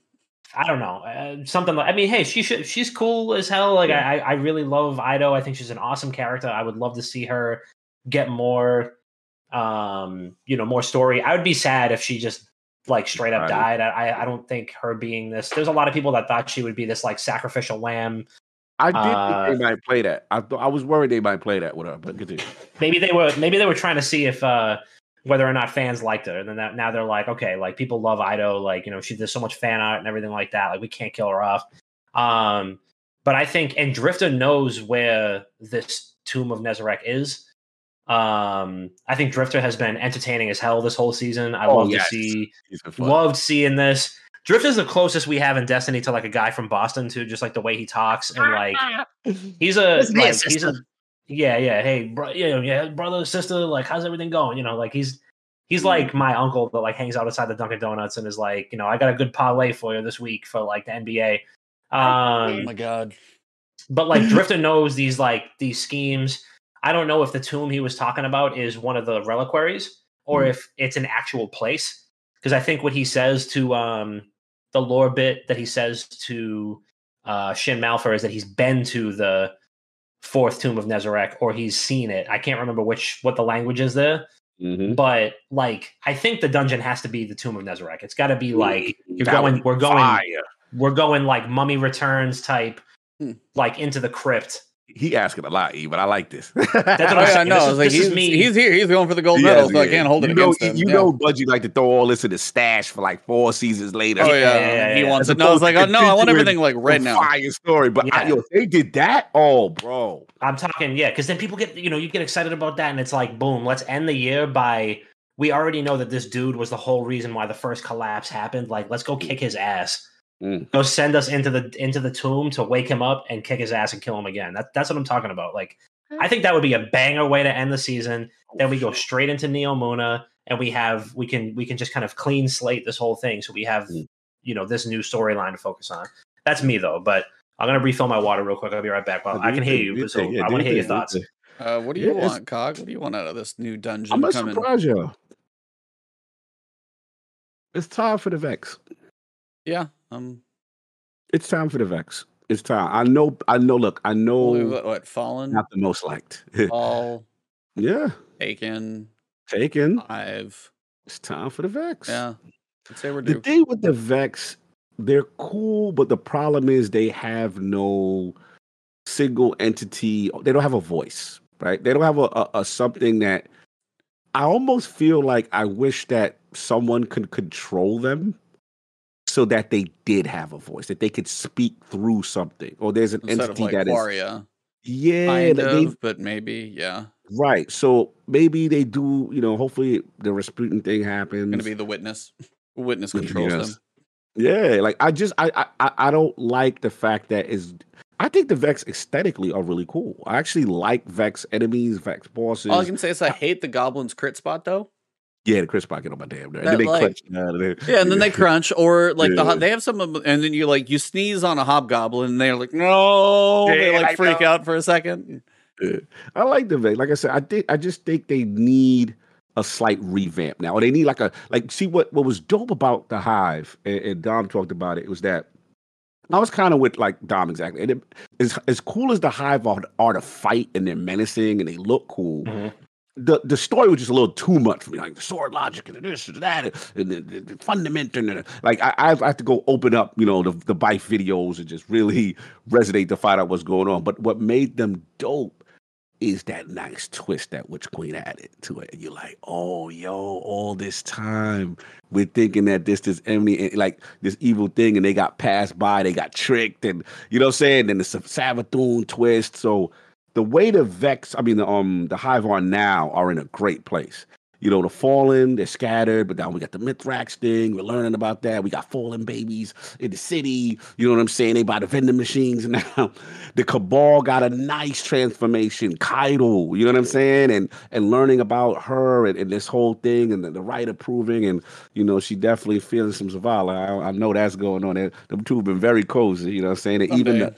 I don't know, uh, something like. I mean, hey, she should. She's cool as hell. Like, Yeah. I, I really love Eido. I think she's an awesome character. I would love to see her get more, um, you know, more story. I would be sad if she just like straight up Right. died. I, I- don't think her being this. There's a lot of people that thought she would be this like sacrificial lamb. I did Uh, think they might play that. I thought I was worried they might play that with her, but continue. maybe they were maybe they were trying to see if uh whether or not fans liked her and then that, now they're like okay like people love Eido like you know she does so much fan art and everything like that like we can't kill her off um but I think and Drifter knows where this tomb of Nezarec is um I think Drifter has been entertaining as hell this whole season I Oh, love yes. to see He's been fun. loved seeing this Drifter's the closest we have in Destiny to like a guy from Boston to just like the way he talks and like he's a like, he's a yeah yeah hey bro yeah yeah brother sister like how's everything going you know like he's he's Mhm. like my uncle that like hangs out outside the Dunkin' Donuts and is like you know I got a good parlay for you this week for like the NBA Oh um my god. but like Drifter knows these like these schemes I don't know if the tomb he was talking about is one of the reliquaries or Mhm. if it's an actual place because I think what he says to um the lore bit that he says to uh Shin Malphur is that he's been to the fourth tomb of Nezarec or he's seen it. I can't remember which what the language is there, Mhm. but like I think the dungeon has to be the tomb of Nezarec. It's got to be like you're That going we're going fire. we're going like mummy returns type Hmm. like into the crypt. He asking a lot, E, but I like this. That's what I'm saying. no, This I is- was like, this is he's, me. he's here. He's going for the gold Yes, medal, so I can't hold it you know, against him. You Yeah. know, Bungie like to throw all this in the stash for like four seasons later. Oh yeah, Yeah, yeah, he wants As it. No, I was like, oh no, I want everything like right now. Fire story, but I, Yeah. yo, they did that. Oh, bro. I'm talking, yeah, because then people get, you know, you get excited about that, and it's like, boom, let's end the year by. We already know that this dude was the whole reason why the first collapse happened. Like, let's go kick his ass. Mm. Go send us into the into the tomb to wake him up and kick his ass and kill him again. That, that's what I'm talking about. Like, I think that would be a banger way to end the season. Then we go straight into Neomuna, and we have we can we can just kind of clean slate this whole thing. So we have Mm. you know this new storyline to focus on. That's me though, but I'm gonna refill my water real quick. I'll be right back. Well, I can hear you, so I want to hear your thoughts. Uh, what do you Yeah, want, Cog? What do you want out of this new dungeon I'm gonna coming? surprise you. It's time for the Vex. Yeah, um, It's time for the Vex. It's time. I know. I know. Look, I know. what, what fallen, Not the most liked. all yeah, taken, taken. I've It's time for the Vex. yeah. I'd say we're The due. thing with the Vex, they're cool, but the problem is they have no single entity. They don't have a voice, right? They don't have a, a, a something that I almost feel like I wish that someone could control them so that they did have a voice, that they could speak through something. Or there's an Instead entity like that is yeah, kind like of, but maybe yeah. right. So maybe they do, you know, hopefully the Rasputin thing happens. Going to be the witness. Witness controls Yes. them. Yeah, like I just I, I I- I don't like the fact that is I think the Vex aesthetically are really cool. I actually like Vex enemies, Vex bosses. All I can say is I hate the goblins crit spot though. Yeah, the Chris Pocket on my damn nerve. And then they like- clutch out of there. Yeah, and then they crunch, or like the Yeah. ho- they have some, of- and then you like you sneeze on a hobgoblin, and they're like, no, they like I freak know. out for a second. I like the Vex. Like I said, I think I just think they need a slight revamp now. Or they need like a like see what what was dope about the Hive, and, and Dom talked about it, was that I was kind of with like Dom exactly. And it, as as cool as the Hive are, are to fight and they're menacing and they look cool. Mhm. The the story was just a little too much for me, like the sword logic and this and that and the, the, the fundamental. And like I, I have to go open up, you know, the the bike videos and just really resonate to find out what's going on. But what made them dope is that nice twist that Witch Queen added to it. And you're like, oh, yo, all this time we're thinking that this is enemy, like this evil thing, and they got passed by, they got tricked, and you know what I'm saying? And it's a twist. So the way the Vex, I mean, the um the Hive are now are in a great place you know, the fallen, they're scattered, but now we got the Mithrax thing. We're learning about that. We got fallen babies in the city. You know what I'm saying? They buy the vending machines now. The Cabal got a nice transformation. Caiatl, you know what I'm saying? And and learning about her and, and this whole thing and the, the Rite of Proving. And, you know, she definitely feeling some Zavala. I, I know that's going on. There. Them two have been very cozy, you know what I'm saying? And even the,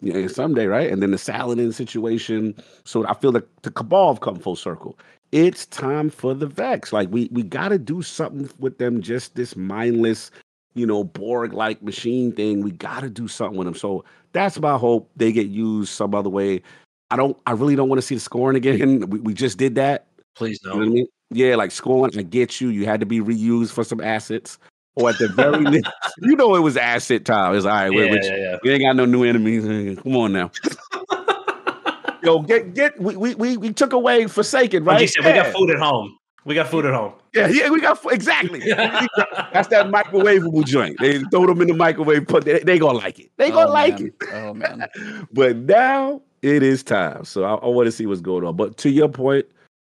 yeah, someday, right? And then the Saladin situation. So I feel like the Cabal have come full circle it's time for the Vex. Like we we got to do something with them. Just this mindless, you know, Borg like machine thing. We got to do something with them. So that's my hope. They get used some other way. I don't. I really don't want to see the Scorn again. We, we just did that. Please don't. You know I mean? Yeah, like Scorn. I get you. You had to be reused for some assets. Or at the very least, you know it was asset time. It's all right. Yeah, yeah, yeah. We ain't got no new enemies. Come on now. Yo, get get we we we, we took away Forsaken, right? Said, yeah. We got food at home. We got food at home. Yeah, yeah, we got exactly. That's that microwavable joint. They throw them in the microwave. Put they, they gonna like it. They gonna oh, like it. Oh man! but now it is time. So I, I want to see what's going on. But to your point,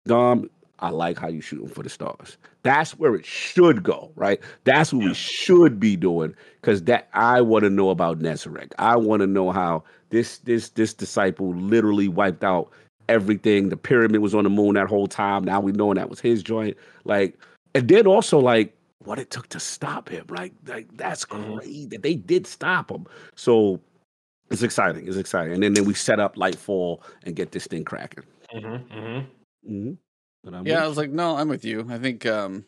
Dom, I like how you shooting for the stars. That's where it should go, right? That's what yeah. we should be doing because that I want to know about Nezarec. I want to know how this this this disciple literally wiped out everything. The pyramid was on the moon that whole time. Now we know that was his joint. Like, and then also like what it took to stop him. Like, like that's mm-hmm. crazy that they did stop him. So it's exciting. It's exciting. And then, then we set up Lightfall and get this thing cracking. Mm-hmm, mm-hmm. Mm-hmm. Yeah, I was like, no, I'm with you. I think um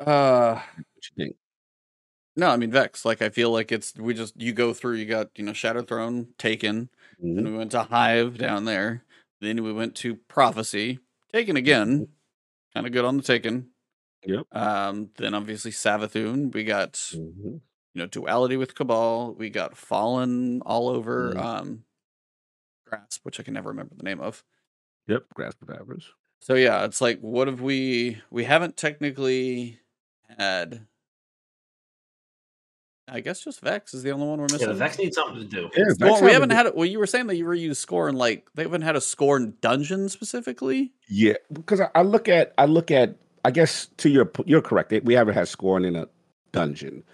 uh what you think? No, I mean Vex. Like I feel like it's we just you go through. You got you know Shattered Throne taken, mm-hmm. and we went to Hive down there. Then we went to Prophecy taken again. Mm-hmm. Kind of good on the taken. Yep. Um. Then obviously Savathun. We got mm-hmm. you know duality with Cabal. We got Fallen all over. Mm-hmm. Um. Grasp, which I can never remember the name of. Yep. Grasp of Avarice. So yeah, it's like what have we? We haven't technically had I guess just Vex is the only one we're missing. Yeah, the Vex needs something to do. Yeah, well, we haven't had it. Well, you were saying that you were used score in like they haven't had a score in dungeon specifically. Yeah, because I, I look at I look at I guess to your you're correct. We haven't had Scorn in a dungeon,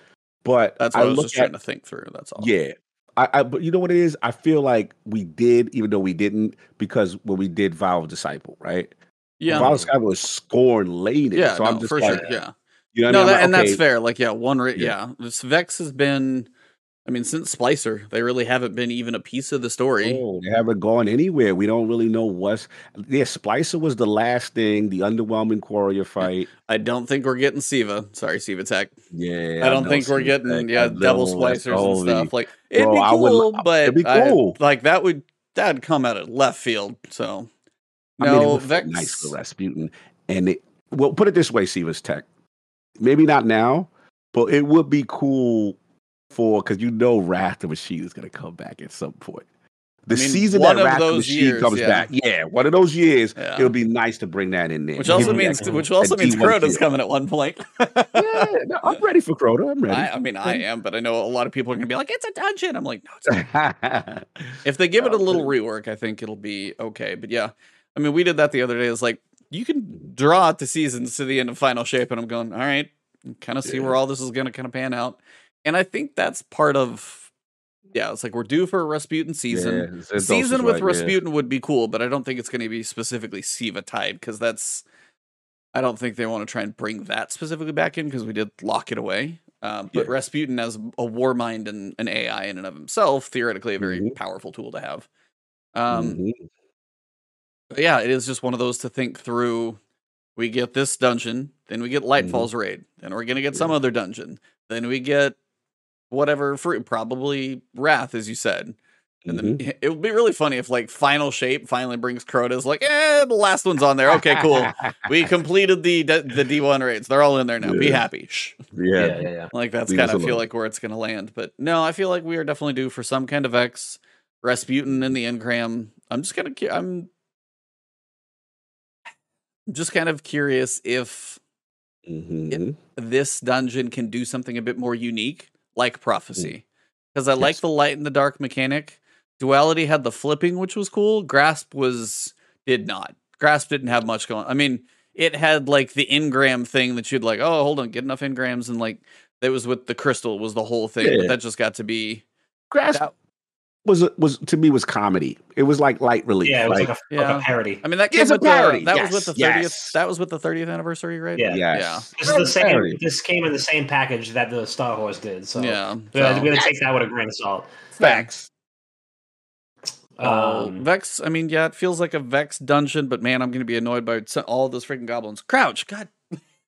but that's what I, I was just at, trying to think through. That's all. Yeah, I, I, but you know what it is? I feel like we did, even though we didn't, because when we did Vow of Disciple, right? Yeah, Vow of Disciple was Scorn later. Yeah, so no, I'm just for like, sure. Yeah, you know no, I mean? that, like, and okay. that's fair. Like, yeah, one, ra- yeah. yeah. This Vex has been, I mean, since Splicer, they really haven't been even a piece of the story. Oh, they haven't gone anywhere. We don't really know what's. Yeah, Splicer was the last thing, the underwhelming Quria fight. I don't think we're getting Siva. Sorry, Siva Tech. Yeah, I don't think we're getting Tech. yeah Devil Splicers and stuff. Like it'd Bro, be cool, would, but it'd be cool. I, like that would that'd come out of left field. So no, I mean, Vex nice for Rasputin, and it, well, put it this way, Siva's Tech maybe not now, but it would be cool for because you know Wrath the Machine is going to come back at some point. The I mean, season that Wrath the Machine years, comes yeah. back, yeah, one of those years, yeah. it would be nice to bring that in there. Which also means, which also means Crota's coming at one point. yeah, no, I'm ready for Crota. I'm ready. I, I, mean, I am, but I know a lot of people are going to be like, "It's a dungeon." I'm like, "No, it's if they give it a oh, little rework, I think it'll be okay." But yeah, I mean, we did that the other day. It's like you can draw out the seasons to the end of Final Shape, and I'm going, all right, kind of see yeah. where all this is going to kind of pan out. And I think that's part of, yeah, it's like we're due for a Rasputin season. Yeah, season with right, Rasputin yeah. would be cool, but I don't think it's going to be specifically Siva tied because that's, I don't think they want to try and bring that specifically back in because we did lock it away. Um, but Rasputin as a war mind and an AI in and of himself, theoretically, a very mm-hmm. powerful tool to have. Um, mm-hmm yeah, it is just one of those to think through. We get this dungeon, then we get Lightfall's mm-hmm. raid, then we're gonna get some other dungeon, then we get whatever fruit, probably Wrath, as you said. And then mm-hmm. it would be really funny if like final shape finally brings Crota's like, eh, the last one's on there. Okay, cool. we completed the the D one raids. They're all in there now. Yeah. Be happy. Shh. Yeah. yeah, yeah, yeah. Like that's kind of feel like where it's gonna land. But no, I feel like we are definitely due for some kind of X. Rasputin and the Engram. I'm just kind of I'm just kind of curious if Mhm. this dungeon can do something a bit more unique, like prophecy. Mm. Because I like the light and the dark mechanic. Duality had the flipping, which was cool. Grasp was did not. Grasp didn't have much going. I mean, it had like the engram thing that you'd like, oh, hold on, get enough engrams, and like that was with the crystal was the whole thing. Yeah. But that just got to be Grasp that- was was to me was comedy. It was like light relief. Yeah, it was like, like, a, Yeah. like a parody. I mean, that came it's a with the, parody. that Yes, was with the thirtieth. yes. That was with the thirtieth anniversary, right? Yeah. yes. This is the same. Parody. This came in the same package that the Star Horse did. So yeah. we gotta, so- we gotta take that with a grain of salt. Facts. Uh, Um, Vex, I mean, yeah, it feels like a Vex dungeon, but man, I'm going to be annoyed by so- all those freaking goblins. Crouch, God,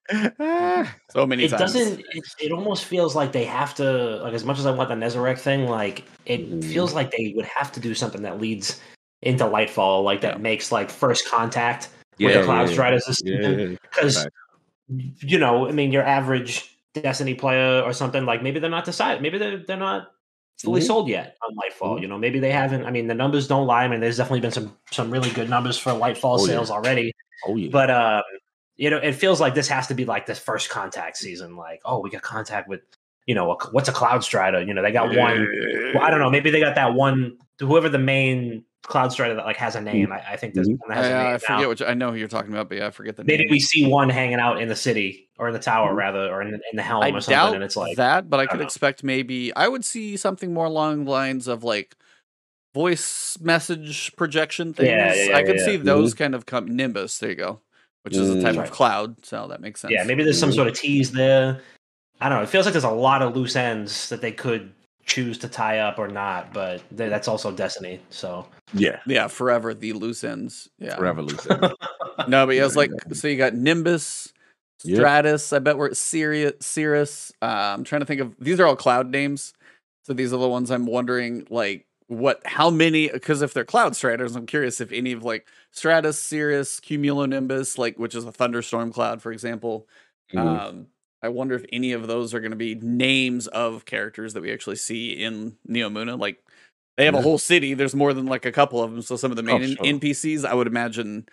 so many it times. doesn't. It, it almost feels like they have to. Like as much as I want the Nezarec thing, like it Mhm. feels like they would have to do something that leads into Lightfall, like that Yeah. makes like first contact with the Cloud yeah, Striders yeah, yeah. Because Right. you know, I mean, your average Destiny player or something like maybe they're not decided. Maybe they're they're not fully Mhm. sold yet on Lightfall. Mhm. You know, maybe they haven't. I mean, the numbers don't lie. I mean, there's definitely been some some really good numbers for Lightfall Oh, yeah. sales already. Oh yeah. But um, you know, it feels like this has to be like this first contact season. Like, oh, we got contact with, you know, a, what's a Cloud Strider? You know, they got one. Well, I don't know. Maybe they got that one. Whoever the main Cloud Strider that like has a name. I, I think there's Mhm. one that has a I, name I now. forget which. I know who you're talking about, but yeah, I forget the name. Maybe name. we see one hanging out in the city or in the tower, Mhm. rather, or in, the- in the helm I or something. doubt And it's like, that, but I I could know. expect maybe I would see something more along the lines of like voice message projection things. Yeah, yeah, I could yeah. see those kind of come Nimbus. There you go, which is a type Mm. of cloud, so that makes sense. yeah, maybe there's some Mhm. sort of tease there. I don't know. It feels like there's a lot of loose ends that they could choose to tie up or not, but th- that's also Destiny. So yeah. yeah, forever the loose ends. Yeah, Revolution. No, but yeah, it's like so you got Nimbus, Yep. Stratus. I bet we're at Sirius. Cirrus. Uh, I'm trying to think of these are all cloud names. So these are the ones I'm wondering like what how many because if they're cloud striders, I'm curious if any of like Stratus, Cirrus, Cumulonimbus, like which is a thunderstorm cloud, for example. Mhm. Um, I wonder if any of those are going to be names of characters that we actually see in Neomuna. Like they have a whole city. There's more than like a couple of them. So some of the main Oh, sure. NPCs, I would imagine,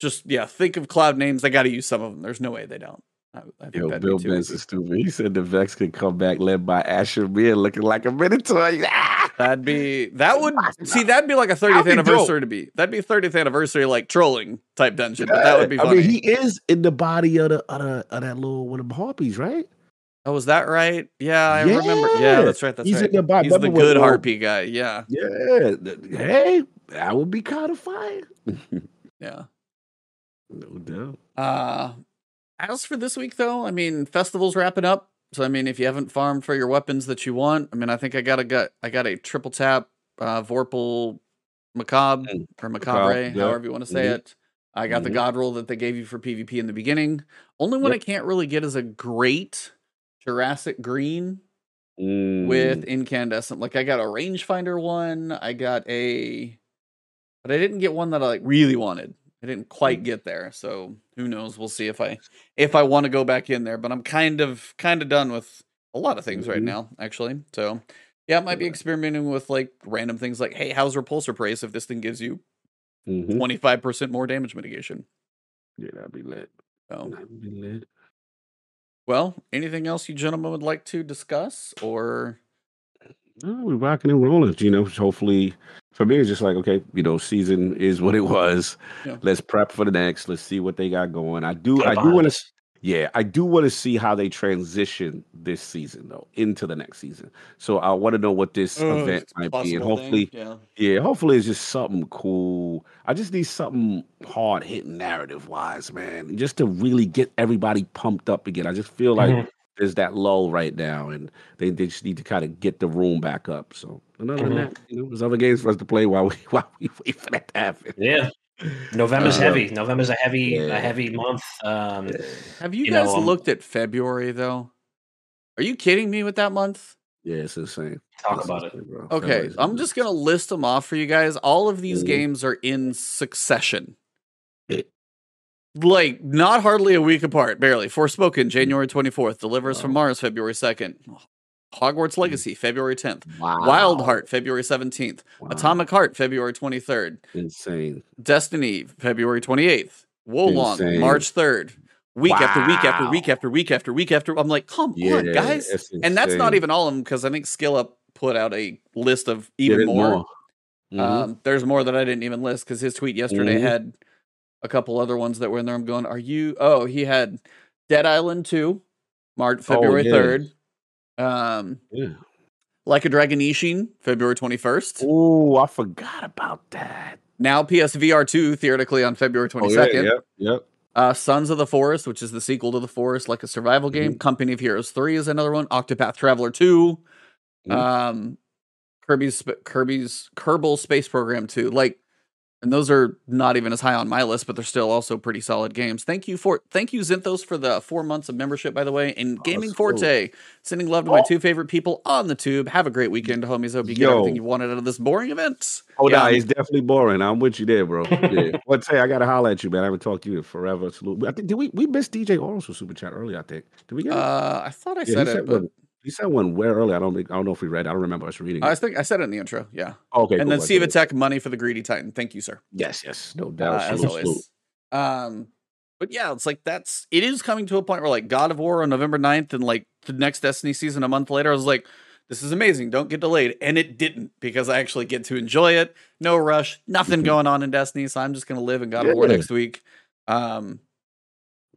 just yeah, think of cloud names. They got to use some of them. There's no way they don't. I, I think Yo, Bill be too Benson stupid. He said the Vex could come back led by Asher Mir looking like a Minotaur. Ah! That'd be that would see that'd be like a 30th be dope. anniversary to be. That'd be 30th anniversary like trolling type dungeon. But that would be I mean, he is in the body of the of, the, of that little one of the harpies, right? oh, was that right? Yeah, I remember. Yeah, Yeah. that's right. That's He's right. in the body. He's the good harpy guy. Yeah, Yeah. Hey, that would be kind of fire. yeah. no doubt. Uh as for this week though, I mean festival's wrapping up. So I mean if you haven't farmed for your weapons that you want, I mean I think I got a got I got a triple tap uh Vorpal Macabre Mm, or Macabre, yeah. however you want to say Mhm. it. I got the Mhm. god roll that they gave you for PvP in the beginning. Only one I can't really get is a great Jurassic Green Mm, with incandescent. Like I got a rangefinder one, I got a but I didn't get one that I like really wanted. I didn't quite get there. So who knows? We'll see if I if I want to go back in there, but I'm kind of kind of done with a lot of things right Mhm. now, actually. So yeah, I might be experimenting with like random things like, hey, how's Repulsor Brace if this thing gives you mhm. 25% more damage mitigation? Yeah, that'd be lit. So That'd be lit. well, anything else you gentlemen would like to discuss or No, we're rocking and rolling. You know, hopefully, for me, it's just like okay, you know, season is what it was. Yeah. Let's prep for the next. Let's see what they got going. I do, I do want to, yeah, I do want to see how they transition this season though into the next season. So I want to know what this event might be, and hopefully, yeah. yeah, hopefully it's just something cool. I just need something hard hitting narrative wise, man, just to really get everybody pumped up again. I just feel like Mhm. There's that lull right now, and they, they just need to kind of get the room back up. So, and other than Mhm. that, you know, there's other games for us to play while we while we wait for that to happen. Yeah. November's Uh, heavy. November's a heavy yeah. a heavy month. Um, Have you, You guys know, um, looked at February though? Are you kidding me with that month? Yeah, it's insane. talk It's about it. bro. Okay, February's I'm just gonna list them off for you guys. All of these Mhm. games are in succession. Like not hardly a week apart, barely. Forspoken, January 24th. Deliver Us from Mars, February 2nd. Hogwarts Legacy, February 10th. Wow. Wild Heart, February 17th. Wow. Atomic Heart, February 23rd. Insane. Destiny, February 28th. Wolong, March 3rd. Week after week after week after week after week after. I'm like, come on, guys. And that's not even all of them because I think SkillUp put out a list of even there's more. Mhm. Um, there's more that I didn't even list because his tweet yesterday Mhm. had a couple other ones that were in there. I'm going, are you? Oh, he had Dead Island 2, March, February yeah. 3rd. Um, yeah. Like a Dragon Ishin, February 21st. Oh, I forgot about that. Now PSVR 2, theoretically on February Oh, 22nd. yeah, yep, yep. Uh, Sons of the Forest, which is the sequel to The Forest, like a survival game. Mm-hmm. Company of Heroes 3 is another one. Octopath Traveler 2. Mhm. Um, Kirby's Kirby's Kerbal Space Program 2. Like, and those are not even as high on my list, but they're still also pretty solid games. Thank you for thank you Zinthos for the four months of membership, by the way. And Gaming that's cool. Forte, sending love to my Oh. two favorite people on the tube. Have a great weekend, homies. Hope you get Yo. everything you wanted out of this boring event. Oh, Yeah, nah, I'm- it's definitely boring. I'm with you there, bro. Yeah. Say I gotta holler at you, man. I haven't talked to you in forever. Salute. I think did we we missed DJ for super chat earlier? I think. Did we get? it? Uh, I thought I Yeah, said it, said but one. He said one where early. I don't think I don't know if we read. I don't remember us reading. I it. think I said it in the intro. Yeah. okay, and cool, then Siva. Tech money for the greedy Titan. Thank you, sir. Yes, yes, no uh, doubt. as Salute, salute. always. Um, but yeah, it's like that's it is coming to a point where like God of War on November 9th and like the next Destiny season a month later, I was like, this is amazing. Don't get delayed. And it didn't because I actually get to enjoy it. No rush, nothing Mhm. going on in Destiny. So I'm just gonna live in God of War next week. Um,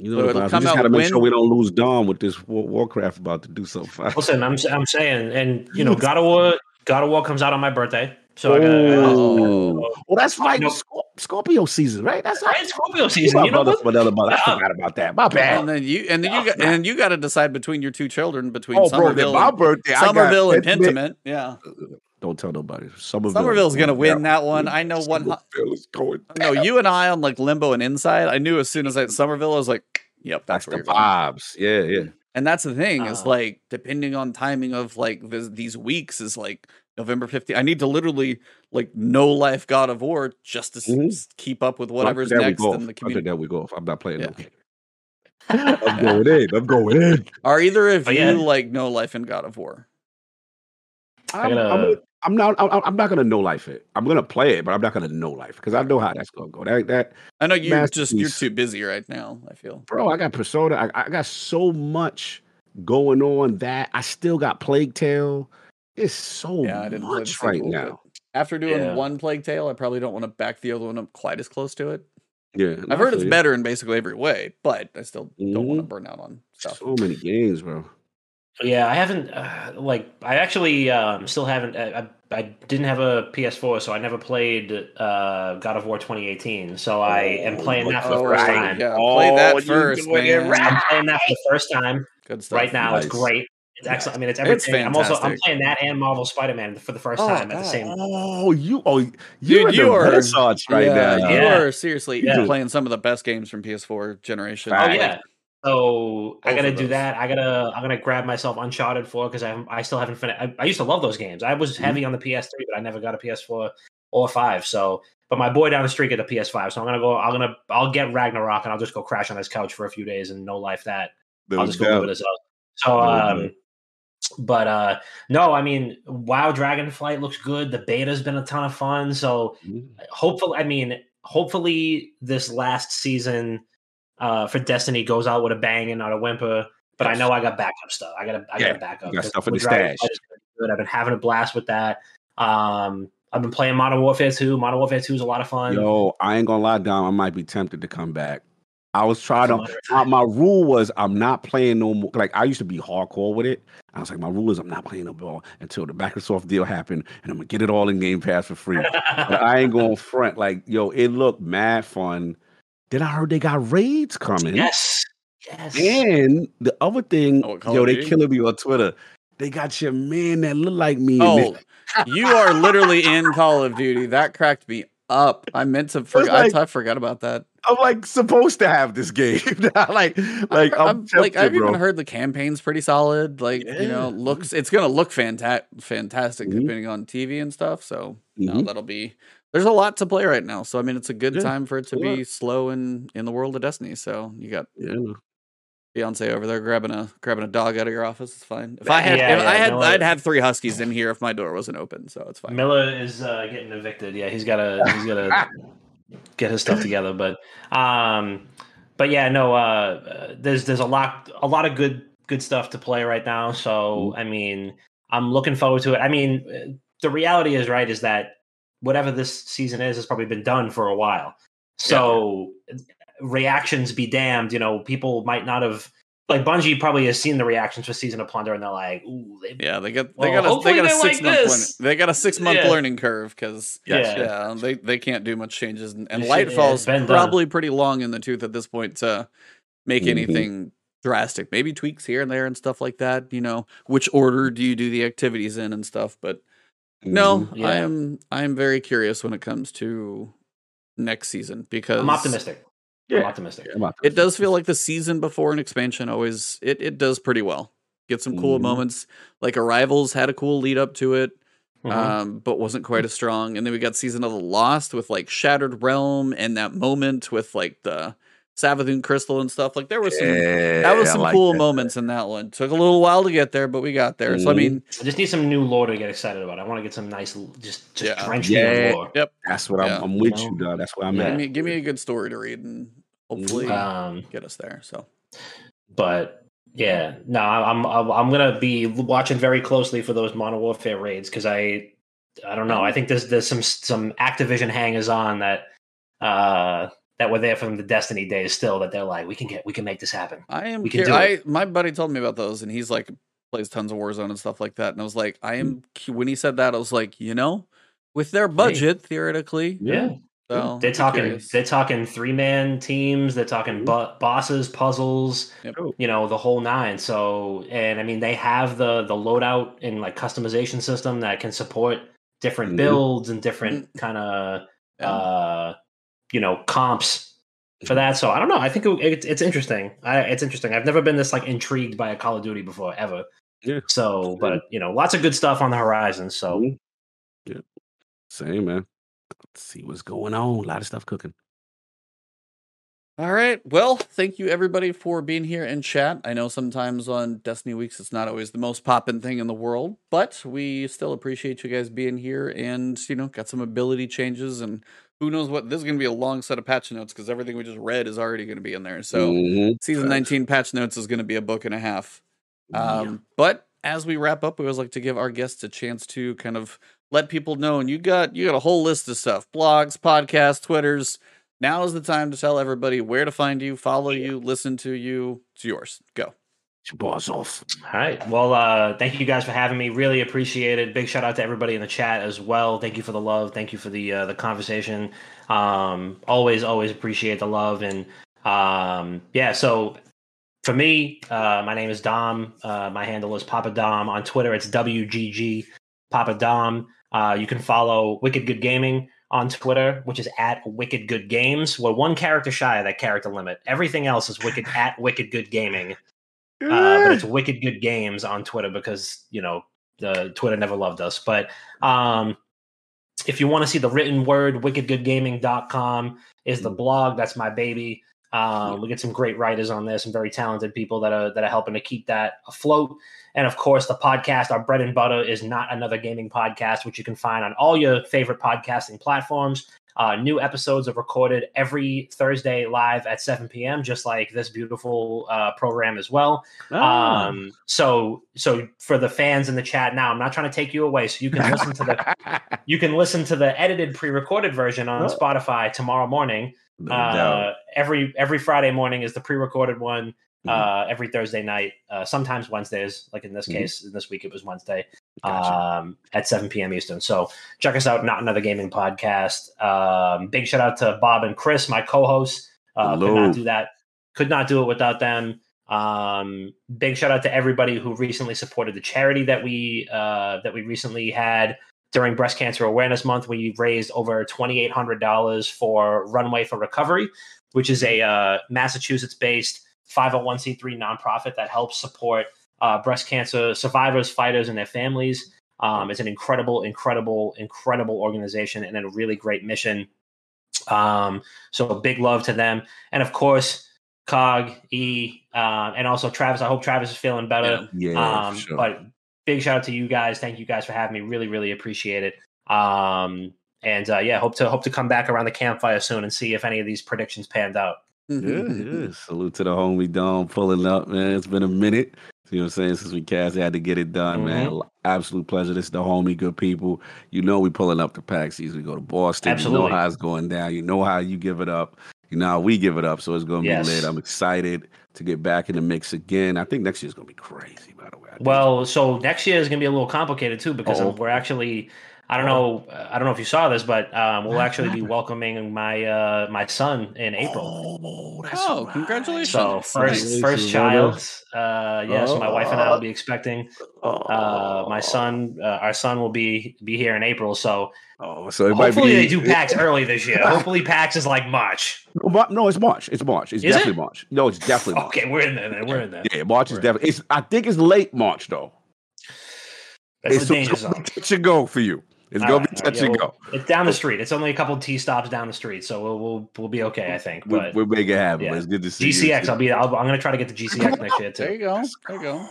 You So know, it'll we come just gotta make sure we don't lose Dawn with this War- Warcraft about to do something. fast. Listen, I'm I'm saying, and you know, God of War, God of War comes out on my birthday, so I got. Oh. well, that's right. No. Scorp- Scorpio season, right? That's Right, right. Scorpio season. my You know brother what? from another mother. I Uh, forgot about that. My bad. and then you and then you Oh, got and you got to decide between your two children between Oh, bro, Somerville, my and, birthday. I got Somerville and Pentiment. Pentiment. Yeah, Don't tell nobody. Somerville. Somerville's gonna win Yeah. that one. I know one. Somerville is going. No, you and I on like Limbo and Inside. I knew as soon as I had Somerville, I was like, "Yep, that's, That's where the you're going." vibes. Yeah, yeah. And that's the thing is Uh, like depending on timing of like this, these weeks is like November 15th. I need to literally like no life God of War just to s- Mhm. s- keep up with whatever's took that next week in the I took community. that week off. I'm not playing. Yeah. no. I'm going in. I'm going in. Are either of Oh, you yeah. like no life in God of War? I I'm, gotta- I'm, I'm not. I'm, I'm not gonna know life it. I'm gonna play it, but I'm not gonna know life because I know how that's gonna go. That that I know you're just you're too busy right now. I feel. bro, I got Persona. I, I got so much going on that I still got Plague Tale. It's so Yeah, I didn't much right sequel, but now. After doing Yeah. one Plague Tale, I probably don't want to back the other one up quite as close to it. Yeah, I've heard it's better. better in basically every way, but I still don't want to mm-hmm. burn out on stuff. So many games, bro. Yeah, I haven't. Uh, like, I actually um, still haven't. I, I, I didn't have a PS4, so I never played uh, God of War 2018. So I am Oh, playing that for the oh, first right. time. Yeah, play that Oh, you first, man. right. I'm playing that for the first time Good stuff. right now. It's great. It's excellent. I mean, it's everything. It's everything. I'm also I'm playing that and Marvel Spider-Man for the first Oh, time at the same. Oh, you oh you Dude, in you the are- renaissance right yeah, now. You Yeah. are seriously Yeah. playing some of the best games from PS4 generation. Oh Fact. yeah. So I gotta do that. I gotta I'm gonna grab myself Uncharted 4 because I I still haven't finished. I, I used to love those games. I was Mhm. heavy on the PS3, but I never got a PS4 or five. So, but my boy down the street got a PS5, so I'm gonna go. I'm gonna I'll get Ragnarok and I'll just go crash on his couch for a few days and no life that. I'll just go live it as well. So, um, but uh, no, I mean, WoW Dragonflight looks good. The beta's been a ton of fun. So Mhm. hopefully, I mean, hopefully this last season uh, for Destiny goes out with a bang and not a whimper. But I know I got backup stuff. I got to I Yeah, got to back up. you got stuff in the stash. is gonna be Good. I've been having a blast with that. Um, I've been playing Modern Warfare 2. Modern Warfare 2 is a lot of fun. Yo, I ain't gonna lie, Dom. I might be tempted to come back. I was trying to. My, my rule was I'm not playing no more. Like I used to be hardcore with it. I was like, my rule is I'm not playing no ball until the Microsoft deal happened, and I'm gonna get it all in Game Pass for free. but I ain't going front. Like, yo, it looked mad fun. Then I heard they got raids coming. yes. Yes. And the other thing, Oh, yo, they Duty? killing me on Twitter. They got your man that look like me. Oh, you are literally in Call of Duty. That cracked me up. I meant to forget. like- I forgot about that. I'm like supposed to have this game. like, like I'm, I'm like I've bro. even heard the campaign's pretty solid. Like you know, looks it's gonna look fanta- fantastic Mhm. depending on TV and stuff. So no, Mhm. that'll be. There's a lot to play right now, so I mean, it's a good Yeah, time for it to a lot. be slow in in the world of Destiny. So you got Yeah. Beyonce over there grabbing a grabbing a dog out of your office. It's fine. If I had, Yeah, if yeah, I had, I'd have three huskies in here if my door wasn't open, so it's fine. Miller is uh, getting evicted. Yeah, he's got to he's got to get his stuff together. But um, but yeah, no. Uh, uh, there's there's a lot a lot of good good stuff to play right now. So I mean, I'm looking forward to it. I mean, uh, the reality is right is that whatever this season is has probably been done for a while. So reactions be damned. You know, people might not have. Like Bungie probably has seen the reactions for Season of Plunder, and they're like, "Ooh, they Yeah, they got they Well, got a they got a they like six month learning, they got a six month Yeah. learning curve because Yes. yeah, they they can't do much changes and, and Lightfall's has been done. probably pretty long in the tooth at this point to make Mhm. anything drastic. Maybe tweaks here and there and stuff like that. You know, which order do you do the activities in and stuff? But no, Mhm. Yeah. I am I am very curious when it comes to next season because I'm optimistic. I'm Yeah. optimistic. I'm out it does feel like the season before an expansion always it, it does pretty well. Get some cool Mhm. moments. Like Arrivals had a cool lead up to it, Mhm. um, but wasn't quite as strong. And then we got season of the Lost with like Shattered Realm and that moment with like the Savathun crystal and stuff. Like there was some that was some like cool that. moments in that one. Took a little while to get there, but we got there. So I Mhm. mean, I just need some new lore to get excited about. I want to get some nice, just just Yeah. drench me Yeah. in lore. yep. That's what Yeah. I'm, I'm with You you, know? dog. That's what I'm Yeah. Give at. me give me a good story to read and hopefully Um, get us there. So but yeah, no, I'm I'm I'm gonna be watching very closely for those Modern Warfare raids because I I don't know. I think there's there's some some Activision hangers on that uh that were there from the Destiny days still that they're like we can get we can make this happen. I am. We can cur- do I my buddy told me about those, and he's like plays tons of Warzone and stuff like that. And I was like, I am. When he said that, I was like, you know, with their budget, theoretically, Yeah, so they're talking curious. they're talking three man teams. They're talking bo- bosses, puzzles. Yep. you know the whole nine so and i mean they have the the loadout and like customization system that can support different Mhm. builds and different kind of Yeah. uh you know comps for that so i don't know i think it, it's it's interesting I, it's interesting i've never been this like intrigued by a call of duty before ever Yeah. so but you know lots of good stuff on the horizon so Mhm. Yeah. Same, man. Let's see what's going on. A lot of stuff cooking. All right. Well, thank you everybody for being here in chat. I know sometimes on Destiny weeks it's not always the most poppin' thing in the world, but we still appreciate you guys being here and you know got some ability changes and who knows what this is going to be a long set of patch notes because everything we just read is already going to be in there. So Mhm. season 19 patch notes is going to be a book and a half. Um, But as we wrap up, we always like to give our guests a chance to kind of let people know. And you got you got a whole list of stuff: blogs, podcasts, twitters. Now is the time to tell everybody where to find you, follow you, listen to you. It's yours. Go. Balls off. All right. Well, uh, thank you guys for having me. Really appreciate it. Big shout out to everybody in the chat as well. Thank you for the love. Thank you for the uh, the conversation. Um, always, always appreciate the love. And um, yeah, so for me, uh, my name is Dom. Uh, my handle is Papa Dom on Twitter. It's WGG Papa Dom. Uh, you can follow Wicked Good Gaming on Twitter, which is at Wicked Good Games. We're one character shy of that character limit. Everything else is Wicked at Wicked Good Gaming uh, but it's Wicked Good Games on Twitter because you know the Twitter never loved us. But um, if you want to see the written word, wickedgoodgaming.com is the blog. That's my baby. Um, we get some great writers on there, some very talented people that are that are helping to keep that afloat. And of course, the podcast, our bread and butter, is not another gaming podcast, which you can find on all your favorite podcasting platforms. Uh, new episodes are recorded every Thursday live at 7 p.m., just like this beautiful uh, program as well. Ah. Um, so, so for the fans in the chat now, I'm not trying to take you away, so you can listen to the you can listen to the edited pre-recorded version on Oh. Spotify tomorrow morning. No. Uh, every every Friday morning is the pre-recorded one. Mhm. Uh, every Thursday night, uh, sometimes Wednesdays. Like in this Mhm. case, in this week it was Wednesday Gotcha. um, at 7 p.m. Eastern. So check us out. Not another gaming podcast. Um, big shout out to Bob and Chris, my co-hosts. Uh, could not do that. Could not do it without them. Um, big shout out to everybody who recently supported the charity that we uh, that we recently had during Breast Cancer Awareness Month. We raised over twenty eight hundred dollars for Runway for Recovery, which is a uh, Massachusetts based five hundred one c three nonprofit that helps support uh, breast cancer survivors, fighters, and their families. Um, it's an incredible, incredible, incredible organization and a really great mission. Um, so big love to them, and of course, Cog, E, uh, and also Travis. I hope Travis is feeling better. Yeah, for um, sure. But big shout out to you guys. Thank you guys for having me. Really, really appreciate it. Um, and uh, yeah, hope to hope to come back around the campfire soon and see if any of these predictions panned out. Yeah, yeah. Salute to the homie Dom pulling up, man. It's been a minute. You know what I'm saying? Since we cast, had to get it done, man. Mm-hmm. Absolute pleasure. This is the homie, good people. You know we pulling up the pack season. We go to Boston. Absolutely. You know how it's going down. You know how you give it up. You know how we give it up. So it's gonna be Yes. lit. I'm excited to get back in the mix again. I think next year's gonna be crazy, by the way. I Well, so next year is going to be a little complicated too because Uh-oh. we're actually. I don't know. I don't know if you saw this, but um, we'll actually be welcoming my uh, my son in April. Oh, Oh, right. congratulations. So first Nice. first child. Uh, yeah, so my wife and I will be expecting. Uh, my son, uh, our son will be be here in April. So Oh, so it might hopefully be. they do PAX early this year. Hopefully PAX is like March. No, Mar- No, it's March. It's March. It's Is definitely it? March. No, it's definitely March. Okay, we're in there. Then. We're in there. Yeah, March is definitely. It's. I think it's late March though. That's it's the danger it's gonna zone. be touch and go for you. It's All gonna right, be all right, touch yeah, and we'll- go. It's down the street. It's only a couple T stops down the street, so we'll we'll we'll be okay. I think. We, But we'll make it happen. yeah. But it's good to see you. GCX, I'll be. I'll, I'm going to try to get the GCX next year too. There you go. There you go.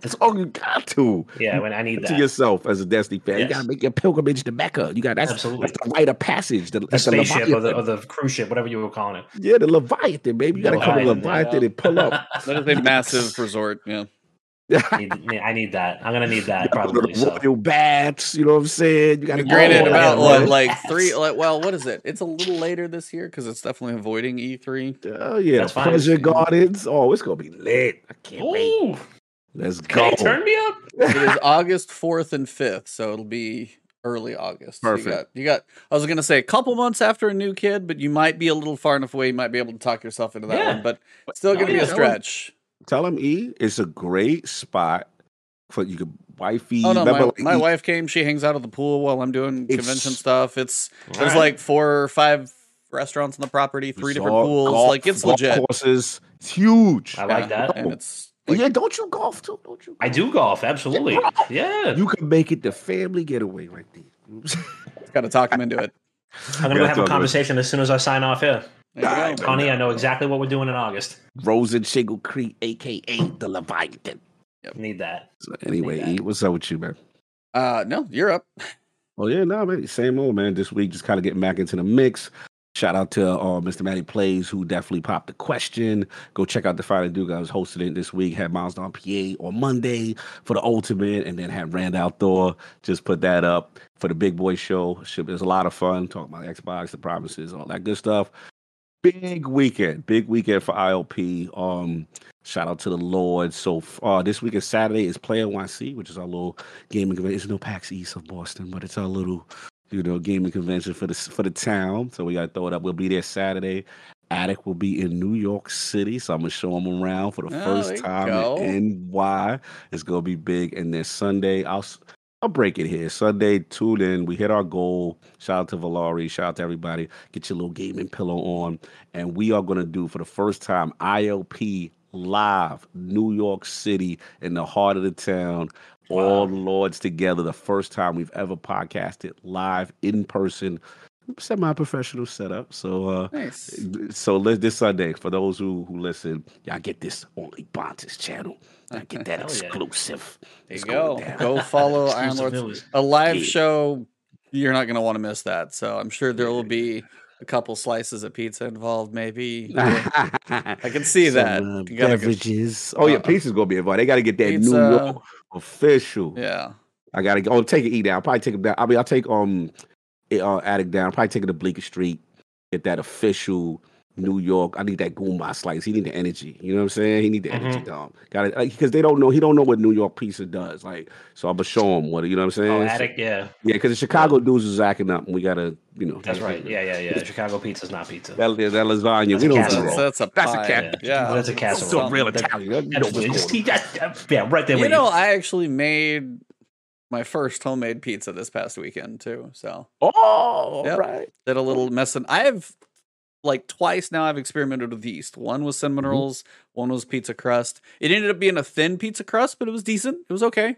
That's all you got to. Yeah, when I need that. to yourself as a Destiny fan. You gotta make your pilgrimage to Mecca. You got that's, Absolutely. that's the rite of passage. The, The that's the spaceship or the, Leviathan. or the cruise ship, whatever you were calling it. yeah, the Leviathan, baby. You gotta come to Leviathan, Leviathan yeah. and pull up. That is a massive resort. Yeah. Need- need- I need that. I'm gonna need that probably. the So royal baths. You know what I'm saying? You gotta go. Granted, about what, what? like three, like, well, what is it? It's a little later this year because it's definitely avoiding E E3. Oh yeah, That's the fine. pleasure gardens. Oh, it's gonna be lit. I can't wait. Let's can go. you turn me up? It is August 4th and 5th, so it'll be early August. So Perfect. You got, you got, I was going to say a couple months after a new kid, but you might be a little far enough away. You might be able to talk yourself into that Yeah. one, but still going to Oh, be a yeah. stretch. Tell him E, is a great spot for you could wifey. Oh no, my, like, my wife came. She hangs out at the pool while I'm doing It's- convention stuff. It's there's Alright. like four or five restaurants on the property, three different pools. golf- like it's golf legit. Courses. It's huge. I like Yeah, that. and it's like, yeah, don't you golf too? Don't you? I do golf, absolutely. Yeah, You can make it the family getaway right there. got to talk him into it. I'm gonna go have a conversation as soon as I sign off here. Honey, I know exactly what we're doing in August. Rosen Shingle Creek, aka the Leviathan. Need that. So anyway, that. E, what's up with you, man? Uh, no, you're up. Oh yeah, no, man, same old man. This week, just kind of getting back into the mix. Shout out to uh, Mr. Matty Plays, who definitely popped the question. Go check out the Friday Duke. I was hosting it this week. Had Miles Don PA on Monday for the Ultimate, and then had Randall Thor just put that up for the Big Boy Show. It was a lot of fun talking about Xbox, the promises, all that good stuff. Big weekend, big weekend for ILP. Um, shout out to the Lord. So uh, this weekend, Saturday is Play NYC, which is our little gaming convention. It's no PAX East of Boston, but it's our little you know, gaming convention for the for the town. So we got to throw it up. We'll be there Saturday. Attic will be in New York City, so I'm gonna show them around for the Oh, first time in NY. It's gonna be big. And then Sunday, I'll I'll break it here. Sunday, tune in. We hit our goal. Shout out to Valari. Shout out to everybody. Get your little gaming pillow on, and we are gonna do for the first time ILP live, New York City, in the heart of the town all lords together. The first time we've ever podcasted live in person, semi-professional setup. So, uh, Nice. so let this Sunday for those who who listen, y'all get this on Ebontis channel. Y'all get that Hell yeah. exclusive. There you go. going down. Go follow Iron Lords. A live Yeah. show. You're not going to want to miss that. So I'm sure there will be a couple slices of pizza involved. Maybe. I can see that. Uh, You gotta go- beverages. Oh yeah, uh, pizza's gonna be involved. They got to get that New Pizza. York official. Yeah. I gotta go. Oh, take it eat down. Probably take it down. I mean, I'll take um, eh, uh, addict down. Probably take it to Bleecker Street. Get that official New York. I need that Goomba slice. He need the energy. You know what I'm saying? He need the energy, Mhm. dog. Got it because they don't know. He don't know what New York pizza does. Like, so I'm gonna show him what. You know what I'm saying? Oh, So- addict, yeah, yeah, because the Chicago dudes is acting up, and we gotta, you know. that's right. Yeah, yeah, yeah. Chicago pizza's not pizza. That, that lasagna. That's we a don't do casserole. That's, that. that's a That's a pie. cat- Yeah. That's a casserole. So real That- Italian. You know what's going on. that, that- yeah, right there. You with know, I actually made my first homemade pizza this past weekend too. So Oh, Yep. right. did a little mess. And I have like twice now. I've experimented with yeast. One was cinnamon Mhm. rolls. One was pizza crust. It ended up being a thin pizza crust, but it was decent. It was okay.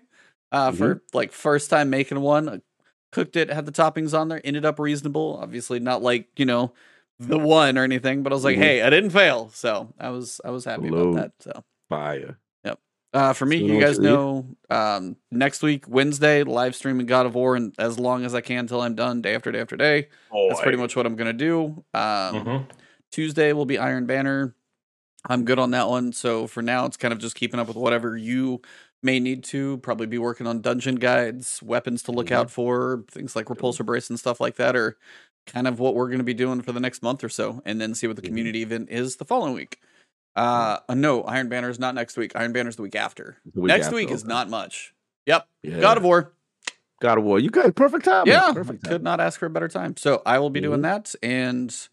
Uh, for like first time making one, cooked it, had the toppings on there, ended up reasonable. Obviously, not like you know the one or anything, but I was like, Mhm. hey, I didn't fail, so I was I was happy Salute. about that. So Fire. Uh, for me, So you guys you know, um, next week Wednesday live streaming God of War, and as long as I can till I'm done, day after day after day. That's pretty much what I'm gonna do. Um, hmm Tuesday will be Iron Banner. I'm good on that one. So for now, it's kind of just keeping up with whatever you may need to. Probably be working on dungeon guides, weapons to look Mhm. out for, things like repulsor brace and stuff like that are kind of what we're going to be doing for the next month or so, and then see what the Mhm. community event is the following week. Uh, uh, no, Iron Banner is not next week. Iron Banner is the week after. The week next after, week is not much. Yep, Yeah. God of War. God of War. You guys, perfect time. Yeah, perfect time. could not ask for a better time. So I will be doing Mhm. that. And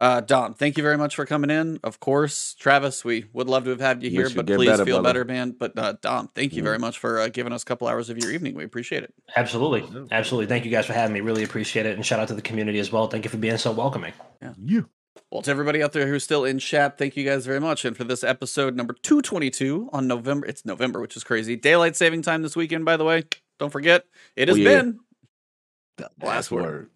uh, Dom, thank you very much for coming in. Of course, Travis, we would love to have had you here, you but please better, feel brother. better, man. But uh, Dom, thank you very much for uh, giving us a couple hours of your evening. We appreciate it. Absolutely, absolutely. Thank you guys for having me. Really appreciate it, and shout out to the community as well. Thank you for being so welcoming. Yeah. Well, to everybody out there who's still in chat, thank you guys very much. And for this episode number 222 on November, it's November, which is crazy. Daylight saving time this weekend, by the way. Don't forget, it Oh, has yeah. been Last word.